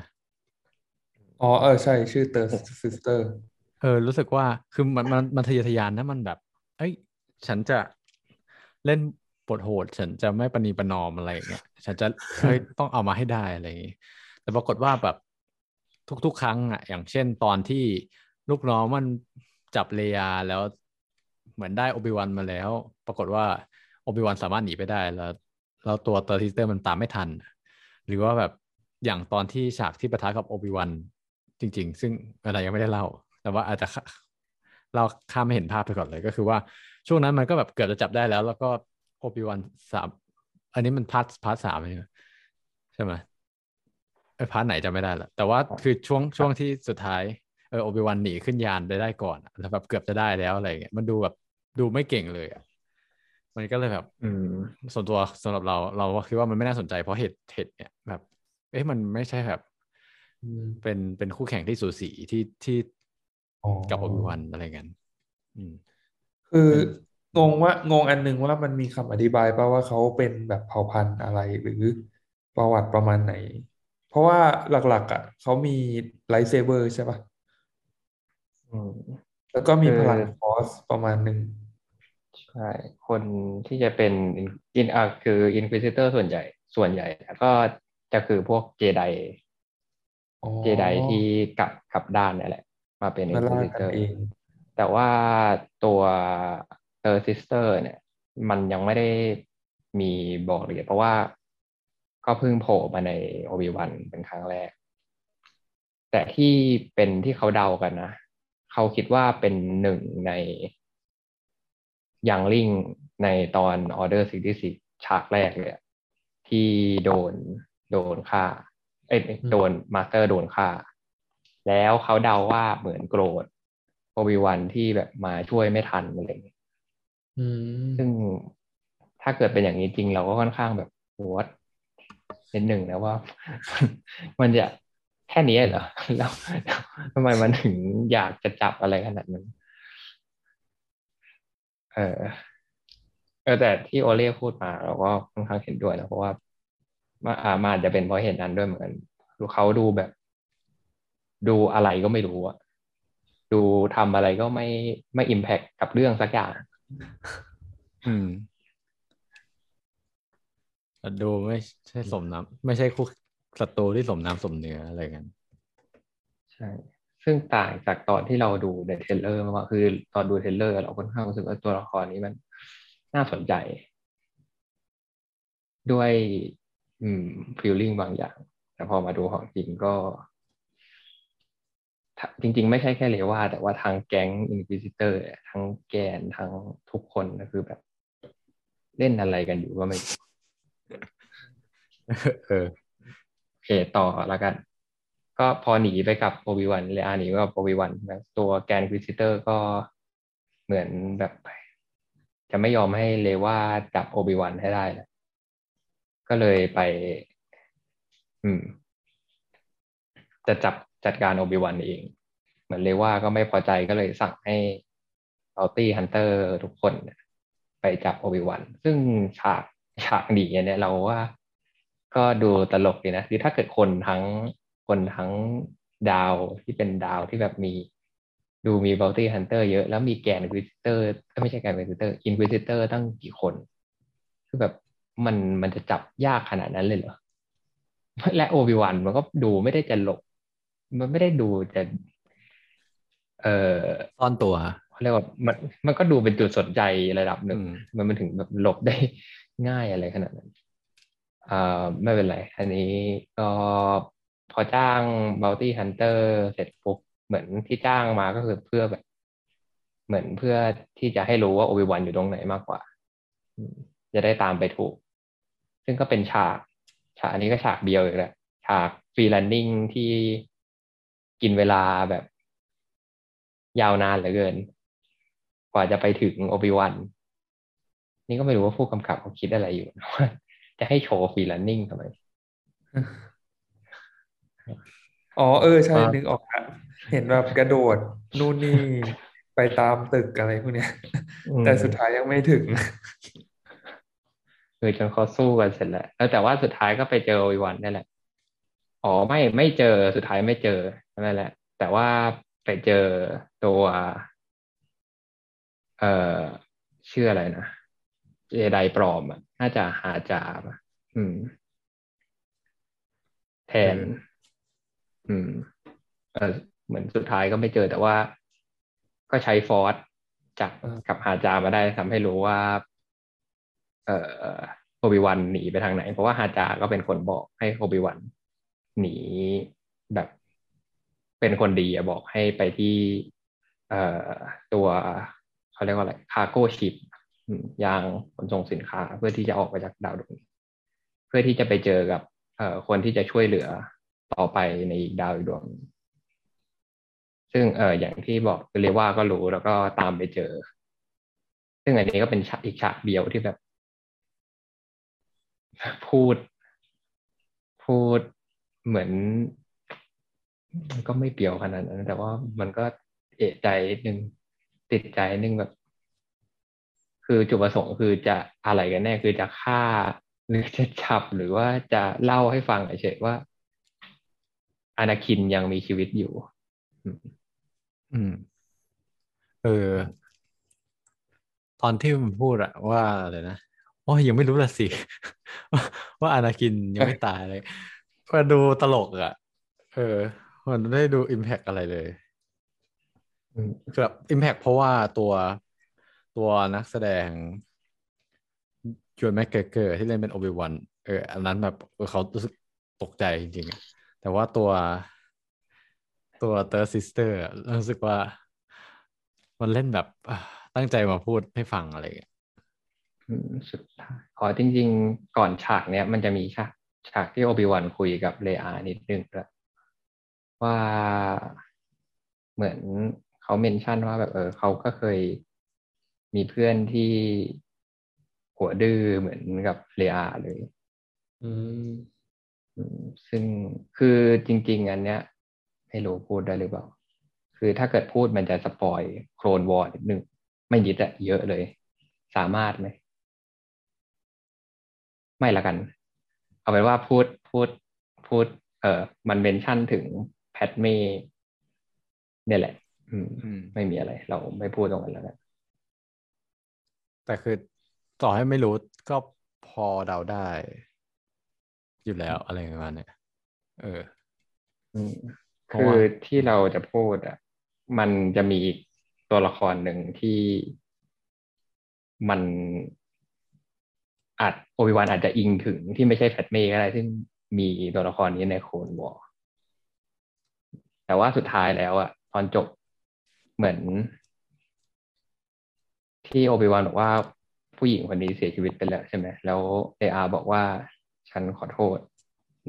อ๋อเออใช่ชื่อ third sister เออรู้สึกว่าคือมันมันมันทะเยอทะยานนะมันแบบ เอ้ย ฉันจะเล่นบทโหด ฉันจะไม่ประนีประนอมอะไรอย่างเงี้ยฉันจะเฮ้ยต้องเอามาให้ได้อะไรอย่างงี้แต่ปรากฏว่าแบบทุก ๆ ครั้งอะ อย่างเช่นตอนที่ลูกน้องมันจับเลอาแล้วเหมือนได้โอบิวันมาแล้ว ปรากฏว่าโอบิวันสามารถหนีไปได้แล้วแล้วตัว Third Sister มันตามไม่ทัน หรือว่าแบบอย่างตอนที่ฉากที่ปะทะกับโอบิวัน จริง ๆ ซึ่งเรายังไม่ได้เล่า แต่ว่าอาจจะเราข้ามไม่เห็นภาพไปก่อนเลยก็คือว่าช่วงนั้นมันก็แบบเกือบจะจับได้แล้ว แล้วก็โอบิวันสามอันนี้มัน part part สามใช่ไหมไอ part ไหนจำไม่ได้ละแต่ว่าคือช่วงช่วงที่สุดท้ายเออโอบิวันหนีขึ้นยานไปได้ก่อนแล้วแบบเกือบจะได้แล้วอะไรเงี้ยมันดูแบบดูไม่เก่งเลยอะมันก็เลยแบบ อืมส่วนตัวสำหรับเรา เราก็คิดว่ามันไม่น่าสนใจเพราะเหตุเหตุเนี่ยแบบ เอ๊ะมันไม่ใช่แบบอืม เป็นเป็นคู่แข่งที่สูสีที่ที่อ๋อกับโอบิวันอะไรกันอืมคืองงว่างงอันหนึ่งว่ามันมีคำอธิบายป่ะว่าเขาเป็นแบบเผ่าพันธุ์อะไรหรือประวัติประมาณไหน เพราะว่าหลัก ๆ อะเขามี lightsaber ใช่ป่ะอืมแล้วก็มีคือพลัง Force ประมาณหนึ่งใช่ คนที่จะเป็นอินอะคือ Inquisitor ส่วนใหญ่ส่วนใหญ่ก็จะคือพวกเจไดอ๋อ เจไดที่กลับกลับด้านนี่แหละ มาเป็น Inquisitor เองแต่ว่าตัว Third Sister เนี่ย มันยังไม่ได้มีบอกละเอียดเพราะว่าก็เพิ่งโผล่มาในโอบิวันเป็นครั้งแรก แต่ที่เป็นที่เขาเดากันนะ เขาคิดว่าเป็นหนึ่งใน youngling ในตอน Order sixty-six ฉากแรกเลยอะที่โดนโดนฆ่า เอ้ยโดนมาสเตอร์โดนฆ่า แล้วเขาเดาว่าเหมือนโกรธโอบิวันที่แบบมาช่วยไม่ทันอะไรอย่างเงี้ยอืมซึ่งถ้าเกิดเป็นอย่างนี้จริงเราก็ค่อนข้างแบบวดนิดหนึ่งนะว่า มันจะแค่นี้เหรอแล้วแล้วทำไมมันถึงอยากจะจับอะไรขนาดนั้นเออเออแต่ที่โอเล่พูดมาเราก็ค่อนข้างเห็นด้วยนะเพราะว่า มาอามาอาจจะเป็นเพราะเหตุนั้นด้วยเหมือนกันดูเขาดูแบบ ดูอะไรก็ไม่รู้อะดูทำอะไรก็ไม่ไม่อิมแพคกับเรื่องสักอย่าง อืมแต่ดูไม่ใช่สมน้ำไม่ใช่คู่ศัตรูที่สมน้ำสมเนื้ออะไรกัน ใช่ ซึ่งต่างจากตอนที่เราดูใน trailer มากๆคือตอนดู trailer เราค่อนข้างรู้สึกว่าตัวละครนี้มันน่าสนใจ ด้วย อืม feeling บางอย่าง แต่พอมาดูของจริงก็ถ้าจริง ๆ ไม่ใช่แค่เลว่า แต่ว่าทางแก๊ง Inquisitor ทั้ง Grand ทั้งทุกคนก็คือแบบ เล่นอะไรกันอยู่ก็ไม่รู้เออโอเคต่อแล้วกัน ก็พอหนีไปกับโอบิวันเลอาหนีไปกับโอบิวันนะตัว Grand Inquisitor ก็เหมือนแบบ จะไม่ยอมให้เลว่าจับโอบิวันให้ได้แหละ ก็เลยไป อืม จะจับจัดการโอบิวันเอง เหมือนเลว่าก็ไม่พอใจก็เลยสั่งให้ bounty hunter ทุกคนไปจับโอบิวันซึ่งฉากฉากหนีเนี่ยเราว่าก็ดูตลกดีนะคือถ้าเกิดคนทั้งคนทั้งดาวที่เป็นดาวที่แบบมีดูมี bounty hunter เยอะ แล้วมี Grand Inquisitor ไม่ใช่ Grand Inquisitor Inquisitor ตั้งกี่คน คือแบบ มันมันจะจับยากขนาดนั้นเลยเหรอและโอบิวันมันก็ดูไม่ได้จะหลบ มันไม่ได้ดูจะ เอ่อซ่อนตัวเขาเรียกว่ามันมันก็ดูเป็นจุดสนใจระดับหนึ่งมันมันถึงแบบหลบได้ง่ายอะไรขนาดนั้นอ่าไม่เป็นไร อันนี้ก็พอจ้าง bounty hunter เสร็จปุ๊บเหมือนที่จ้างมาก็คือเพื่อแบบ เหมือนเพื่อที่จะให้รู้ว่าโอบิวันอยู่ตรงไหนมากกว่า จะได้ตามไปถูก ซึ่งก็เป็นฉาก ฉากอันนี้ก็ฉากเดียวอีกแหละฉาก free running ที่กินเวลาแบบ ยาวนานเหลือเกิน กว่าจะไปถึงโอบิวัน นี่ก็ไม่รู้ว่าผู้กำกับเขาคิดอะไรอยู่ว่าจะให้โชว์ free running ทำไมอ๋อเออ ใช่ นึกออกแล้วเห็นแบบกระโดด นู่นนี่ ไปตามตึกอะไรพวกเนี้ย แต่สุดท้ายยังไม่ถึง คือจนเขาสู้กันเสร็จแล้วแต่ว่าสุดท้ายก็ไปเจอวิวันนั่นแหละอ๋อไม่ไม่เจอสุดท้ายไม่เจอนั่นแหละ แต่ว่าไปเจอตัว เอ่อชื่ออะไรนะเจไดปลอมอะน่าจะหาจาบอืม แทน อืม เออเหมือนสุดท้ายก็ไม่เจอแต่ว่าก็ใช้ฟอร์สจากกับหาจามาได้ทำให้รู้ว่า เอ่อโอบิวันหนีไปทางไหน เพราะว่าฮาจาก็เป็นคนบอกให้โอบิวันหนีแบบเป็นคนดีอะบอกให้ไปที่ เอ่อตัวเขาเรียกว่าอะไรคารโก้ชิปยางขนส่งสินค้า เพื่อที่จะออกไปจากดาวดวงนี้เพื่อที่จะไปเจอกับเอ่อคนที่จะช่วยเหลือต่อไปในอีกดาวอีกดวง ซึ่งเอออย่างที่บอกเรียว่าก็รู้แล้วก็ตามไปเจอ ซึ่งอันนี้ก็เป็นอีกฉากเดียวที่แบบ พูด พูดเหมือนก็ไม่เปี่ยวขนาดนั้นแต่ว่ามันก็เอะใจนึงติดใจนึงแบบ คือจุดประสงค์คือจะอะไรกันแน่คือจะฆ่า หรือจะจับหรือว่าจะเล่าให้ฟังเฉยว่าอนาคินยังมีชีวิตอยู่ อืม เออ ตอนที่มันพูดอะว่าอะไรนะ โอ้ยยังไม่รู้ละสิ ว่าอนาคินยังไม่ตายเลยมาดูตลกอะเออ มันไม่ได้ดู impact อะไรเลยแบบ impact เพราะว่าตัวตัวนักแสดงจวนแม็กเกอร์ที่เล่นเป็นโอบิวันเออ อันนั้นแบบเขารู้สึกตกใจจริงๆ แต่ว่าตัว Third Sister รู้สึกว่า มันเล่นแบบตั้งใจมาพูดให้ฟังอะไรอย่างเงี้ย สุดท้ายขอจริง ๆ ก่อนฉากเนี้ยมันจะมีฉากฉากที่โอบิวันคุยกับเลอานิดนึงด้วยว่าเหมือนเขา mention ว่าแบบเออเขาก็เคยมีเพื่อนที่หัวดื้อเหมือนกับเลอาเลย อืมซึ่งคือจริง ๆ อันเนี้ยไม่รู้พูดได้หรือเปล่า คือถ้าเกิดพูดมันจะ spoil Clone Wars นิดนึง ไม่ยิดอะเยอะเลย สามารถไหม ไม่ละกัน เอาเป็นว่าพูดพูดพูด เออมัน mention ถึงแพดเม่เนี่ยแหละ อืมไม่มีอะไร เราไม่พูดตรงนั้นแล้วกันแต่คือต่อให้ไม่รู้ก็พอเดาได้ อยู่แล้วอะไรประมาณนี้เอออืมคือที่เราจะพูดอะ มันจะมีอีกตัวละครหนึ่งที่มันอาจ โอวิวันอาจจะอิงถึงที่ไม่ใช่แฟตเมย์ก็ได้ซึ่งมีตัวละครนี้ในโคนวอร์แต่ว่าสุดท้ายแล้วอะตอนจบเหมือน ที่โอบิวันบอกว่าผู้หญิงคนนี้เสียชีวิตไปแล้วใช่ไหมแล้วเออาบอกว่าฉันขอโทษ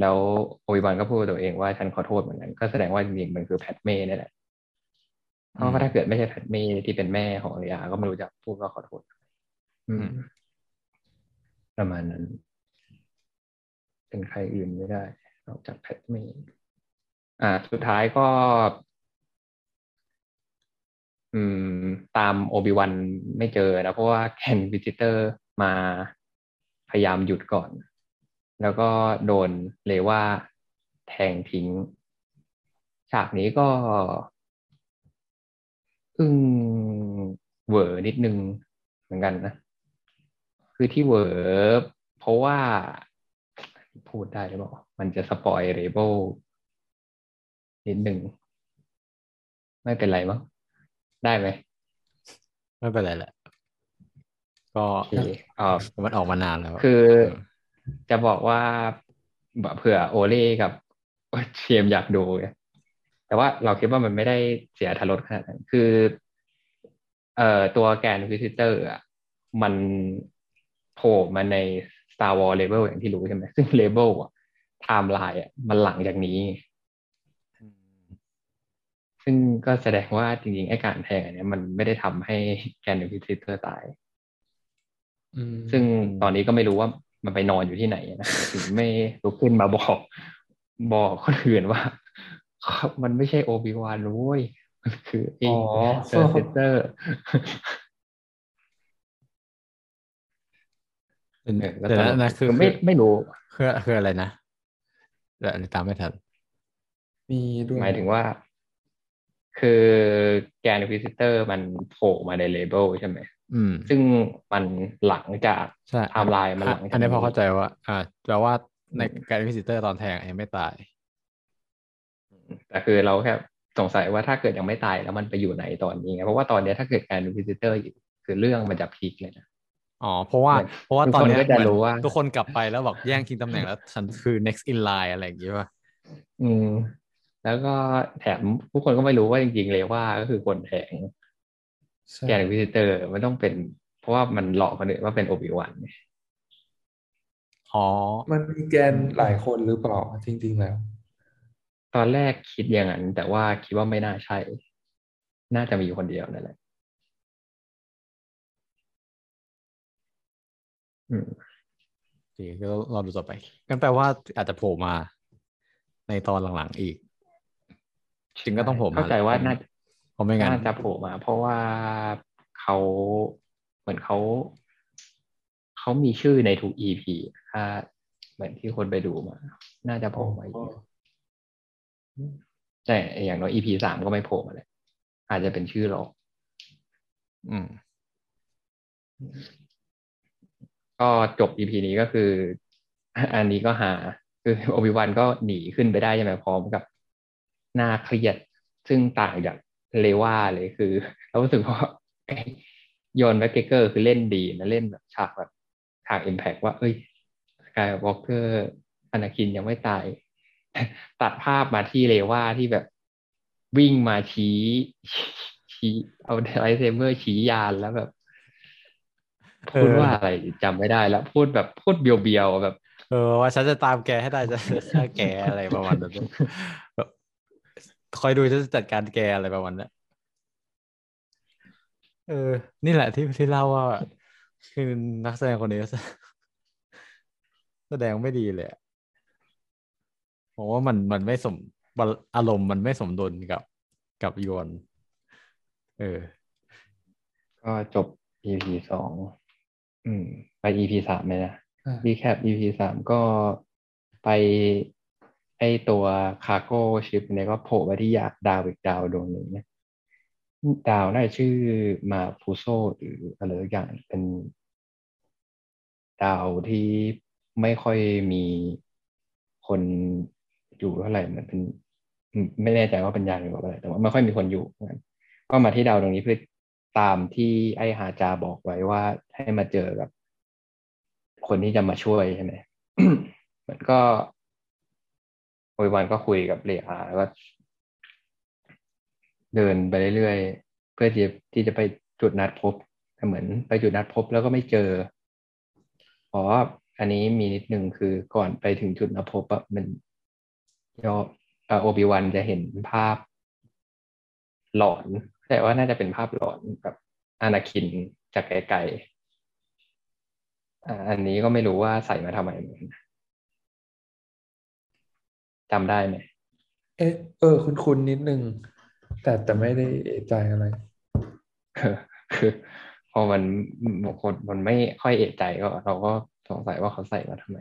แล้วโอวิบันก็พูดตัวเองว่าฉันขอโทษเหมือนกันก็แสดงว่าจริงๆมันคือแพทเม่นี่แหละเพราะว่าถ้าเกิดไม่ใช่แพทเม่ที่เป็นแม่ของเรียก็ไม่รู้จะพูดว่าขอโทษ อืม ประมาณนั้น เป็นใครอื่นไม่ได้ นอกจากแพทม่อ่า สุดท้ายก็ อืม ตามโอบิวันไม่เจอนะเพราะว่าแคนวิจิเตอร์มาพยายามหยุดก่อน แล้วก็โดนเลว่าแทงทิ้ง ฉากนี้ก็อึ้งเวอนิดนึงเหมือนกันนะ คือที่เหวอเพราะว่าพูดได้หรือเปล่ามันจะสปอยเรเบิลนิดหนึ่ง ไม่เป็นไรมั้งได้ไหม ไม่เป็นไรแหละ ก็โอเคอ่ามันออกมานานแล้ว คือจะบอกว่าแบบเผื่อโอเล่กับเชียมอยากดูไงแต่ว่าเราคิดว่ามันไม่ได้เสียอรรถรสขนาดนั้นคือ เอ่อตัว Grand Inquisitor อะมัน โผล่มาใน Star Wars Rebels อย่างที่รู้ใช่ไหมซึ่ง Level อะไทม์ไลน์อะมันหลังจากนี้ ซึ่งก็แสดงว่าจริงๆไอ้การแทงอันเนี้ยมันไม่ได้ทำให้ Grand Inquisitor ตายอืมซึ่งตอนนี้ก็ไม่รู้ว่ามันไปนอนอยู่ที่ไหนนะถึงไม่ลุกขึ้นมาบอก บอกคนอื่นว่า มันไม่ใช่โอบิวานนะเว้ยมันคือไอ้อ๋อเซอร์เซเตอร์ เดี๋ยวนะนะคือไม่ไม่รู้คือคืออะไรนะเดี๋ยวอันนี้ตามไม่ทันมีด้วยหมายถึงว่า คือแกนวิซิเตอร์มันโผล่มาในเลเบลใช่ไหมอืมซึ่งมันหลังจากใช่ไทม์ไลน์มันหลังจากอันนี้พอนี้เข้าใจว่า อ่าแปลว่า Grand Inquisitor โดนแทงยังไม่ตาย แต่คือเราแค่สงสัยว่าถ้าเกิดยังไม่ตายแล้วมันไปอยู่ไหนตอนนี้ไงเพราะว่าตอนเนี้ยถ้าเกิด Grand Inquisitor อยู่คือเรื่องมันจะพลิกเลยนะ อ๋อเพราะว่าเหมือนเพราะว่าตอนเนี้ยทุกคนก็จะเหมือนรู้ว่า ทุกคนกลับไปแล้วบอกแย่งชิงตำแหน่งแล้วฉันคือ next in line อะไรอย่างงี้ป่ะอืม แล้วก็แถมทุกคนก็ไม่รู้ว่าจริงๆเลยว่าก็คือโดนแทงใช่ Grand Inquisitor มันต้องเป็น เพราะว่ามันหลอกคนอื่นว่าเป็นโอบิวันอ๋อ มันมี Grand หลายคนหรือเปล่าจริง ๆ แล้ว ตอนแรกคิดอย่างนั้น แต่ว่าคิดว่าไม่น่าใช่ น่าจะมีอยู่คนเดียวนั่นแหละ ดีก็รอดูต่อไปกันแปลว่าอาจจะโผล่มา ในตอนหลังๆอีกจริงก็ต้องโผล่มาเข้าใจว่าน่าเพราะไม่งั้นน่าจะโผล่มา เพราะว่าเขาเหมือนเขาเขามีชื่อในทุก EP ถ้าเหมือนที่คนไปดูมา น่าจะโผล่มาอีกแต่อย่างน้อย EP สามก็ไม่โผล่มาเลย อาจจะเป็นชื่อหรอกอืม ก็จบ EP นี้ก็คือ อันนี้ก็หา คือโอบิวันก็หนีขึ้นไปได้ใช่ไหมพร้อมกับหน้าเครียด ซึ่งต่างจาก Reva เลยคือเรารู้สึกว่า Ewan McGregor คือเล่นดีนะเล่นแบบฉากแบบฉาก impact ว่า เอ้ยสกายวอล์คเกอร์อนาคินยังไม่ตาย ตัดภาพมาที่ Reva ที่แบบวิ่งมาชี้ ชี้เอา lightsaber ชี้ยานแล้วแบบ พูดว่าอะไรจำไม่ได้แล้วพูดแบบพูดเบียวๆแบบ เออว่าฉันจะตามแกให้ได้จะฆ่าแกอะไรประมาณนั้นแบบคอยดูฉันจะจัดการแกอะไรประมาณนั้นเออ นี่แหละที่ที่เล่าว่า คือนักแสดงคนนี้แสดงไม่ดีเลยอะผมว่ามันมันไม่สมอารมณ์มันไม่สมดุลกับกับยวน เออ ก็จบ EP สอง อืม ไป EP สามเลยนะอ่า recap EP สามก็ไปไอตัว cargo ship เนี่ยก็โผล่มาที่ยาดาวอีกดาวดวงหนึ่งนะดาวน่าจะชื่อ Mapuzo หรืออะไรสักอย่างเป็นดาวที่ไม่ค่อยมีคนอยู่เท่าไหร่เหมือนเป็นอืมไม่แน่ใจว่าเป็นยานหรือว่าอะไรแต่ว่าไม่ค่อยมีคนอยู่เหมือนกันก็มาที่ดาวดวงนี้เพื่อ ตามที่ไอฮาจาบอกไว้ว่าให้มาเจอกับ คนที่จะมาช่วยใช่ไหมเหมือนก็โอยวันก็คุยกับเลอาแล้วก็เดินไปเรื่อยๆ เพื่อที่ที่จะไปจุดนัดพบแต่เหมือนไปจุดนัดพบแล้วก็ไม่เจอเพราะอันนี้มีนิดนึงคือก่อนไปถึงจุดนัดพบอะมันยอโอบิวันจะเห็นภาพหลอน แต่ว่าน่าจะเป็นภาพหลอนแบบอานาคินจากไกลๆอ่าอันนี้ก็ไม่รู้ว่าใส่มาทำไมเหมือนกันจำได้ไหมเอ๊ะเออ คุณคุณนิดนึง แต่แต่ไม่ได้เอะใจอะไรคือคือพอมันบางคนมันไม่ค่อยเอะใจก็ เราก็สงสัยว่าเขาใส่มาทำไม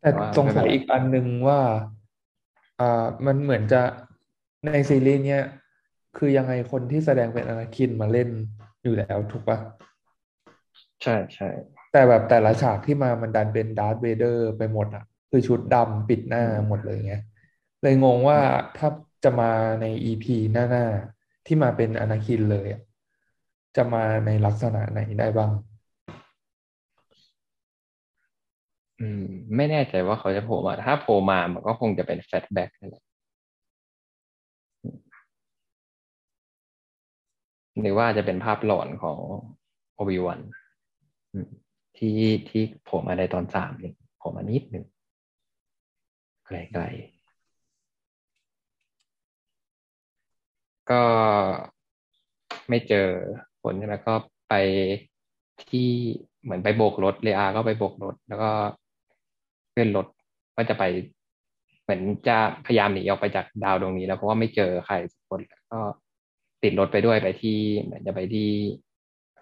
แต่ว่าสงสัยไม่เป็นไรอีกอันหนึ่งว่า อ่ามันเหมือนจะในซีรีส์เนี้ย คือยังไงคนที่แสดงเป็นอนาคินมาเล่นอยู่แล้วถูกปะใช่ใช่แต่แบบแต่ละฉากที่มามันดันเป็นดาร์ธเวเดอร์ไปหมดอะ คือชุดดำปิดหน้าหมดเลยไงเลยงงว่าถ้าจะมาใน EP หน้าๆ ที่มาเป็นอนาคินเลยอะจะมาในลักษณะไหนได้บ้าง อืม ไม่แน่ใจว่าเขาจะโผล่มา ถ้าโผล่มามันก็คงจะเป็น flashback นั่นแหละ หรือว่าจะเป็นภาพหลอนของโอบิวันที่ที่โผล่มาในตอนสามนี่โผล่มานิดหนึ่งไกลๆก็ไม่เจอคนใช่ไหมก็ไปที่เหมือนไปโบกรถเลอาก็ไปโบกรถ แล้วก็ขึ้นรถว่าจะไปเหมือนจะพยายามหนีออกไปจากดาวดวงนี้ แล้วเพราะว่าไม่เจอใครสักคนแล้วก็ ติดรถไปด้วยไปที่เหมือนจะไปที่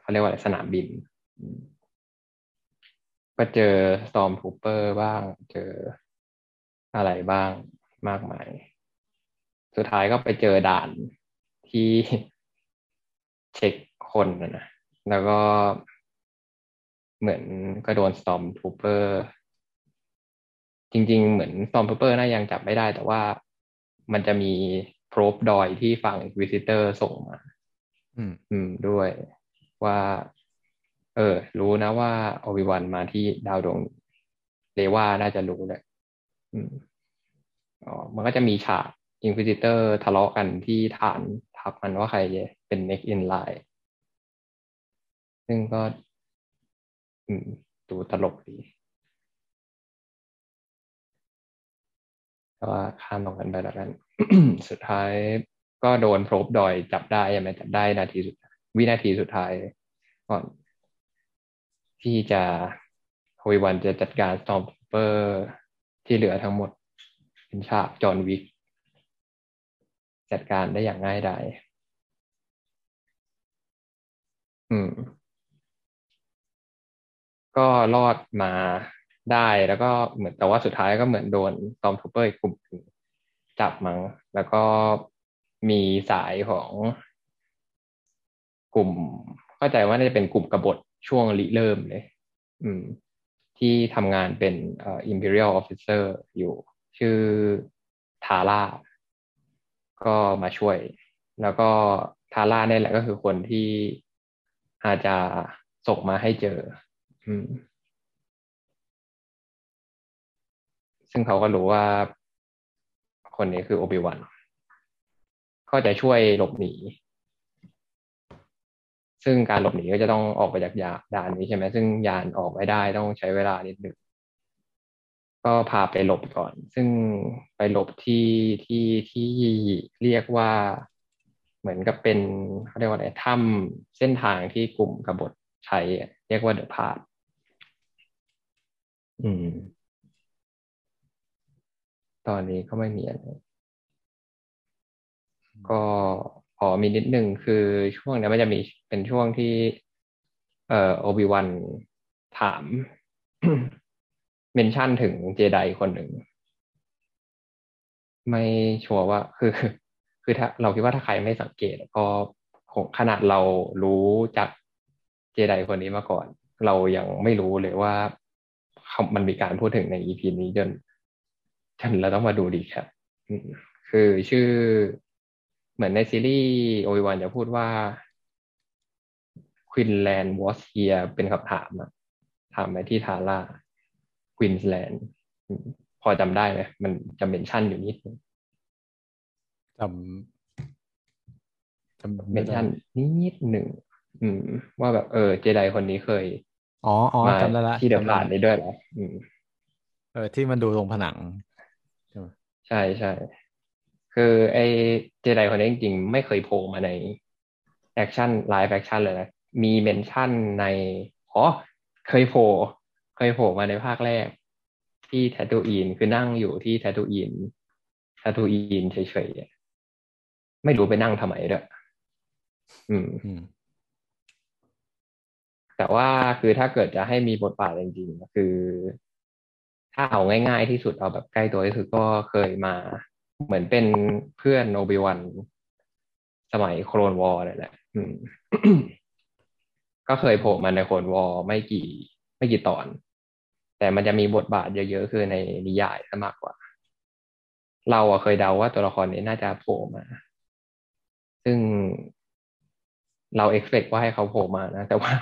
เขาเรียกว่าอะไรสนามบิน ก็เจอ Storm Trooper บ้าง เจออะไรบ้างมากมาย สุดท้ายก็ไปเจอด่านที่เช็คคนนะแล้วก็เหมือนก็โดน Storm Trooper จริง ๆ เหมือน Storm Trooper น่ายังจับไม่ได้ แต่ว่ามันจะมี รบดอยที่ฝั่ง Inquisitor ส่งมา อืม อืมด้วยว่า เออ รู้นะว่าโอวิวันมาที่ดาวดวงเลว่าน่าจะรู้แหละอืมอ๋อมันก็จะมีฉากอินควิซิเตอร์ทะเลาะกันที่ฐานทัพมันว่าใครเป็น next in line ซึ่งก็ อืม ดูตลกดี แต่ว่าข้ามตรงกันไปแล้วกัน สุดท้ายก็โดนโพรบดอยจับได้ใช่ไหมจับได้นาทีสุดวินาทีสุดท้ายก่อนที่จะโอบิวันจะจัดการ stormtrooper ที่เหลือทั้งหมดเป็นฉากจอห์นวิคจัดการได้อย่างง่ายดายอืม ก็รอดมา ได้แล้วก็เหมือนแต่ว่าสุดท้ายก็เหมือนโดน stormtrooper อีกกลุ่มจับมั้งแล้วก็มีสายของกลุ่ม เข้าใจว่าน่าจะเป็นกลุ่มกบฏช่วงริเริ่มเลย อืม ที่ทำงานเป็นเอ่อ Imperial Officer อยู่ ชื่อทาร่าก็มาช่วย แล้วก็ทาร่าเนี่ยแหละก็คือคนที่อาจจะส่งมาให้เจอ อืม ซึ่งเขาก็รู้ว่า คนนี้คือโอบิวันก็จะช่วยหลบหนี ซึ่งการหลบหนีก็จะต้องออกไปจากยาด่านนี้ใช่ไหมซึ่งยานออกไม่ได้ต้องใช้เวลานิดหนึ่งก็พาไปหลบก่อน ซึ่งไปหลบที่ที่ที่เรียกว่าเหมือนกับเป็นเขาเรียกว่าอะไรถ้ำเส้นทางที่กลุ่มกบฏใช้เรียกว่าเดอะพาดอืม ตอนนี้ก็ไม่มีอะไรก็พอมีนิดนึงคือช่วงนี้มันจะมีเป็นช่วงที่ เอ่อโอบิวันถาม เมนชั่นถึงเจไดคนหนึ่ง ไม่ชัวร์ว่าคือ คือถ้าเราคิดว่าถ้าใครไม่สังเกตก็คงขนาดเรารู้จากเจไดคนนี้มาก่อน เรายังไม่รู้เลยว่าเขามันมีการพูดถึงในอีพีนี้จน จนเราต้องมาดูดีครับอืมคือชื่อเหมือนในซีรีส์โอวิวันจะพูดว่า Queensland was here เป็นคำถามอะถามไปที่ทาร่า Queensland อืมพอจำได้ไหมมันจะเมนชั่นอยู่นิดนึงจำจำเมไม่นได้ชั่นนิดหนึ่งอืม ว่าแบบเออเจไดคนนี้เคย อ๋ออ๋อมาจำได้ละที่เดอะจำได้ผ่านละนี้ด้วยเหรออืมเออที่มันดูตรงผนังใช่ไหม ใช่ใช่คือไอ้เจไดคนนี้จริงๆ ไม่เคยโผล่มาในแอคชั่นไลฟ์แอคชั่นเลยนะ มีเมนชั่นในอ๋อเคยโผล่เคยโผล่มาในภาคแรก ที่แทตูอินคือนั่งอยู่ที่แทตูอินทาทูอีนเฉยๆไม่รู้ไปนั่งทำไมด้วยอืมอืม แต่ว่าคือถ้าเกิดจะให้มีบทบาทจริงๆคือถ้า เอาง่าย ๆ ที่สุดเอาแบบใกล้ตัวที่สุดก็เคยมา เหมือนเป็นเพื่อนโอบิวันสมัยโครนวอร์เลยแหละก็เคยโผล่มาในโครนวอร์ไม่กี่ ไม่กี่ตอน แต่มันจะมีบทบาทเยอะๆ คือในนิยายซะมากกว่า เราอะเคยเดาว่าตัวละครนี้น่าจะโผล่มา ซึ่งเราเอ็กเ t ว่าให้เขาโผล่มานะ แต่ว่า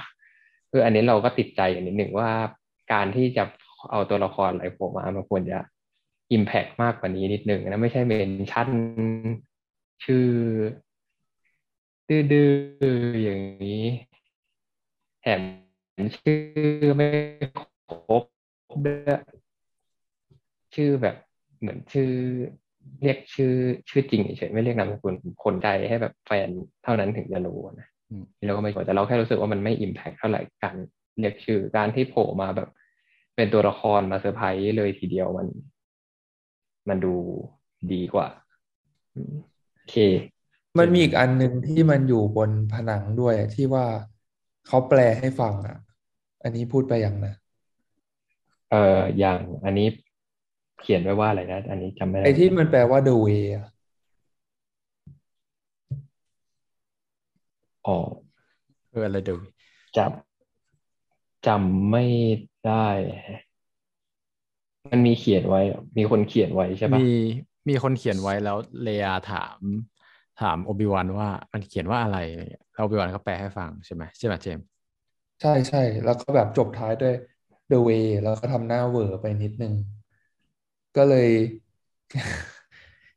คืออันนี้เราก็ติดใจอย่างนิดหนึ่งว่าการที่จะ เอาตัวละครอะไรโผล่มามันควรจะอิมแพกมากกว่านี้นิดหนึ่งนะไม่ใช่เมนชั่นชื่อ ดื้อๆอย่างนี้แถมชื่อไม่ครบด้วยชื่อแบบเหมือนชื่อเรียกชื่อชื่อจริงเฉยไม่เรียกนามสกุลคนใจให้แบบแฟนเท่านั้นถึงจะรู้นะอืมเราก็ไม่กดแต่เราแค่รู้สึกว่ามันไม่อิมแพกเท่าไหร่การเรียกชื่อการที่โผล่มาแบบ เป็นตัวละครมาเซอร์ไพรส์เลยทีเดียวมัน มันดูดีกว่าอืมโอเค มันมีอีกอันหนึ่งที่มันอยู่บนผนังด้วยที่ว่าเขาแปลให้ฟังอะ อันนี้พูดไปอย่างนะ เอ่ออย่างอันนี้เขียนไว้ว่าอะไรนะ อันนี้จำไม่ได้ไอ้ที่มันแปลว่า the way อะอ๋อเอออะไรเดี๋ยวจำจำไม่ ได้แฮะมันมีเขียนไว้เหรอมีคนเขียนไว้ใช่ปะมีมีคนเขียนไว้แล้วเลอาถาม ถามโอบิวันว่ามันเขียนว่าอะไรอะไรเงี้ยแล้วโอบิวันก็แปลให้ฟังใช่ไหมใช่ไหมเจมส์ใช่ใช่แล้วก็แบบจบท้ายด้วย the way แล้วก็ทำหน้าเหวอไปนิดนึง ก็เลย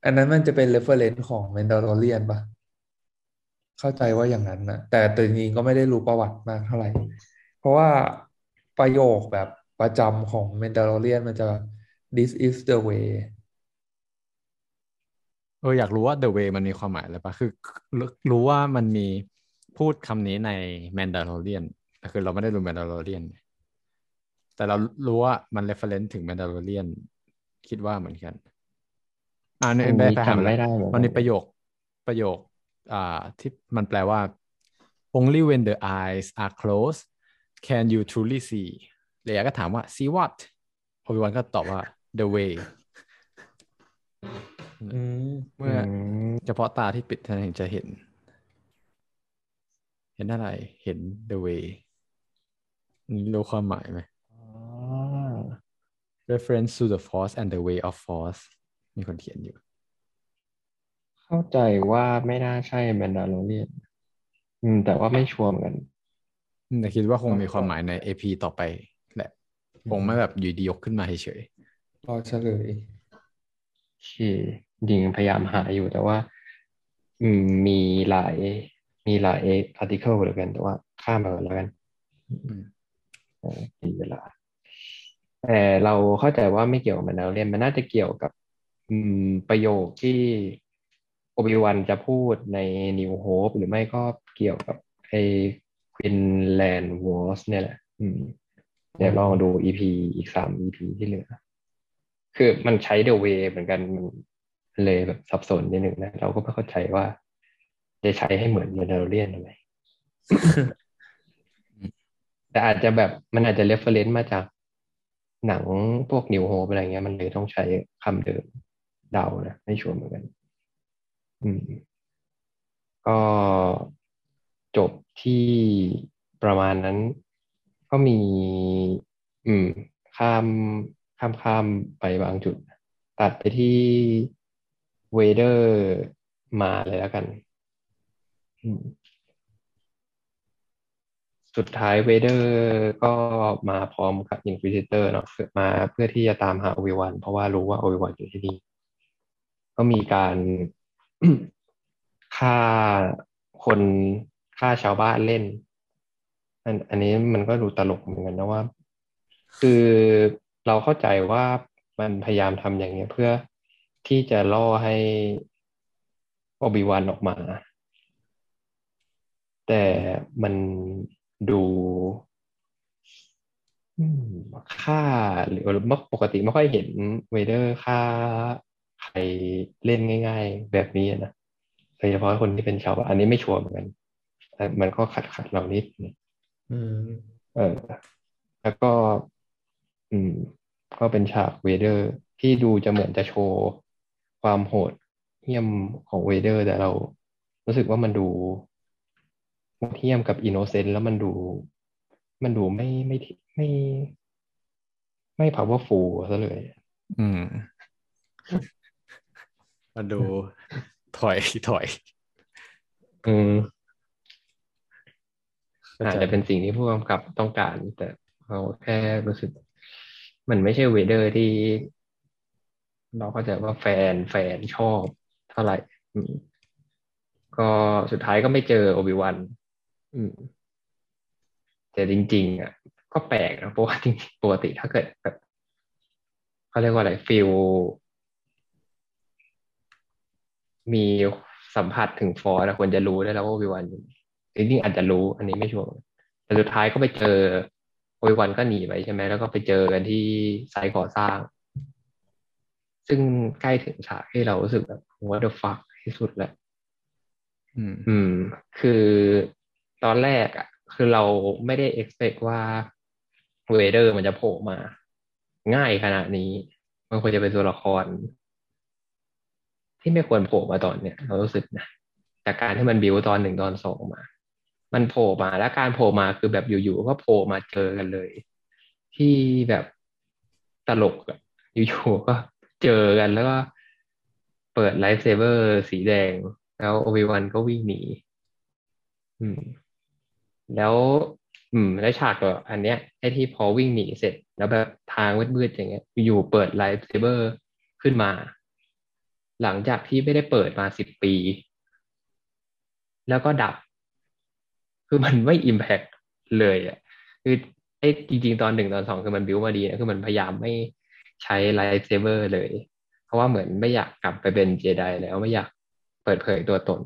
อันนั้นมันจะเป็น reference ของ Mandalorian ปะเข้าใจว่าอย่างนั้นนะแต่แต่จริงๆก็ไม่ได้รู้ประวัติมากเท่าไหร่ เพราะว่า ประโยคแบบประจำของ Mandalorian มันจะ this is the way เอออยากรู้ว่า the way มันมีความหมายอะไรปะคือรู้รู้ว่ามันมีพูดคำนี้ใน Mandalorian แต่คือเราไม่ได้รู้ Mandalorian แต่เรารู้ว่ามัน reference ถึง Mandalorian คิดว่าเหมือนกันอ่าในอันไปนี้ไปหาจำมาไม่แล้วได้เหมือนมันกัมีนประโยคประโยค อ่าที่มันแปลว่า only when the eyes are closed can you truly see เลยก็ถามว่า see what โอบิวันก็ตอบว่า the way อืมเมื่ออืมเฉพาะตาที่ปิดเท่านั้นถึงจะเห็น เห็นอะไร เห็น the way รู้ความหมายไหมอ๋อ reference to the force and the way of force มีคนเขียนอยู่ เข้าใจว่าไม่น่าใช่แมนดาโลเรียนอืมแต่ว่าไม่ชัวร์เหมือนกัน แต่คิดว่าคงมีความหมายใน AP ต่อไปแหละคงไม่แบบอยู่ดียกขึ้นมาเฉยรอเฉลยที่จริงพยายามหาอยู่แต่ว่าอืมมีหลาย มีหลายอาร์ติเคิลเหมือนกันแต่ว่าข้ามไปก่อนแล้วกันๆอืมเออมีเวลาแต่เราเข้าใจว่าไม่เกี่ยวกับมันแล้วเรียนมันน่าจะเกี่ยวกับอืมประโยคที่โอบิวันจะพูดใน New Hope หรือไม่ก็เกี่ยวกับไอ้ค วินแลนด์วอร์สเนี่ยแหละ อืมเดี๋ยวลองดู EP อีกสาม EP ที่เหลือ คือมันใช้ The Way เหมือนกันมันเลยแบบสับสนนิดหนึ่งนะ เราก็ไม่เข้าใจว่า จะใช้ให้เหมือน m a n d a l o r i a n ทำไมแต่อาจจะแบบมันอาจจะ reference มาจากหนังพวก New Hope อะไรเงี้ย มันเลยต้องใช้คำเดิมเดานะไม่ชัวร์เหมือนกัน อืม ก็ จบที่ประมาณนั้น ก็มี อืม ข้ามข้ามข้ามไปบางจุด ตัดไปที่เวเดอร์มาเลยแล้วกัน สุดท้ายเวเดอร์ก็มาพร้อมกับอินควิซิเตอร์เนาะมาเพื่อที่จะตามหาโอวิวัน เพราะว่ารู้ว่าโอวิวันอยู่ที่นี่ ก็มีการฆ่าคน ฆ่าชาวบ้านเล่น อันอันนี้มันก็ดูตลกเหมือนกันนะว่า คือเราเข้าใจว่ามันพยายามทำอย่างเงี้ยเพื่อที่จะล่อให้โอบิวันออกมา แต่มันดูอืมฆ่าหรือมื่อปกติไม่ค่อยเห็นเวเดอร์ฆ่าใครเล่นง่าย ๆ แบบนี้นะโดยเฉพาะคนที่เป็นชาวบ้านอันนี้ไม่ชัวร์เหมือนกัน มันก็ขัดขัดเรานิดนึงอืมเออ แล้วก็ อืม ก็เป็นฉากเวเดอร์ ที่ดูจะเหมือนจะโชว์ ความโหดเหี้ยมของเวเดอร์ แต่เรารู้สึกว่ามันดูโหดเหี้ยมกับ innocent แล้วมันดู มันดูไม่ไม่ไม่ ไม่ powerful ซะเลย อืมมาดูถอยถอย อืมเข้า อาจจะเป็นสิ่งที่ผู้กำกับต้องการ แต่เราแค่รู้สึก มันไม่ใช่เวเดอร์ที่ เราเข้าใจว่าแฟนแฟนชอบเท่าไหร่ก็สุดท้ายก็ไม่เจอโอบิวันแต่จริง ๆ อะ ก็แปลกนะเพราะว่าจริงๆปกติถ้าเกิดแบบเขาเรียกว่าอะไร feel มีสัมผัสถึง Force นะควรจะรู้ได้แล้วว่าโอบิวัน จริงๆอาจจะรู้ อันนี้ไม่ชัวร์แต่สุดท้ายก็ไปเจอโอบิวันก็หนีไปใช่ไหมแล้วก็ไปเจอกันที่ไซต์ก่อสร้าง ซึ่งใกล้ถึงฉากที่เรารู้สึกแบบ what the fuck ที่สุดแล้วอืมอืม คือตอนแรกอะ คือเราไม่ได้ expect ว่าเวเดอร์มันจะโผล่มา ง่ายขนาดนี้ มันควรจะเป็นตัวละคร ที่ไม่ควรโผล่มาตอนเนี้ยเรารู้สึกนะจากการที่มันบิวตอนหนึ่งตอนสองมา มันโผล่มาแล้วการโผล่มาคือแบบอยู่ๆก็โผล่มาเจอกันเลย ที่แบบตลกอะอยู่ๆก็เจอกันแล้วก็เปิด lightsaber สีแดง แล้วโอบิวันก็วิ่งหนีอืม แล้ว อืมแล้วฉากก็อันเนี้ยไอ้ที่พอวิ่งหนีเสร็จ แล้วแบบทางมืดๆอย่างเงี้ย อยู่ๆเปิด lightsaber ขึ้นมา หลังจากที่ไม่ได้เปิดมาสิบปี แล้วก็ดับ คือมันไม่ impact เลยอะคือไอ้จริง ๆ ตอนหนึ่งตอนสองคือมันบิวมาดีนะคือมันพยายามไม่ใช้ lightsaber เลย เพราะว่าเหมือนไม่อยากกลับไปเป็นเจไดแล้วไม่อยากเปิดเผยตัวตน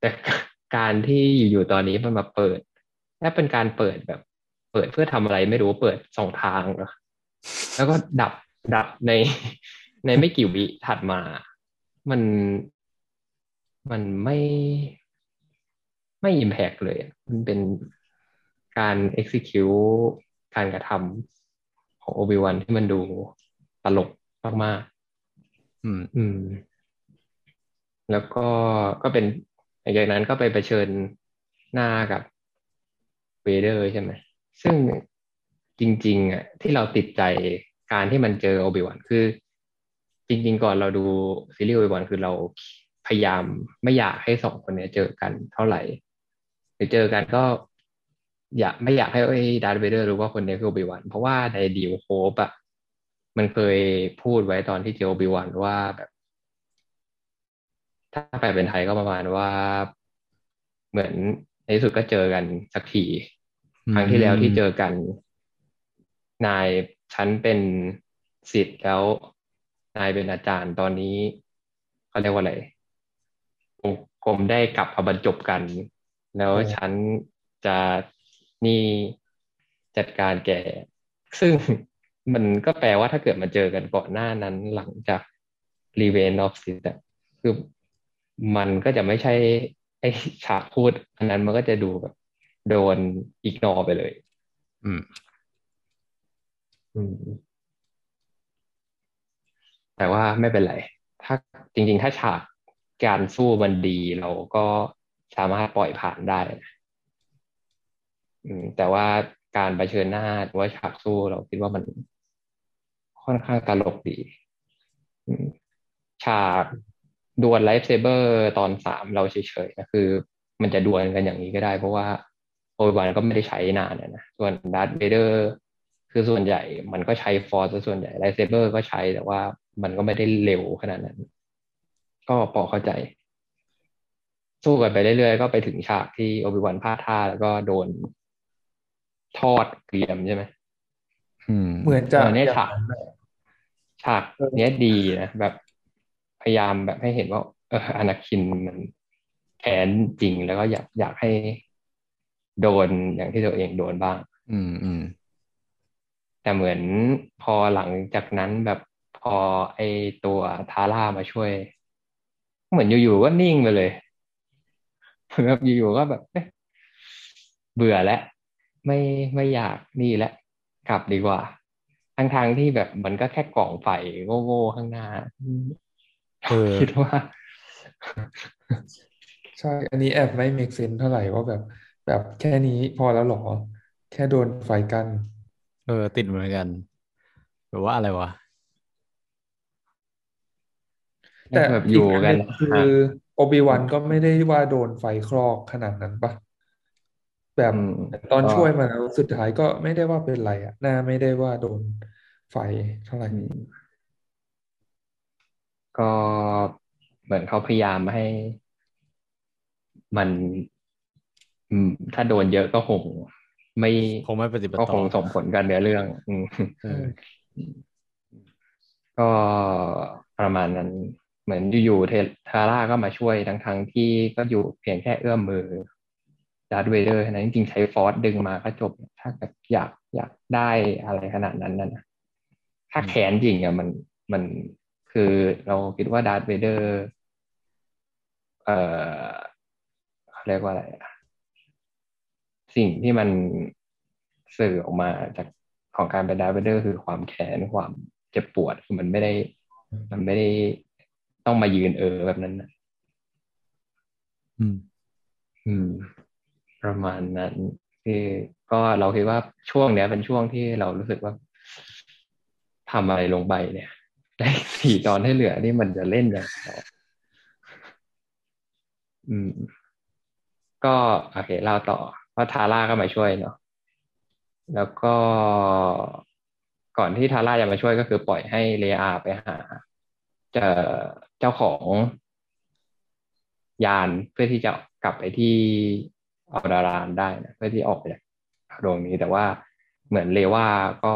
แต่การที่อยู่ๆตอนนี้มันมาเปิดแค่เป็นการเปิดแบบ เปิดเพื่อทำอะไรไม่รู้เปิดสองทางแล้วก็ดับดับในในไม่กี่วิถัดมา มันมันไม่ ไม่อิมแพกเลยอะมันเป็นการ execute การกระทำของโอบิวันที่มันดูตลกมากอืมๆอืม แล้วก็ก็เป็นหลังจากนั้นก็ไปเผชิญหน้ากับเวเดอร์ใช่ไหม ซึ่งจริง ๆอะที่เราติดใจการที่มันเจอโอบิวันคือ จริง ๆ ก่อนเราดูซีรีส์โอบิวันคือเราพยายามไม่อยากให้สองคนเนี้ยเจอกันเท่าไหร่ หรือเจอกันก็ อยากไม่อยากให้ไอ้ดาร์ธเวเดอร์รู้ว่าคนนี้คือโอบิวัน เพราะว่าในดีลโฮปอะมันเคยพูดไว้ตอนที่เจอโอบิวันว่าแบบ ถ้าแปลเป็นไทยก็ประมาณว่าเหมือนในที่สุดก็เจอกันสักทีครั้งที่แล้วที่เจอกัน นายฉันเป็นศิษย์แล้ว นายเป็นอาจารย์ตอนนี้เขาเรียกว่าอะไรผมผมได้กลับมาบรรจบกัน แล้วฉันจะนี่จัดการแก ซึ่งมันก็แปลว่าถ้าเกิดมาเจอกันก่อนหน้านั้นหลังจาก Revenge of Sith อะคือมันก็จะไม่ใช่ ไอ้ฉากพูด อันนั้นมันก็จะดูแบบโดนอีกนอไปเลย อืม อืม แต่ว่าไม่เป็นไร ถ้าจริง ๆ ถ้าฉากการสู้มันดีเราก็ สามารถปล่อยผ่านได้แต่ว่าการเผชิญหน้าหรือว่าฉากสู้เราคิดว่ามันค่อนข้างตลกดีฉากดวล lightsaber ตอนสามเราเฉยๆนะคือ มันจะดวลกันอย่างนี้ก็ได้ เพราะว่าโอบิวันก็ไม่ได้ใช้นานนะส่วนดาร์ธเวเดอร์คือส่วนใหญ่มันก็ใช้ Force ส่วนใหญ่ lightsaber ก็ใช้แต่ว่ามันก็ไม่ได้เร็วขนาดนั้น ก็พอเข้าใจ สู้กันไปเรื่อยๆก็ไปถึงฉากที่โอบิวันพลาดท่าแล้วก็โดนทอดเกรียมใช่ไหมอืมเหมือนจะเออเนี่ยอย่างฉากนั้นแหละฉากเนี้ยดีนะแบบพยายามแบบให้เห็นว่า เอออนาคินมันแค้นจริงแล้วก็อยากอยากให้โดนอย่างที่ตัวเองโดนบ้าง อืมอืมแต่เหมือนพอหลังจากนั้นแบบพออไอตัวทาร่ามาช่วย เหมือนอยู่ๆก็นิ่งไปเลยเหมือน แบบอยู่ๆก็แบบเอ๊ะเบื่อแล้วไม่ไม่อยากนี่แล้วกลับดีกว่าทั้งทางๆที่แบบมันก็แค่กล่องไฟโง่ๆข้างหน้าเออคิดว่า ใช่ อันนี้แอบไม่ make sense เท่าไหร่ว่าแบบ แบบแค่นี้พอแล้วเหรอ แค่โดนไฟกัน เออ ติดเหมือนกันแบบว่าอะไรวะแต่แบบออีกยู่อันกัหนนึ่งคือ โอบิวันก็ไม่ได้ว่าโดนไฟคลอกขนาดนั้นปะแบบอืมตอนก็ช่วยมาแล้วสุดท้ายก็ไม่ได้ว่าเป็นไรอะหน้าไม่ได้ว่าโดนไฟเท่าไหร่อืมก็เหมือนเขาพยายามให้มันอืมถ้าโดนเยอะก็คงไม่คงไม่ปฏิบัติก็ต่คองส่งผลกันเนื้อเรื่องอืมเออก็ประมาณนั้น เหมือนอยู่ๆเทาร่าก็มาช่วยทั้งทั้งที่ก็อยู่เพียงแค่เอื้อมมือดาร์ธเวเดอร์นะจริงๆใช้ฟอร์สดึงมาก็จบ ถ้าอยากอยากได้อะไรขนาดนั้นนะถ้าแขนจริงอะมันมันคือเราคิดว่าดาร์ธเวเดอร์ เอ่อเขาเรียกว่าอะไรอะสิ่งที่มันสื่อออกมาจากของการเป็นดาร์ธเวเดอร์คือความแค้นความเจ็บปวดมันไม่ได้ มันไม่ได้ ต้องมายืนเออแบบนั้นนะอืม อืม ประมาณนั้นคือก็เราคิดว่าช่วงเนี้ย เป็นช่วงที่เรารู้สึกว่าทำอะไรลงไปเนี่ยได้สี่ตอนให้เหลือนี่มันจะเล่นอย่างไรอืม ก็โอเคเล่าต่อว่าทาร่าก็มาช่วยเนาะแล้วก็ก่อนที่ทาร่าจะมาช่วยก็คือปล่อยให้เลอาไปหา เจอ เจ้าของยานเพื่อที่จะกลับไปที่อัลดารานได้นะเพื่อที่ออกไปจากดวงนี้แต่ว่าเหมือนเลว่าก็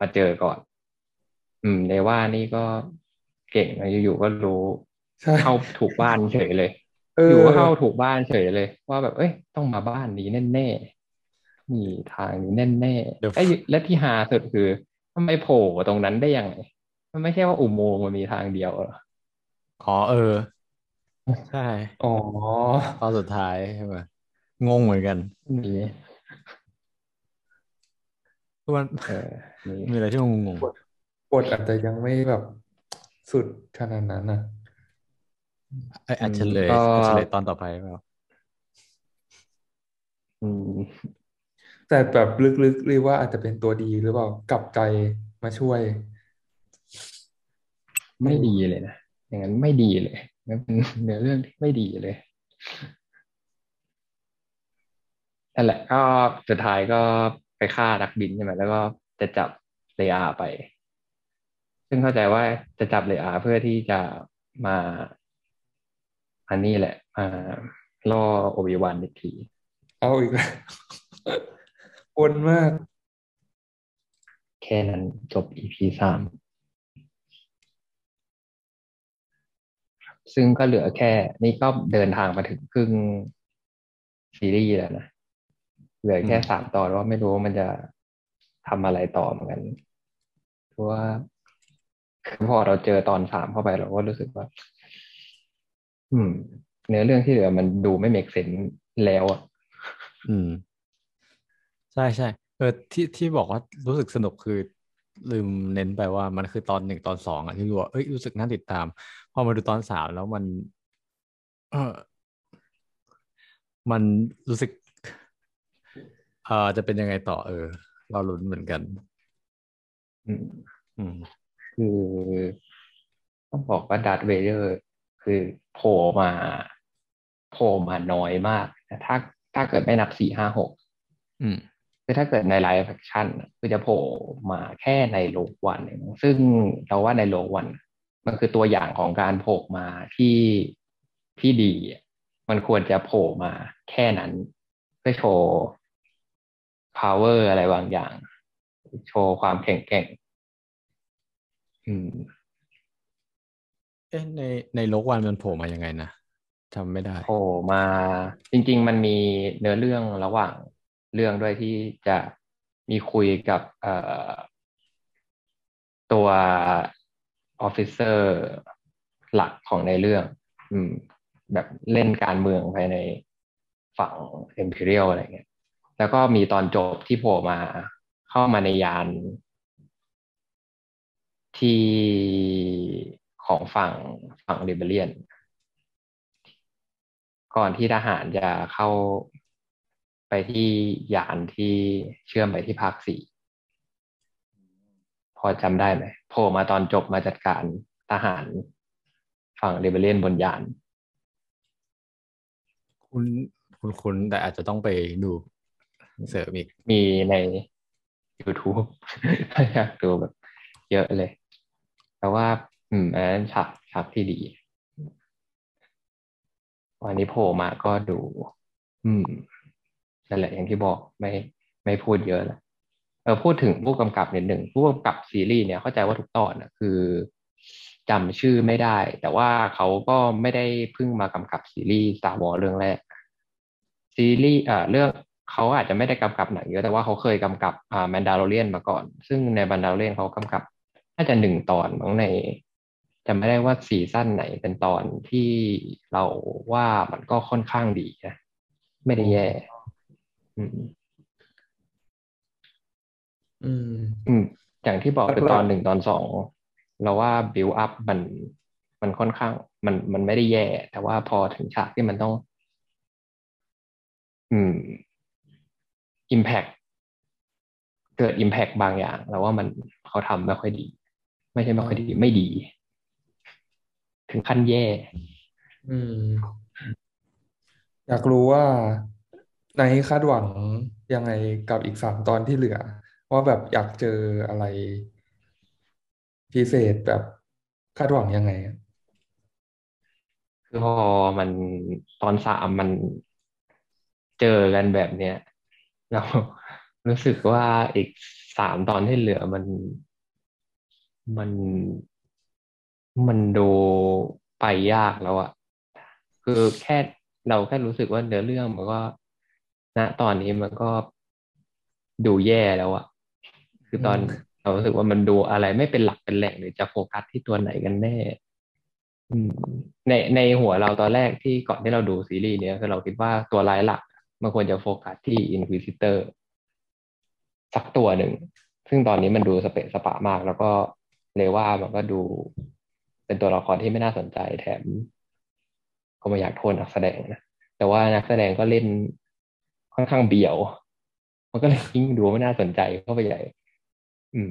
มาเจอก่อน อืม เลว่านี่ก็เก่งนะอยู่ๆก็รู้ใช่เข้าถูกบ้านเฉยเลยเออยู่อก็เข้าถูกบ้านเฉยเลย ว่าแบบ เอ้ย ต้องมาบ้านนี้แน่ๆมีทางนี้แน่เดี๋ยวๆไอ้ยและที่ฮาสุดคือทำไมโผล่ตรงนั้นได้ยังไงมันไม่ใช่ว่าอุโมงค์มันมีทางเดียวเหรอ อ๋อเออ ใช่อ๋อตอนสุดท้ายใช่ไหมงงเหมือนกันมีคือมันเออมีมีอะไรที่งงบทอาจจะยังไม่แบบสุดขนาดนั้นนะๆไอ้อาจจะเลยก็อาจจะเลยตอนต่อไปเปล่าอืม แต่แบบลึกๆเรียกว่าอาจจะเป็นตัวดีหรือเปล่ากลับใจมาช่วย ไม่ดีเลยนะ อย่างนั้นไม่ดีเลยนั่นเป็นเนื้อเรื่องที่ไม่ดีเลยนั่นแหละก็สุดท้ายก็ไปฆ่านักบินใช่ไหมแล้วก็จะจับเลอาไป ซึ่งเข้าใจว่าจะจับเลอาเพื่อที่จะมาอันนี้แหละมาล่อโอบิวันอีกทีเอาอีกแล้ววนมาก แค่นั้นจบ EP สาม ซึ่งก็เหลือแค่ นี่ก็เดินทางมาถึงครึ่งซีรีส์แล้วนะ เหลือแค่สามตอนว่าไม่รู้ว่ามันจะทำอะไรต่อเหมือนกันเพราะว่าคือพอเราเจอตอนสามเข้าไปเราก็รู้สึกว่า อืม เนื้อเรื่องที่เหลือมันดูไม่เมกเซนแล้วอะ อืม ใช่ใช่เออที่ที่บอกว่ารู้สึกสนุกคือลืมเน้นไปว่ามันคือตอนหนึ่งตอนสองอะที่รู้ว่าเอ้ยรู้สึกน่าติดตาม พอมาดูตอนสามแล้วมัน เออมันรู้สึกเออจะเป็นยังไงต่อ เออ เราลุ้นเหมือนกัน อืมอืมคือต้องบอกว่าดาร์ธเวเดอร์คือโผล่มาโผล่มาน้อยมากนะถ้าถ้าเกิดไม่นับสี่ห้าหกอืมคือถ้าเกิดในไลฟ์แฟคชั่นคือจะโผล่มาแค่ในโลกวันเองซึ่งเราว่าในโลกวัน มันคือตัวอย่างของการโผล่มาที่ที่ดีอะมันควรจะโผล่มาแค่นั้น เพื่อโชว์ power อะไรบางอย่าง โชว์ความแข็งแกร่งอืมเอ๊ะในในโลกวันมันโผล่มายังไงนะจำไม่ได้โผล่มา จริง ๆ มันมีเนื้อเรื่องระหว่างเรื่องด้วยที่จะมีคุยกับเอ่อตัว ออฟฟิเซอร์หลักของในเรื่อง อืม แบบเล่นการเมืองภายในฝั่ง Imperial อะไรเงี้ย แล้วก็มีตอนจบที่โผล่มาเข้ามาในยานที่ของฝั่งฝั่งเรเบเลียน ก่อนที่ทหารจะเข้าไปที่ยานที่เชื่อมไปที่ภาคสี่ พอจำได้ไหมโผล่มาตอนจบมาจัดการทหารฝั่งเรเบเลียนบนยาน คุณคุณคุณแต่อาจจะต้องไปดูเสริมอีก มีใน YouTube ถ้าอยากดูแบบ เยอะเลย แต่ว่า อืมอันนั้นฉากฉากที่ดี วันนี้โผล่มาก็ดู อืมนั่นแหละอย่างที่บอกไม่ไม่พูดเยอะแล้ว เออพูดถึงผู้กำกับนิดหนึ่งผู้กำกับซีรีส์เนี่ยเข้าใจว่าทุกตอนนะคือจำชื่อไม่ได้ แต่ว่าเขาก็ไม่ได้เพิ่งมากำกับซีรีส์ Star Wars เรื่องแรก ซีรีส์อ่าเรื่องเขาอาจจะไม่ได้กำกับหนังเยอะแต่ว่าเขาเคยกำกับอ่าแมนดาโลเรียนมาก่อน ซึ่งในแมนดาโลเรียนเขากำกับน่าจะหนึ่งตอนมั้งในจำไม่ได้ว่าซีซั่นไหนเป็นตอนที่เราว่ามันก็ค่อนข้างดีนะไม่ได้แย่ อืมอืม อืม อย่างที่บอกคือหลักๆตอนหนึ่งตอนสองเราว่าบิวอัพมันมันค่อนข้าง มันมันไม่ได้แย่ แต่ว่าพอถึงฉากที่มันต้อง อืมอิมแพกเกิดอิมแพกบางอย่างเราว่ามันเขาทำไม่ค่อยดี ไม่ใช่ไม่ค่อยดี ไม่ดี ถึงขั้นแย่ อืม อยากรู้ว่าในคาดหวังยังไงกับอีกสามตอนที่เหลือ ว่าแบบอยากเจออะไรพิเศษแบบคาดหวังยังไงคือพอมันตอนสามมันเจอกันแบบเนี้ยเรารู้สึกว่าอีกสามตอนที่เหลือมันมันมันดูไปยากแล้วอะคือแค่เราแค่รู้สึกว่าเนื้อเรื่องมันก็ณตอนนี้มันก็ดูแย่แล้วอะ คือตอนเรารู้สึกว่ามันดูอะไรไม่เป็นหลักเป็นแหล่งหรือจะโฟกัสที่ตัวไหนกันแน่อืมในในหัวเราตอนแรกที่ก่อนที่เราดูซีรีส์เนี้ยคือเราคิดว่าตัวร้ายหลักมันควรจะโฟกัสที่ Inquisitor สักตัวหนึ่ง ซึ่งตอนนี้มันดูสเปะสปะมาก แล้วก็เลยว่ามันก็ดูเป็นตัวละครที่ไม่น่าสนใจแถม ก็ไม่อยากโทษนักแสดงนะแต่ว่านักแสดงก็เล่นค่อนข้างเบี่ยว มันก็เลยยิ่งดูไม่น่าสนใจเข้าไปใหญ่ อืม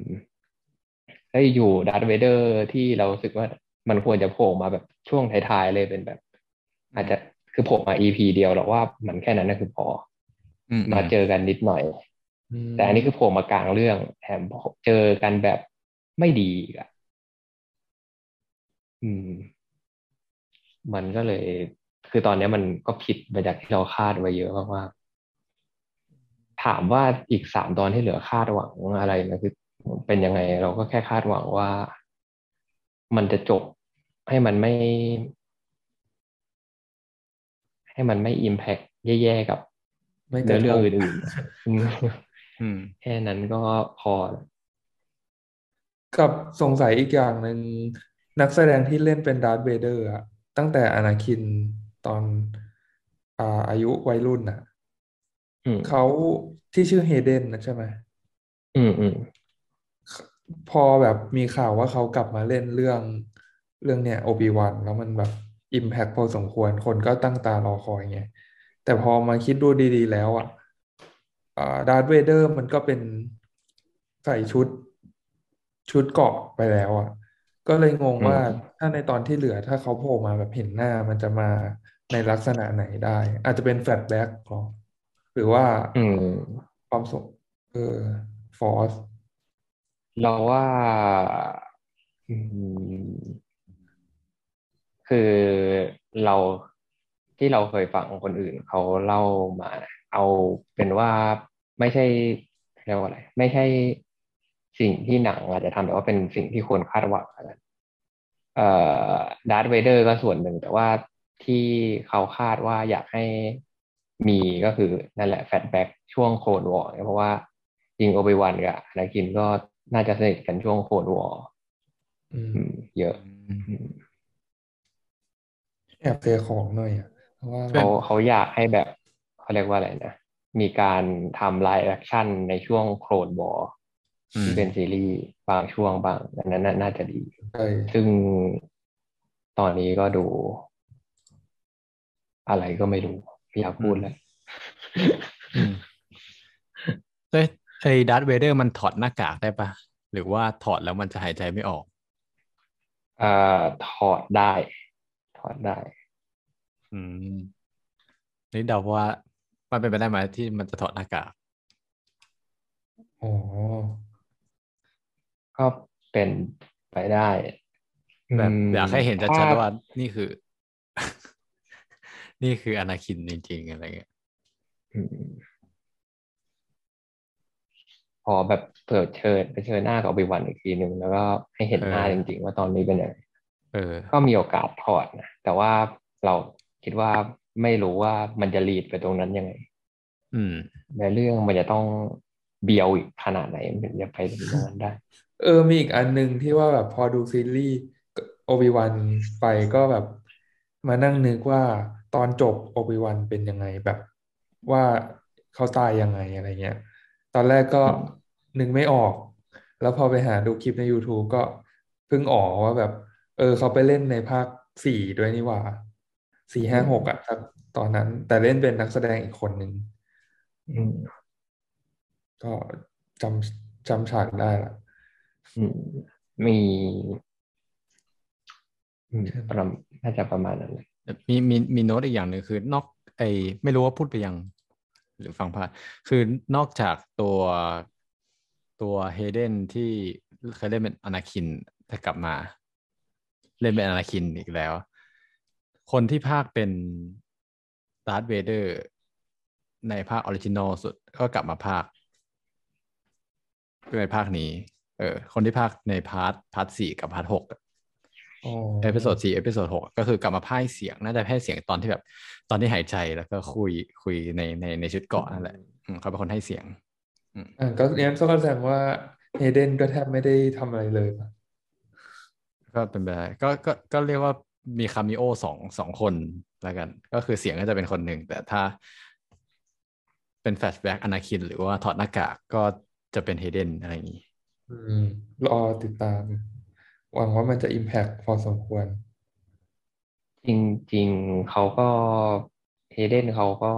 แล้วอยู่ดาร์ธเวเดอร์ที่เรารู้สึกว่ามันควรจะโผล่มาแบบช่วงท้ายๆเลยเป็นแบบ อาจจะคือโผล่มา EP เดียวหรอกว่ามันแค่นั้นนะคือพออืมมาเจอกันนิดหน่อยอืมแต่อันนี้คือโผล่มากลางเรื่องแถมเจอกันแบบไม่ดีอีกอะ อืม มันก็เลย คือตอนเนี้ยมันก็ผิดไปจากที่เราคาดไว้เยอะมากๆถามว่าอีกสามตอนที่เหลือคาดหวังอะไรนะคือ เป็นยังไง เราก็แค่คาดหวังว่ามันจะจบให้มันไม่ ให้มันไม่อิมแพคแย่ๆกับไม่กระทบเนื้อเรื่องอื่นๆอืมอืมแค่นั้นก็พอแล้วกับสงสัยอีกอย่างหนึ่งนักแสดงที่เล่นเป็นดาร์ธเวเดอร์อะตั้งแต่อนาคินตอนอ่าอายุวัยรุ่นน่ะอืมเขาที่ชื่อเฮเดนนะใช่ไหมอืมอืม พอแบบมีข่าวว่าเขากลับมาเล่นเรื่องเรื่องเนี่ยโอบิวันแล้วมันแบบimpact พอสมควรคนก็ตั้งตารอคอยไง แต่พอมาคิดดูดีๆแล้วอะอ่าดาร์ธเวเดอร์มันก็เป็นใส่ชุดชุดเกราะไปแล้วอะ ก็เลยงงว่าอืมถ้าในตอนที่เหลือถ้าเขาโผล่มาแบบเห็นหน้ามันจะมาในลักษณะไหนได้ อาจจะเป็น flashback หรอหรือว่าอืมความสงเออ Force เราว่าคือเราที่เราเคยฟังคนอื่นเขาเล่ามา เอาเป็นว่าไม่ใช่เรียกว่าอะไร ไม่ใช่สิ่งที่หนังอาจจะทำแต่ว่าเป็นสิ่งที่คนคาดหวังกันเอ่อดาร์ธเวเดอร์ก็ส่วนหนึ่ง แต่ว่าที่เขาคาดว่าอยากให้มีก็คือนั่นแหละ flashback ช่วง Clone War เพราะว่าจริงโอบิวันกับอนาคินก็ น่าจะสนิทกันช่วง Clone Warอืมอืมเยอะอืมอืมแอบเสียของหน่อยอะเพราะว่าเป็นเขาเขาอยากให้แบบเขาเรียกว่าอะไรนะ มีการทำ live action ในช่วง Clone War อืมที่เป็นซีรีส์บางช่วงบางอันนั้นน่ะน่าจะดีใช่ซึ่งตอนนี้ก็ดู อะไรก็ไม่รู้ไม่อยากพูดแล้วอืมเอ้ย ไอ้ดัตเวเดอร์มันถอดหน้ากากได้ปะหรือว่าถอดแล้วมันจะหายใจไม่ออกเอ่อถอดได้ ถอดได้ อืมนี่เดาว่ามันเป็นไปได้ไหมที่มันจะถอดหน้ากากอ๋อก็เป็นไปได้แบบมอยากให้เห็นชัดถ้าๆว่านี่คือ นี่คืออนาคินจริงๆอะไรเงี้ยอืม พอแบบเปิดเชิญไปเชิญหน้ากับอบิวันอีกทีหนึ่งแล้วก็ให้เห็นหน้าจริงๆ ว่าตอนนี้เป็นยังไงเออก็มีโอกาสถอดนะแต่ว่าเราคิดว่าไม่รู้ว่ามันจะลีดไปตรงนั้นยังไง อืมในเรื่องมันจะต้องเบียวอีกขนาดไหนมันถึงจะไปถึงตรงนั้นได้ เออมีอีกอันหนึ่งที่ว่าแบบพอดูซีรีส์โอบิวันไปก็แบบมานั่งนึกว่าตอนจบโอบิวันเป็นยังไงแบบว่าเขาตายยังไงอะไรเงี้ย ตอนแรกก็อืมนึกไม่ออก แล้วพอไปหาดูคลิปใน YouTube ก็เพิ่งอ๋อว่าแบบ เออเขาไปเล่นในภาคสี่ด้วยนี่หว่าสี่ห้าหกอะครับตอนนั้น แต่เล่นเป็นนักแสดงอีกคนหนึ่งอืมก็จำจำฉากได้ละอืมมีอืมประมาณน่าจะประมาณนั้นเลยมีมีมีโน้ตอีกอย่างหนึ่งคือนอกไอไม่รู้ว่าพูดไปยัง หรือฟังพลาดคือนอกจากตัวตัวเฮเดนที่เคยเล่นเป็นอนาคินแต่กลับมา เล่นเป็นอนาคินอีกแล้ว คนที่พากย์เป็นดาร์ธเวเดอร์ในภาค original สุดก็กลับมาพากย์ในภาคนี้ เออ คนที่พากย์ใน part part สี่กับ part หก episode สี่ episode หกก็คือกลับมาพากย์เสียงน่าจะให้เสียงตอนที่แบบ ตอนที่หายใจแล้วก็คุยคุยในในในชุดเกราะนั่นแหละอืมเขาเป็นคนให้เสียงอ่าก็งั้นก็แสดงว่าเฮเดนก็แทบไม่ได้ทำอะไรเลยป่ะก็เป็นไปได้ก็ก็ก็เรียกว่ามี cameo สองสองคนแล้วกัน ก็คือเสียงก็จะเป็นคนหนึ่งแต่ถ้าเป็น flashback อนาคินหรือว่าถอดหน้ากากก็จะเป็นเฮเดนอะไรอย่างนี้ อืรอติดตาม หวังว่ามันจะ impact พอสมควร จริง ๆเขาก็เฮเดนเขาก็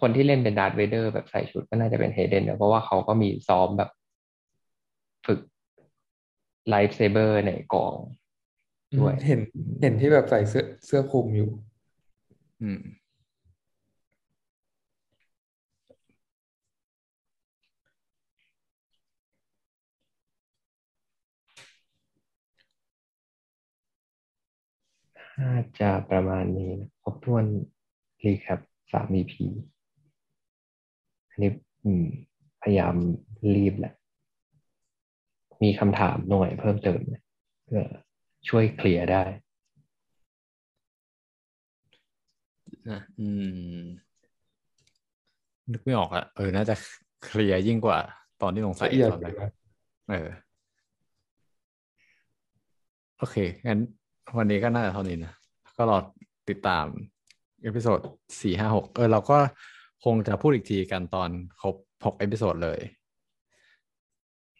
คนที่เล่นเป็นดาร์ธเวเดอร์แบบใส่ชุดก็น่าจะเป็นเฮเดนนะเพราะว่าเขาก็มีซ้อมแบบ ฝึก lightsaber ในกองด้วยเห็นเห็นที่แบบใส่เสื้อเสื้อคลุมอยู่ อืม น่าจะประมาณนี้นะครบถ้วนรีแคปสาม EP อันนี้อืมพยายามรีบแหละ มีคำถามหน่อยเพิ่มเติมไหมเพื่อช่วยเคลียร์ได้นะอืม นึกไม่ออกอะเออ น่าจะเคลียร์ยิ่งกว่า ตอนที่สงสัยละเอียดตอนแรกอยู่นะเออ โอเค งั้น วันนี้ก็น่าจะเท่านี้นะ ก็รอติดตาม episode สี่ห้าหกเออเราก็คงจะพูดอีกทีกันตอนครบหก episode เลย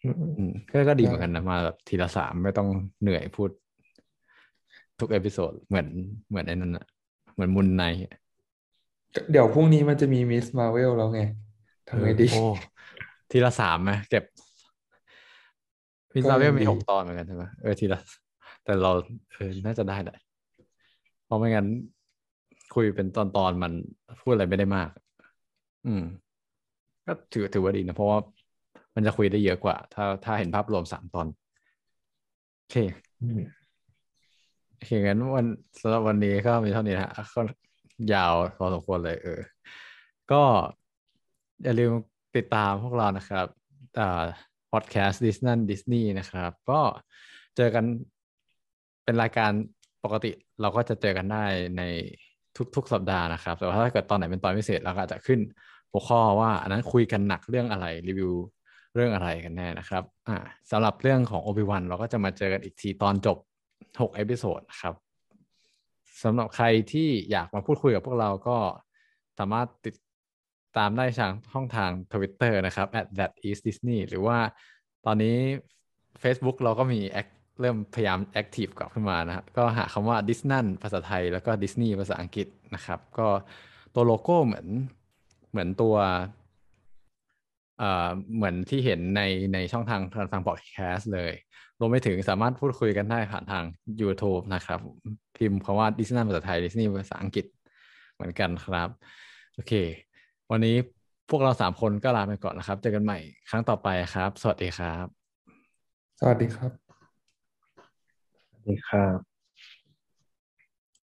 อืมอืมก็ก็ดีเหมือนกันนะ มาแบบทีละสามไม่ต้องเหนื่อยพูด ทุกเอพิโซดเหมือนเหมือนไอ้นั่นอะเหมือนมุนไนเดี๋ยวพรุ่งนี้มันจะมีมิสมาเวลแล้วไงทำไงดีโอ้ทีละสามไหมเก็บพิซก็ซ่าเวยัลงมีดีหกตอนเหมือนกันใช่ไหมเออทีละ แต่เราเออน่าจะได้แหละเพราะไม่งั้นคุยเป็นตอนตอนมันพูดอะไรไม่ได้มาก อืม ก็ถือถือว่าดีนะ เพราะว่ามันจะคุยได้เยอะกว่า ถ้าถ้าเห็นภาพรวมสามตอน โอเคโอเคงั้นวันสำหรับวันนี้ก็มีเท่านี้นะก็ยาวพอสมควรเลย เออ ก็อย่าลืมติดตามพวกเรานะครับอ่าพอดแคสต์ดิสนันดิสนีย์นะครับ ก็เจอกัน เป็นรายการปกติเราก็จะเจอกันได้ในทุก ๆ สัปดาห์นะครับ แต่ว่าถ้าเกิดตอนไหนเป็นตอนพิเศษเราก็จะขึ้นหัวข้อว่าอันนั้นคุยกันหนักเรื่องอะไรรีวิวเรื่องอะไรกันแน่นะครับอ่าสำหรับเรื่องของ Obi-Wan เราก็จะมาเจอกันอีกทีตอนจบ6 episode ครับสำหรับใครที่อยากมาพูดคุยกับพวกเราก็สามารถติดตามได้ทางช่องทาง Twitter นะครับ at that is disney หรือว่าตอนนี้ Facebook เราก็มี at เริ่มพยายาม active กลับขึ้นมานะครับก็หาคำว่า Disney ภาษาไทยแล้วก็ Disney ภาษาอังกฤษนะครับ ก็ตัวโลโก้เหมือนเหมือนตัวเอ่อเหมือนที่เห็นในในช่องทางการฟังพอดแคสต์เลย รวมไปถึงสามารถพูดคุยกันได้ผ่านทาง YouTube นะครับ พิมพ์คำว่าดิสนีย์ภาษาไทยดิสนีย์ภาษาอังกฤษเหมือนกันครับ โอเค วันนี้พวกเราสามคนก็ลาไปก่อนนะครับ เจอกันใหม่ครั้งต่อไปครับ สวัสดีครับ สวัสดีครับ ดีครับ